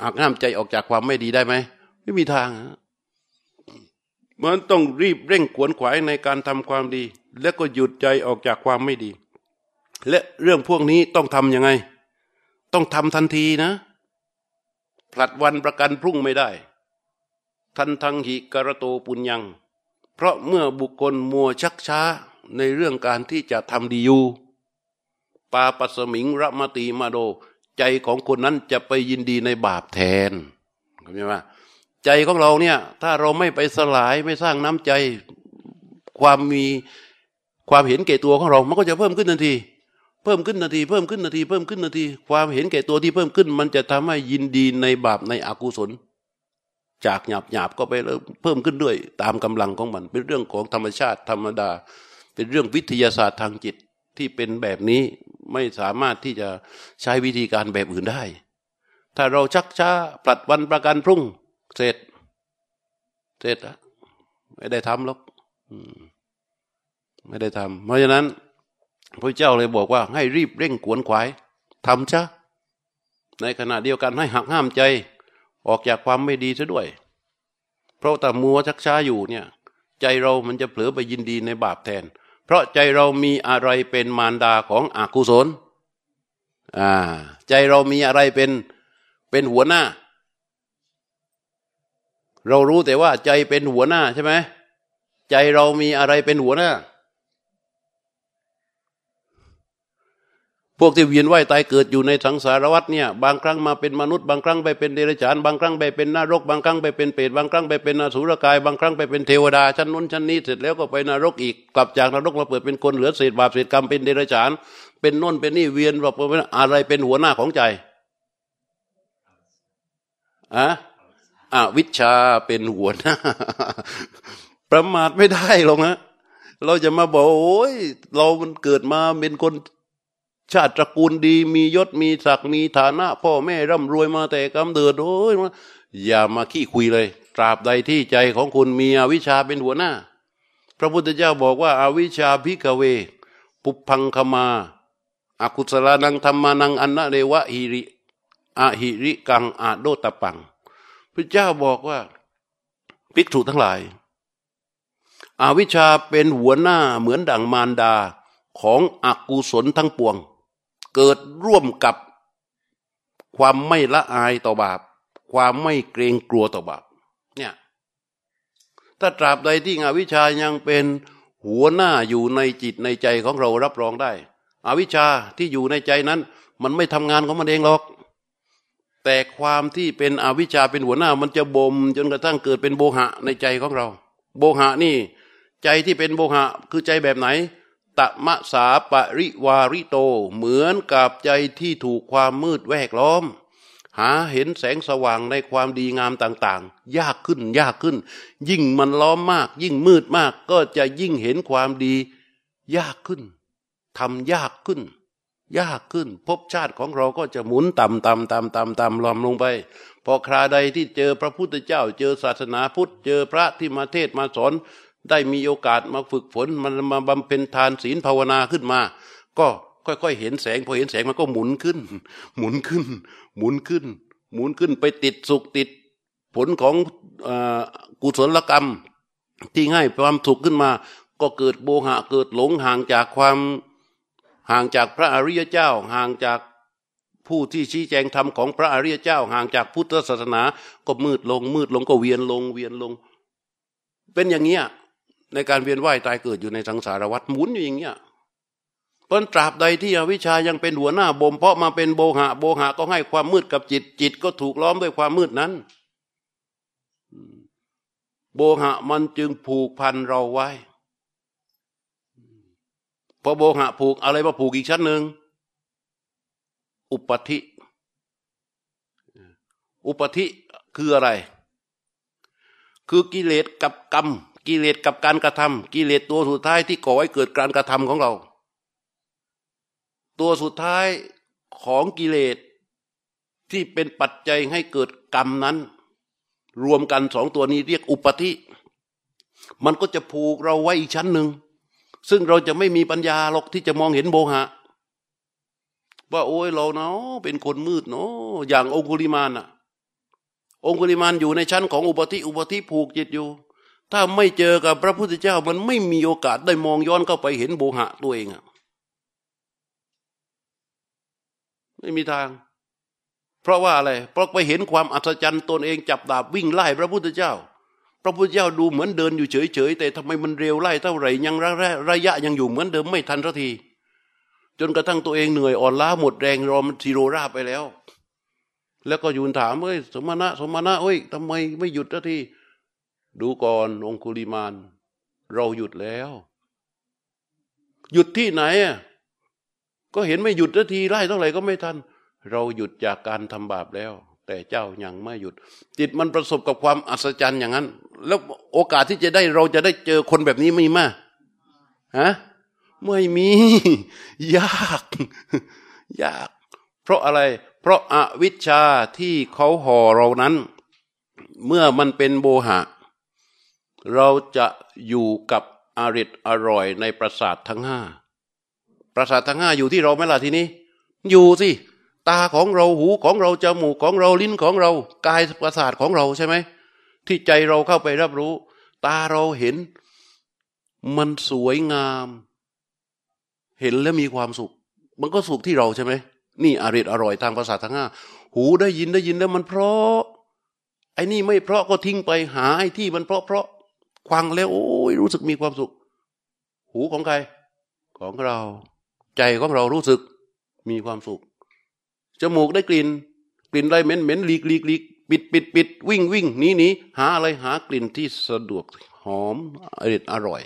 หักห้ามใจออกจากความไม่ดีได้ไหมไม่มีทางมันต้องรีบเร่งขวนขวายในการทำความดี แล้วก็หยุดใจออกจากความไม่ดี และเรื่องพวกนี้ต้องทำยังไง ต้องทำทันทีนะผลัดวันประกันพรุ่งไม่ได้ ทันทังหิกระโตปุญญัง เพราะเมื่อบุคคลมัวชักช้า ในเรื่องการที่จะทำดีอยู่ปาปัสมิงระมตีมาโด ใจของคนนั้นจะไปยินดีในบาปแทนเข้าใจไหมใจของเราเนี่ย ถ้าเราไม่ไปสลายไม่สร้างน้ำใจ ความมีความเห็นแก่ตัวของเรา มันก็จะเพิ่มขึ้นทันทีเพิ่มขึ้นนาทีเพิ่มขึ้นนาทีเพิ่มขึ้นนาที ความเห็นแก่ตัวที่เพิ่มขึ้น มันจะทำให้ยินดีในบาปในอกุศล จากหยาบหยาบก็ไปเพิ่มขึ้นด้วย ตามกำลังของมันเป็นเรื่องของธรรมชาติธรรมดา เป็นเรื่องวิทยาศาสตร์ทางจิตที่เป็นแบบนี้ไม่สามารถที่จะใช้วิธีการแบบอื่นได้ ถ้าเราชักช้าผลัดวันประกันพรุ่ง เสร็จ เสร็จอะไม่ได้ทำหรอกไม่ได้ทำเพราะฉะนั้นพระเจ้าเลยบอกว่า ให้รีบเร่งขวนขวายทำซะในขณะเดียวกันให้หักห้ามใจ ออกจากความไม่ดีซะด้วย เพราะแต่มัวชักช้าอยู่เนี่ย ใจเรามันจะเผลอไปยินดีในบาปแทน ราะใจเรามีอะไรเป็นมารดาของอกุศลอ่าใจเรามีอะไรเป็นเป็นหัวหน้า เรารู้แต่ว่าใจเป็นหัวหน้าใช่ไหมใจเรามีอะไรเป็นหัวหน้า พวกที่เวียนว่ายตายเกิดอยู่ในสังสารวัฏเนี่ยบางครั้งมาเป็นมนุษย์บางครั้งไปเป็นเดรัจฉานบางครั้งไปเป็นนรก บางครั้งไปเป็นเปรตบางครั้งไปเป็นอสุรกาย บางครั้งไปเป็นเทวดาชั้นนู้นชั้นนี้เสร็จแล้วก็ไปนรกอีกกลับจากนรกมาเปิดเป็นคนเหลือเศษบาปเศษกรรมเป็นเดรัจฉาน เป็นน้นเป็นนี่เวียนแบบอะไรเป็นหัวหน้าของใจอะอวิชาเป็นหัวหน้า ประมาทไม่ได้หรอกนะเราจะมาบอกโอ้ยเรามันเกิดมาเป็นคน ชาติตระกูลดีมียศมีศักดิ์มีฐานะ พ่อแม่ร่ำรวยมาแต่กำเดิดโอ้ยอย่ามาขี้คุยเลย ตราบใดที่ใจของคุณมีอวิชชาเป็นหัวหน้า พระพุทธเจ้าบอกว่าอาวิชชาพิกเว ปุพังคมาอากุศลานังธรรมานังอันนะเรวะหิริอะหิริกังอาโดตปัง พระเจ้าบอกว่าภิกษุทั้งหลาย อาวิชชาเป็นหัวหน้าเหมือนดั่งมารดาของอกุศลทั้งปวง เกิดร่วมกับความไม่ละอายต่อบาป ความไม่เกรงกลัวต่อบาปเนี่ยถ้าตราบใดที่อวิชายังเป็นหัวหน้าอยู่ในจิตในใจของเรารับรองได้ อวิชชาที่อยู่ในใจนั้น มันไม่ทำงานของมันเองหรอก แต่ความที่เป็นอวิชชาเป็นหัวหน้ามันจะบ่มจนกระทั่งเกิดเป็นโบหะในใจของเรา โบหะนี่ ใจที่เป็นโบหะคือใจแบบไหน ตะมะสาปริวาริโต เหมือนกับใจที่ถูกความมืดแวกล้อม หาเห็นแสงสว่างในความดีงามต่างๆ ยากขึ้นยากขึ้น ยิ่งมันล้อมมาก ยิ่งมืดมาก ก็จะยิ่งเห็นความดี ยากขึ้นทำยากขึ้น ยากขึ้นภพชาติของเราก็จะหมุนต่ำต่ำต่ำต่ำต่ำลอมลงไป พอคราใดที่เจอพระพุทธเจ้า เจอศาสนาพุทธ เจอพระที่มาเทศมาสอน ได้มีโอกาสมาฝึกฝนมันมาบำเพ็ญทานศีลภาวนาขึ้นมา ก็ค่อยๆเห็นแสงพอเห็นแสงมันก็หมุนขึ้น หมุนขึ้น หมุนขึ้น หมุนขึ้นไปติดสุขติด ผลของอกุศลกรรม ที่ให้ความสุขขึ้นมา ก็เกิดโบหะเกิดหลงห่างจากความห่างจากพระอริยเจ้า ห่างจากผู้ที่ชี้แจงธรรมของพระอริยเจ้า ห่างจากพุทธศาสนา ก็มืดลงมืดลงก็เวียนลงเวียนลง เป็นอย่างเงี้ย ในการเวียนว่ายตายเกิดอยู่ในสังสารวัฏหมุนอยู่อย่างเงี้ยเพราะตราบใดที่อวิชายังเป็นหัวหน้าบ่มเพาะมาเป็นโบหะโบหะก็ให้ความมืดกับจิต จิตก็ถูกล้อมด้วยความมืดนั้น โบหะมันจึงผูกพันเราไว้พอโบหะผูกอะไรมาผูกอีกชั้นหนึ่งอุปธิ อุปธิคืออะไร คือกิเลสกับกรรม กิเลสกับการกระทำกิเลสตัวสุดท้ายที่ก่อให้เกิดการกระทำของเรา ตัวสุดท้ายของกิเลสที่เป็นปัจจัยให้เกิดกรรมนั้น รวมกันสองตัวนี้เรียกอุปธิ มันก็จะผูกเราไว้อีกชั้นหนึ่ง ซึ่งเราจะไม่มีปัญญาหรอกที่จะมองเห็นโบหะ ว่าโอ้ยเราเนาะเป็นคนมืดเนาะอย่างองคุลิมานอะองคุลิมานอยู่ในชั้นของอุปธิอุปธิผูกจิตอยู่ ถ้าไม่เจอกับพระพุทธเจ้ามันไม่มีโอกาสได้มองย้อนเข้าไปเห็นโบหะตัวเองอะไม่มีทาง เพราะว่าอะไร เพราะไปเห็นความอัศจรรย์ตนเองจับดาบวิ่งไล่พระพุทธเจ้า พระพุทธเจ้าดูเหมือนเดินอยู่เฉยๆแต่ทำไมมันเร็วไล่เท่าไหร่ยังระยะยังอยู่เหมือนเดิมไม่ทันสักที จนกระทั่งตัวเองเหนื่อยอ่อนล้าหมดแรงรอมันทีโรราไปแล้ว แล้วก็ยืนถามเอ้ยสมณะสมณะเอ้ยทำไมไม่หยุดสักที ดูก่อนองคุลิมาน เราหยุดแล้ว หยุดที่ไหนอะก็เห็นไม่หยุดทันทีไล่เท่าไหร่ก็ไม่ทัน เราหยุดจากการทำบาปแล้ว แต่เจ้ายังไม่หยุด จิตมันประสบกับความอัศจรรย์อย่างนั้น แล้วโอกาสที่จะได้เราจะได้เจอคนแบบนี้มีมากฮะไม่มี ยาก ยาก เพราะอะไร เพราะอาวิชชาที่เขาห่อเรานั้น เมื่อมันเป็นโบหะ เราจะอยู่กับอริดอร่อยในประสาททั้งห้าประสาททั้งห้าอยู่ที่เราไหมล่ะทีนี้ อยู่สิตาของเราหูของเราจมูกของเราลิ้นของเรากายประสาทของเราใช่ไหมที่ใจเราเข้าไปรับรู้ ตาเราเห็น มันสวยงาม เห็นแล้วมีความสุข มันก็สุขที่เราใช่ไหมนี่อริดอร่อยทางประสาททั้งห้าหูได้ยินได้ยินแล้วมันเพราะไอ้นี่ไม่เพราะก็ทิ้งไปหาไอ้ที่มันเพราะเพราะ ฟังแล้ว โอ้ยรู้สึกมีความสุข หูของใคร ของเรา ใจของเรารู้สึกมีความสุขจมูกได้กลิ่น กลิ่นอะไรเหม็นเหม็นหลีกหลีกหลีกปิดปิดปิดวิ่งวิ่งหนีหนีหาอะไรหากลิ่นที่สะดวกหอมอร่อยอร่อย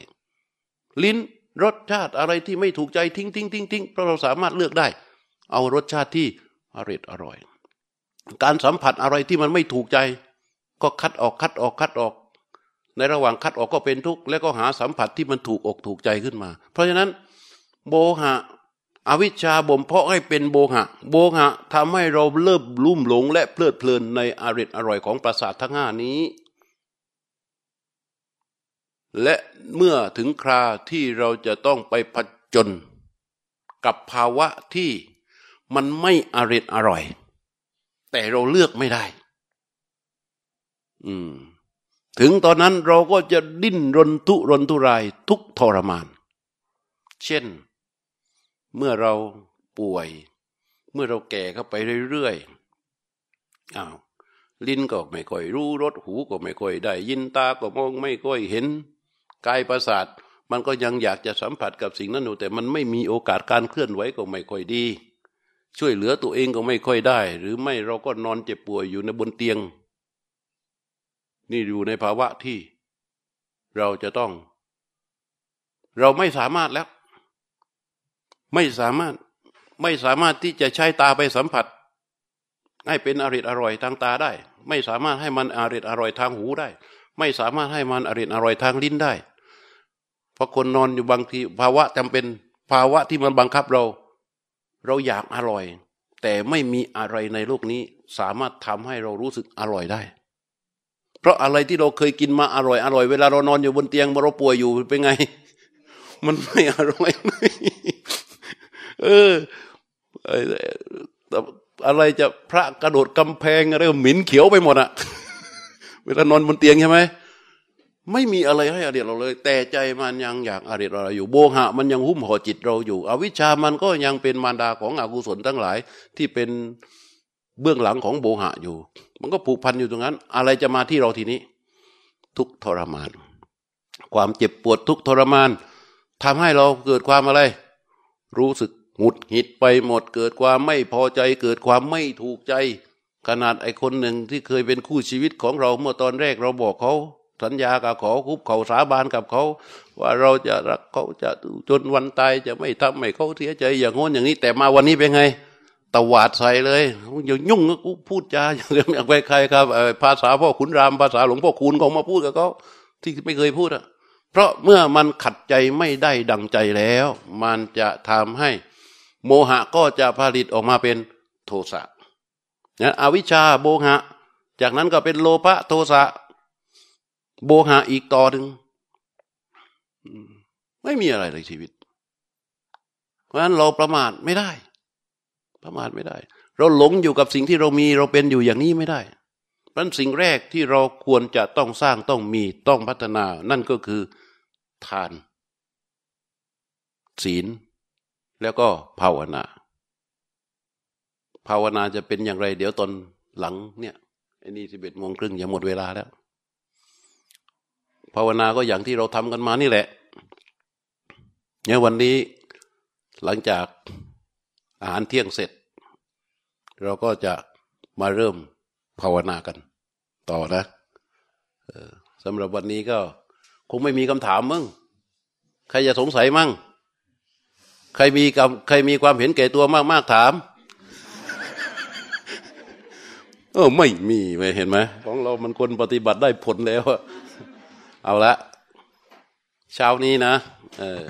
ลิ้นรสชาติอะไรที่ไม่ถูกใจทิ้งทิ้งทิ้งทิ้งเพราะเราสามารถเลือกได้ เอารสชาติที่อร่อยอร่อย การสัมผัสอะไรที่มันไม่ถูกใจ ก็คัดออกคัดออกคัดออก ในระหว่างคัดออกก็เป็นทุกข์แล้วก็หาสัมผัสที่มันถูกอกถูกใจขึ้นมา เพราะฉะนั้น โบหะ อวิชชาบ่มเพาะให้เป็นโบหะ โบหะทำให้เราเริ่มลุ่มหลง และเพลิดเพลินในอริดอร่อยของประสาททั้งห้านี้ และเมื่อถึงคราที่เราจะต้องไปผจญกับภาวะที่มันไม่อริดอร่อย แต่เราเลือกไม่ได้ อืม ถึงตอนนั้นเราก็จะดิ้นรนทุรนทุรายทุกทรมาน เช่น เมื่อเราป่วย เมื่อเราแก่เข้าไปเรื่อยๆอ้าวลิ้นก็ไม่ค่อยรู้รสหูก็ไม่ค่อยได้ ยินตาก็มองไม่ค่อยเห็นกายประสาท มันก็ยังอยากจะสัมผัสกับสิ่งนั้นอยู่แต่มันไม่มีโอกาสการเคลื่อนไหวก็ไม่ค่อยดี ช่วยเหลือตัวเองก็ไม่ค่อยได้ หรือไม่เราก็นอนเจ็บป่วยอยู่ในบนเตียง นี่อยู่ในภาวะที่เราจะต้อง เราไม่สามารถแล้ว ไม่สามารถไม่สามารถที่จะใช้ตาไปสัมผัส ให้เป็นอริดอร่อยทางตาได้ ไม่สามารถให้มันอริดอร่อยทางหูได้ ไม่สามารถให้มันอริดอร่อยทางลิ้นได้ เพราะคนนอนอยู่บางทีภาวะจำเป็นภาวะที่มันบังคับเรา เราอยากอร่อย แต่ไม่มีอะไรในโลกนี้สามารถทำให้เรารู้สึกอร่อยได้ ราะอะไรที่เราเคยกินมาอร่อยอร่อยเวลาเรานอนอยู่บนเตียงเราป่วยอยู่เป็นไง มันไม่อร่อยเอออะไรจะพระกระโดดกำแพงอะไรหมิ่นเขียวไปหมดอะเวลานอนบนเตียงใช่ไหมไม่มีอะไรให้อดีตเราเลย แต่ใจมันยังอยากอดีตเราอยู่ โบหะมันยังหุ้มห่อจิตเราอยู่ อวิชามันก็ยังเป็นมารดาของอกุศลทั้งหลายที่เป็น เบื้องหลังของโบหะอยู่ มันก็ผูกพันอยู่ตรงนั้น อะไรจะมาที่เราทีนี้ ทุกทรมาน ความเจ็บปวดทุกทรมานทำให้เราเกิดความอะไร รู้สึกหงุดหงิดไปหมด เกิดความไม่พอใจ เกิดความไม่ถูกใจ ขนาดไอคนหนึ่งที่เคยเป็นคู่ชีวิตของเราเมื่อตอนแรกเราบอกเขาสัญญากับเขาคุบเขาสาบานกับเขา ว่าเราจะรักเขาจะจนวันตายจะไม่ทำให้เขาเสียใจอย่างงน้นอย่างนี้ แต่มาวันนี้เป็นไง ตวาดใส่เลยอย่ายุ่งกูพูดจาอย่างไปใครครับภาษาพ่อขุนรามภาษาหลวงพ่อคูณเขามาพูดกับเขาที่ไม่เคยพูดอะ เพราะเมื่อมันขัดใจไม่ได้ดังใจแล้ว มันจะทำให้ โมหะก็จะผลิตออกมาเป็นโทสะนะอวิชชาโบหะ จากนั้นก็เป็นโลภะโทสะโบหะอีกต่อหนึ่งไม่มีอะไรในชีวิต เพราะฉะนั้นเราประมาทไม่ได้ ประมาทไม่ได้ เราหลงอยู่กับสิ่งที่เรามีเราเป็นอยู่อย่างนี้ไม่ได้เพราะสิ่งแรกที่เราควรจะต้องสร้างต้องมีต้องพัฒนา นั่นก็คือทาน ศีล แล้วก็ภาวนา ภาวนาจะเป็นอย่างไร เดี๋ยวตอนหลังเนี่ยไอ้นี่สิบเอ็ดโมงครึ่งอย่าหมดเวลาแล้ว ภาวนาก็อย่างที่เราทำกันมานี่แหละเนี่ยวันนี้หลังจาก อาหารเที่ยงเสร็จ เราก็จะมาเริ่มภาวนากัน ต่อนะสำหรับวันนี้ก็คงไม่มีคำถามมึงใครจะสงสัยมั่ง ใครมีกับใครมีความเห็นแก่ตัวมาก ๆ ถาม เออ ไม่มีไม่เห็นไหมของเรามันคนปฏิบัติได้ผลแล้วเอาละ เช้านี้นะ เออ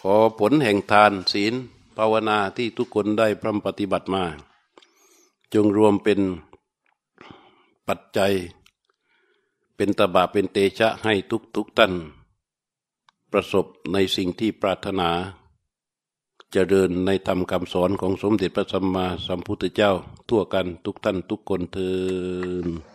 ขอผลแห่งทานศีล ภาวนาที่ทุกคนได้พร่ำปฏิบัติมา จงรวมเป็นปัจจัย เป็นตบะเป็นเตชะให้ทุกทุกท่านประสบในสิ่งที่ปรารถนาจเจริญในธรรมคำสอนของสมเด็จพระสัมมาสัมพุทธเจ้า ทั่วกันทุกท่านทุกคนเถิด